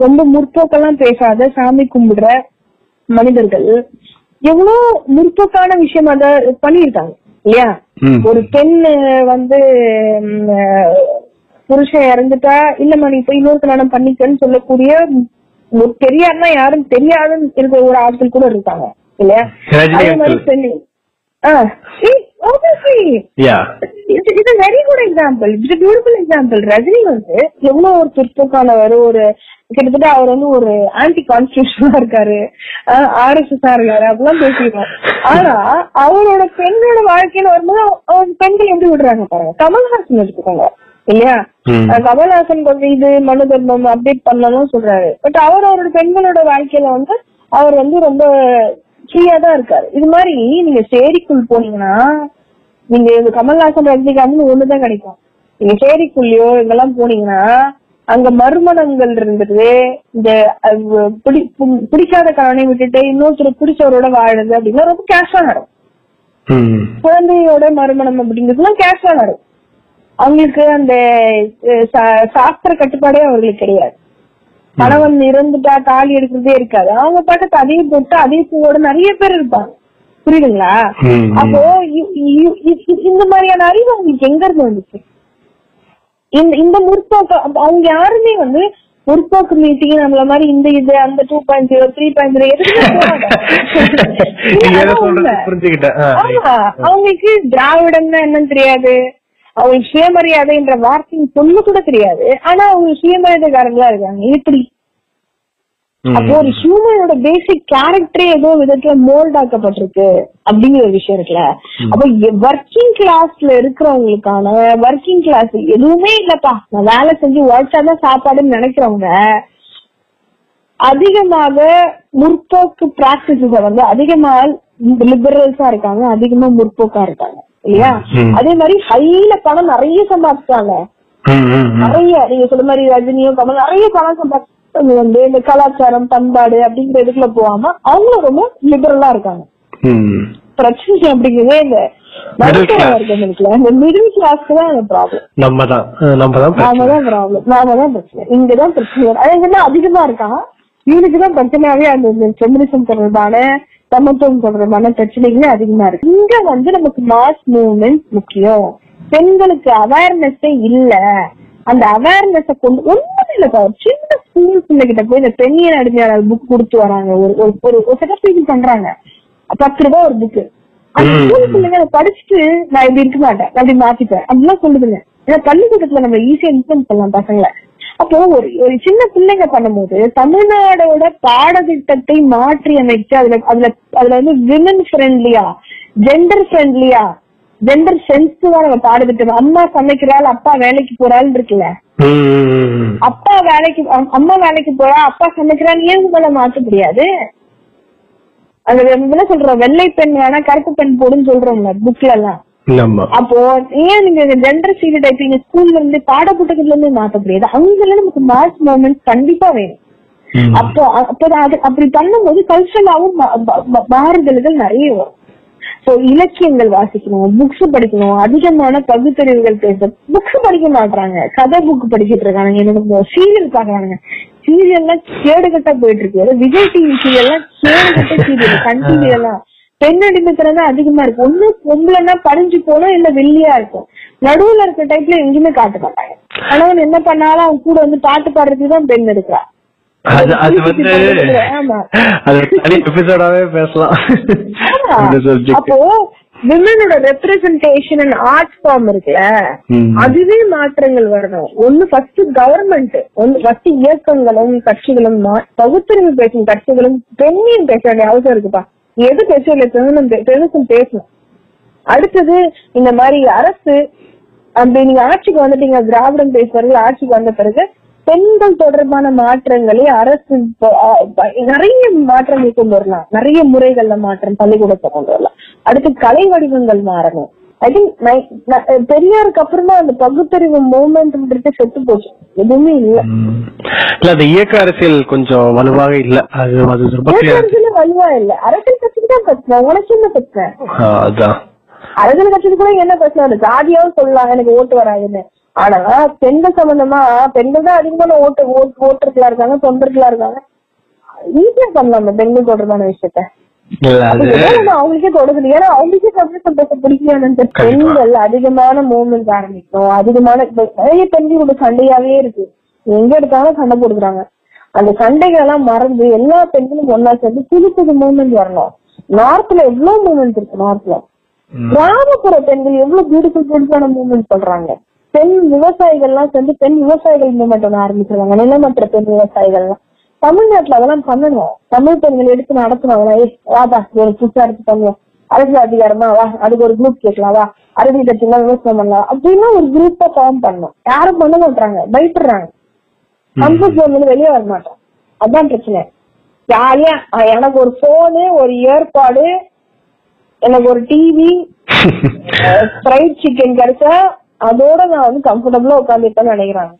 ரொம்ப முற்போக்கெல்லாம் பேசாத சாமி கும்பிடுற மனிதர்கள் எவ்வளவு முற்போக்கான விஷயம் அத பண்ணியிருக்காங்க இல்லையா. ஒரு பெண் வந்து புருஷன் இறந்துட்டா இல்லம்மா நீ போய் இன்னொரு கல்யாணம் பண்ணிக்கன்னு சொல்லக்கூடிய ஒரு பெரியார்னா யாரும் தெரியாதுன்னு இருக்கிற ஒரு ஆட்கள் கூட இருக்காங்க இல்லையா அதே மாதிரி uncle. It's very good example it's beautiful example Rajini வந்து எவ்வளவு ஒரு பிற்போக்கானவர் ஒரு கிட்டத்தட்ட அவர் வந்து ஒரு ஆன்டி கான்ஸ்டியூஷனா இருக்காரு. ஆர் எஸ் எஸ் இருக்காரு. அப்படிலாம் பேசிடுவோம் ஆனா அவரோட பெண்ணோட வாழ்க்கையில வரும்போது பெண்கள் எப்படி விடுறாங்க பாருங்க. கமல்ஹாசன் எடுத்துக்கோங்க இல்லையா? கமல்ஹாசன் கொஞ்சம் இது மனு தர்மம் அப்டேட் பண்ணணும் சொல்றாரு. பட் அவர் அவரோட பெண்களோட வாழ்க்கையில வந்து அவர் வந்து ரொம்ப ஃப்ரீயா தான் இருக்காரு. இது மாதிரி நீங்க சேரிக்குள் போனீங்கன்னா நீங்க கமல்ஹாசன் ரஜினிகாந்த் ஒண்ணுதான் கிடைக்கும். நீங்க சேரிக்குள்ளயோ இதெல்லாம் போனீங்கன்னா அங்க மறுமணங்கள் இருந்தது இந்த பிடிக்காத கணவனை விட்டுட்டு இன்னொருத்தர் பிடிச்சவரோட வாழுது அப்படின்னா ரொம்ப கேஷா நடக்கும். குழந்தையோட மறுமணம் அப்படிங்கிறதுலாம் கேஷா நடக்கும். அவங்களுக்கு அந்த சாஸ்திர கட்டுப்பாடே அவர்களுக்கு கிடையாது. கணவன் இறந்துட்டா தாலி எடுக்கிறதே இருக்காது. அவங்க பாட்டுக்கு அதே போட்டு அதே பூவோட நிறைய பேர் இருப்பாங்க. புரியுதுங்களா. அப்போ இந்த மாதிரியான அறிவு அவங்களுக்கு எங்க இருந்து வந்துச்சு? இந்த இந்த முற்போக்கு அவங்க யாருமே வந்து முற்போக்கு மீட்டிங் நம்மள மாதிரி இந்த இது அந்த two point zero three point zero எதுவுமே அவங்களுக்கு திராவிடம்னா என்னன்னு தெரியாது. அவங்களுக்கு சுயமரியாதைன்ற வார்த்தை சொல்ல கூட தெரியாது ஆனா அவங்க சுயமரியாதைக்காரங்களா இருக்காங்க. எப்படி ம். அப்போ ஒரு ஹியூமனோட பேசிக் கேரக்டரே ஏதோ விதத்துல மோல்ட் ஆக்கப்பட்டிருக்கு அப்படிங்கிற ஒரு விஷயம் இருக்குல்ல. அப்போ ஒர்க்கிங் கிளாஸ்ல இருக்கிறவங்களுக்கான ஒர்க்கிங் கிளாஸ் எதுவுமே இல்லப்பா. நான் வேலை செஞ்சு உழைச்சாதான் சாப்பாடுன்னு நினைக்கிறவங்க அதிகமாக முற்போக்கு பிராக்டிசஸ வந்து அதிகமா லிபரல்ஸா இருக்காங்க அதிகமா முற்போக்கா இருக்காங்க. இல்லையா. அதே மாதிரி ஹைல பணம் நிறைய சம்பாதிச்சாங்க. நிறைய நீங்க சொல்ற மாதிரி ரஜினியும் கமல் நிறைய பணம் சம்பாதிச்சவங்க வந்து இந்த கலாச்சாரம் பண்பாடு அப்படிங்கிற இதுக்குள்ள போகாம அவங்களும் ரொம்ப லிபரலா இருக்காங்க. பிரச்சனை அப்படிங்கிறதே இந்த மிடில் கிளாஸ்க்கு தான் ப்ராப்ளம் நம்ம தான் பிரச்சனை. ப்ராப்ளம் நாம தான் பிரச்சனை இங்கதான் பிரச்சனை வரும். அது எங்கன்னா அதிகமா இருக்கான் இவனுக்கு தான் பிரச்சனையாவே அந்த ஃபெமினிசம் தொடர்பான சமத்துவம் தொடர்பான பிரச்சனைகளே அதிகமா இருக்கு. இங்க வந்து நமக்கு மாஸ் மூவ்மெண்ட் முக்கியம். பெண்களுக்கு அவேர்னஸே இல்ல. அந்த அவேர்னஸ கொண்டு ஒண்ணுமே இல்லப்பா. ஒரு சின்ன ஸ்கூல் பிள்ளைகிட்ட போய் இந்த பெண்ணியல் அடிமையாளர் புக் கொடுத்து வராங்க. ஒரு ஒரு ஒரு- செட்டப் பண்றாங்க. பத்து ரூபாய் ஒரு புக்கு அந்த. ஸ்கூல் பிள்ளைங்க அதை படிச்சுட்டு நான் இப்படி இருக்க மாட்டேன். நான் இப்படி மாத்திப்பேன். அப்படிலாம் சொல்லுதுங்க. ஏன்னா பள்ளிக்கூடத்துல நம்ம ஈஸியா இன்ஃபுளுன்ஸ் பண்ணலாம் பசங்களை. அப்போ ஒரு ஒரு சின்ன பிள்ளைங்க பண்ணும்போது தமிழ்நாடோட பாடத்திட்டத்தை மாற்றி அமைச்சு அதுல அதுல அதுல வந்து விமன் ஃப்ரெண்ட்லியா ஜெண்டர் ஃப்ரெண்ட்லியா ஜெண்டர் சென்சிட்டிவா நம்ம பாடத்திட்டம் அம்மா சமைக்கிறாள் அப்பா வேலைக்கு போறாள் இருக்குல்ல. அப்பா வேலைக்கு அம்- அம்மா வேலைக்கு போறா அப்பா சமைக்கிறான்னு ஏன் உங்களை மாத்த முடியாது? நம்ம என்ன சொல்றோம்? வெள்ளை பெண் வேணா கருப்பு பெண் போடுன்னு சொல்றோம்ல புக்ல எல்லாம் அப்போ ஏன் நீங்க ஜெண்டர் சீடு டைப்பிங் ஸ்கூல்ல இருந்து பாடப்புத்தகத்துல இருந்து மாத்த முடியாது அங்கெல்லாம் நமக்கு மாஸ் மூமெண்ட் கண்டிப்பா வேணும். அப்போ அது அப்படி பண்ணும்போது கல்ச்சரலாவும் மாறுதல்கள் நிறைய வரும். சோ இலக்கியங்கள் வாசிக்கணும் புக்ஸ் படிக்கணும் அதிகமான பகுத்தறிவுகள் பேச புக்ஸ் படிக்க மாட்டாங்க கதை புக் படிச்சிட்டு இருக்காங்க எனக்கு சீரியல் பாக்குறாங்க சீரியல்லாம் கேடுகட்டா போயிட்டு இருக்கு. விஜய் டிவி சீரியல்லாம் கேடுகட்ட சீரியல் டிவி எல்லாம் பெண் அடிமைத்தனம் தான் அதிகமா இருக்கு ஒண்ணு பொம்பளைன்னா படிஞ்சு போனோம் இல்ல வெள்ளியா இருக்கும். நடுவுல இருக்க டைப்ல எங்கேயுமே காட்ட மாட்டாங்க. கணவன் என்ன பண்ணாலும் அவன் கூட வந்து பாட்டு பாடுறதுக்கு தான் பெண் இருக்கிறா அது அது வந்து ஆமா. அது தனி எபிசோடாவே பேசலாம். ஆமா. இந்த சப்ஜெக்ட் அப்போ விமனோட ரெப்ரசன்டேஷன் அண்ட் ஆர்ட் ஃபார்ம் இருக்குல்ல. அதுவே மாற்றங்கள் வரணும். ஒண்ணு ஃபர்ஸ்ட் கவர்மெண்ட் ஒன்னு ஃபர்ஸ்ட் இயக்கங்களும் கட்சிகளும் பகுத்தறிவு பேசும் கட்சிகளும் பெண்ணியம் பேச வேண்டிய அவசியம் இருக்குப்பா. எது பேசவில்லை பெருசும் பேசணும். அடுத்தது இந்த மாதிரி அரசு அப்படி நீங்க ஆட்சிக்கு வந்துட்டீங்க திராவிடம் பேசுவார்கள் ஆட்சிக்கு வந்த பிறகு பெண்கள் தொடர்பான மாற்றங்களை அரசு நிறைய மாற்றங்கள் கொண்டு வரலாம். நிறைய முறைகள்ல மாற்றம் பள்ளிக்கூடத்தை கொண்டு வரலாம். அடுத்து கலை வடிவங்கள் மாறணும். ஐ திங்க் பெரியாருக்கு அப்புறமா அந்த பகுத்தறிவு மூவ்மெண்ட்ன்றது செத்து போச்சு. எதுவுமே இல்ல. இல்ல அந்த இயக்க அரசியல் கொஞ்சம் வலுவாக இல்ல. அது அது ரொம்ப வலுவா இல்ல. அரசியல் கட்சிக்கு தான் பிரச்சனை உனக்கு என்ன பிரச்சனை அதான். அரசியல் கட்சிக்கு கூட என்ன பிரச்சனை ஜாதியாவும் சொல்லலாம். எனக்கு ஓட்டு வராதுன்னு. ஆனா பெண்கள் சம்பந்தமா பெண்கள் தான் அதிகமான ஓட்டு ஓட்டு ஓட்டர்களா இருக்காங்க தொண்டர்களா இருக்காங்க. ஈஸியா பண்ணலாம் பெண்கள் தொடர்பான விஷயத்த. அவங்களுக்கே தொடங்குது ஏன்னா அவங்களுக்கே கண்டிப்பா. பெண்கள் அதிகமான மூமெண்ட் ஆரம்பிக்கும். அதிகமான நிறைய பெண்களோட சண்டையாவே இருக்கு. எங்க எடுத்தாலும் சண்டை போடுறாங்க அந்த சண்டைகள் எல்லாம் மறந்து எல்லா பெண்களும் ஒன்னா சேர்ந்து புது புது மூமெண்ட் வரணும் நார்த்ல எவ்வளவு மூமெண்ட் இருக்கு நார்த்ல கிராமப்புற பெண்கள் எவ்வளவு பியூட்டிஃபுல் பியூட்டிஃபுல்லான மூமெண்ட் பண்றாங்க பெண் விவசாயிகள்லாம் சேர்ந்து பெண் விவசாயிகள் மூமெண்ட் ஒண்ணு ஆரம்பிச்சிருக்காங்க. நிலமற்ற பெண் விவசாயிகள்லாம். தமிழ்நாட்டுல அதெல்லாம் பண்ணணும். தமிழ் பெண்கள் எடுத்து நடத்துனாங்களா ஏய் வாடா ஒரு புதுசா எடுத்து பண்ணுவோம் அரசியல் அதிகாரமா வா அதுக்கு ஒரு குரூப் கேட்கலாம் வா. அரசியல் கட்சிலாம் விவசாயம் பண்ணலாம். அப்படின்னா ஒரு குரூப்பா ஃபார்ம் பண்ணணும். யாரும் பண்ண மாட்டாங்க பயப்படுறாங்க. கம்ஃபர்ட் ஜோன் வந்து வெளியே வர மாட்டோம். அதான் பிரச்சனை. ஜாலியா எனக்கு ஒரு போனு ஒரு ஏற்பாடு எனக்கு ஒரு டிவி ஃப்ரைட் சிக்கன் கிடைச்சா அதோட நான் வந்து கம்ஃபர்டபுளா உட்காந்துருப்பேன்னு நினைக்கிறாங்க.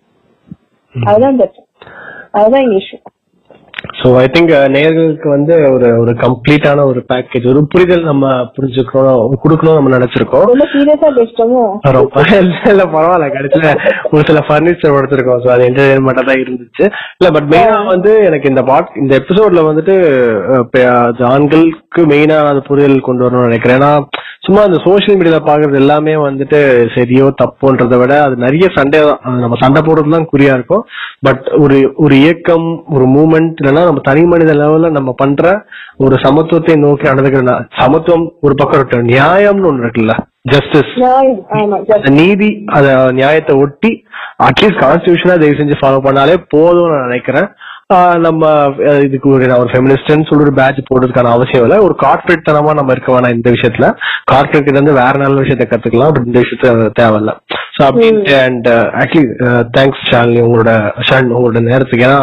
அதுதான் பிரச்சனை. அதுதான் இங்க இஷ்யூ சோ ஐ திங்க் நேயர்களுக்கு வந்து ஒரு ஒரு கம்ப்ளீட்டான ஒரு பேக்கேஜ் ஒரு புரிதல் நம்ம புரிஞ்சுக்கணும் கொடுக்கணும் நம்ம நினைச்சிருக்கோம். ரொம்ப இல்ல பரவாயில்ல. கடைசியில ஒரு சில பர்னிச்சர் எடுத்திருக்கோம் ஸோ அது என்டர்டைன்மெண்டா தான் இருந்துச்சு. இல்ல பட் மெயினா வந்து எனக்கு இந்த பாட் இந்த எபிசோட்ல வந்துட்டு ஆண்களுக்கு மெயினா அது புரிதல் கொண்டு வரணும்னு நினைக்கிறேன். ஏன்னா சும்மா அந்த சோஷியல் மீடியால பாக்குறது எல்லாமே வந்துட்டு சரியோ தப்போன்றதை விட அது நிறைய சண்டை தான். நம்ம சண்டை போடுறது தான் குறியா இருக்கும். பட் ஒரு ஒரு இயக்கம் ஒரு மூமெண்ட் இல்லைன்னா நம்ம தனி மனித லெவல்ல நம்ம பண்ற ஒரு சமத்துவத்தை நோக்கி நடந்துக்கிற சமத்துவம் ஒரு பக்கம் இருக்கட்டும். நியாயம்னு ஒண்ணு இருக்குல்ல? ஜஸ்டிஸ் நீதி அத நியாயத்தை ஒட்டி அட்லீஸ்ட் கான்ஸ்டியூஷனா தயவு செஞ்சு ஃபாலோ பண்ணாலே போதும்னு நான் நினைக்கிறேன். நம்ம இதுக்கு ஒரு நான் ஒரு ஃபெமினிஸ்ட்னு சொல்லி ஒரு பேட்ச் போடுறதுக்கான அவசியம் இல்லை. ஒரு கார்பரேட் தனமா நம்ம இருக்க வேணாம் இந்த விஷயத்துல. கார்பரேட் கிட்ட இருந்து வேற நல்ல விஷயத்தை கத்துக்கலாம். பட் இந்த விஷயத்த தேவையில்ல. ஸோ அப்படின்ட்டு அண்ட் ஆக்சுவலி தேங்க்ஸ் ஷாலினி உங்களோட ஷான் உங்களோட நேரத்துக்கு. ஏன்னா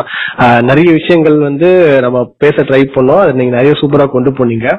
நிறைய விஷயங்கள் வந்து நம்ம பேச ட்ரை பண்ணோம். அதை நீங்க நிறைய சூப்பரா கொண்டு போனீங்க.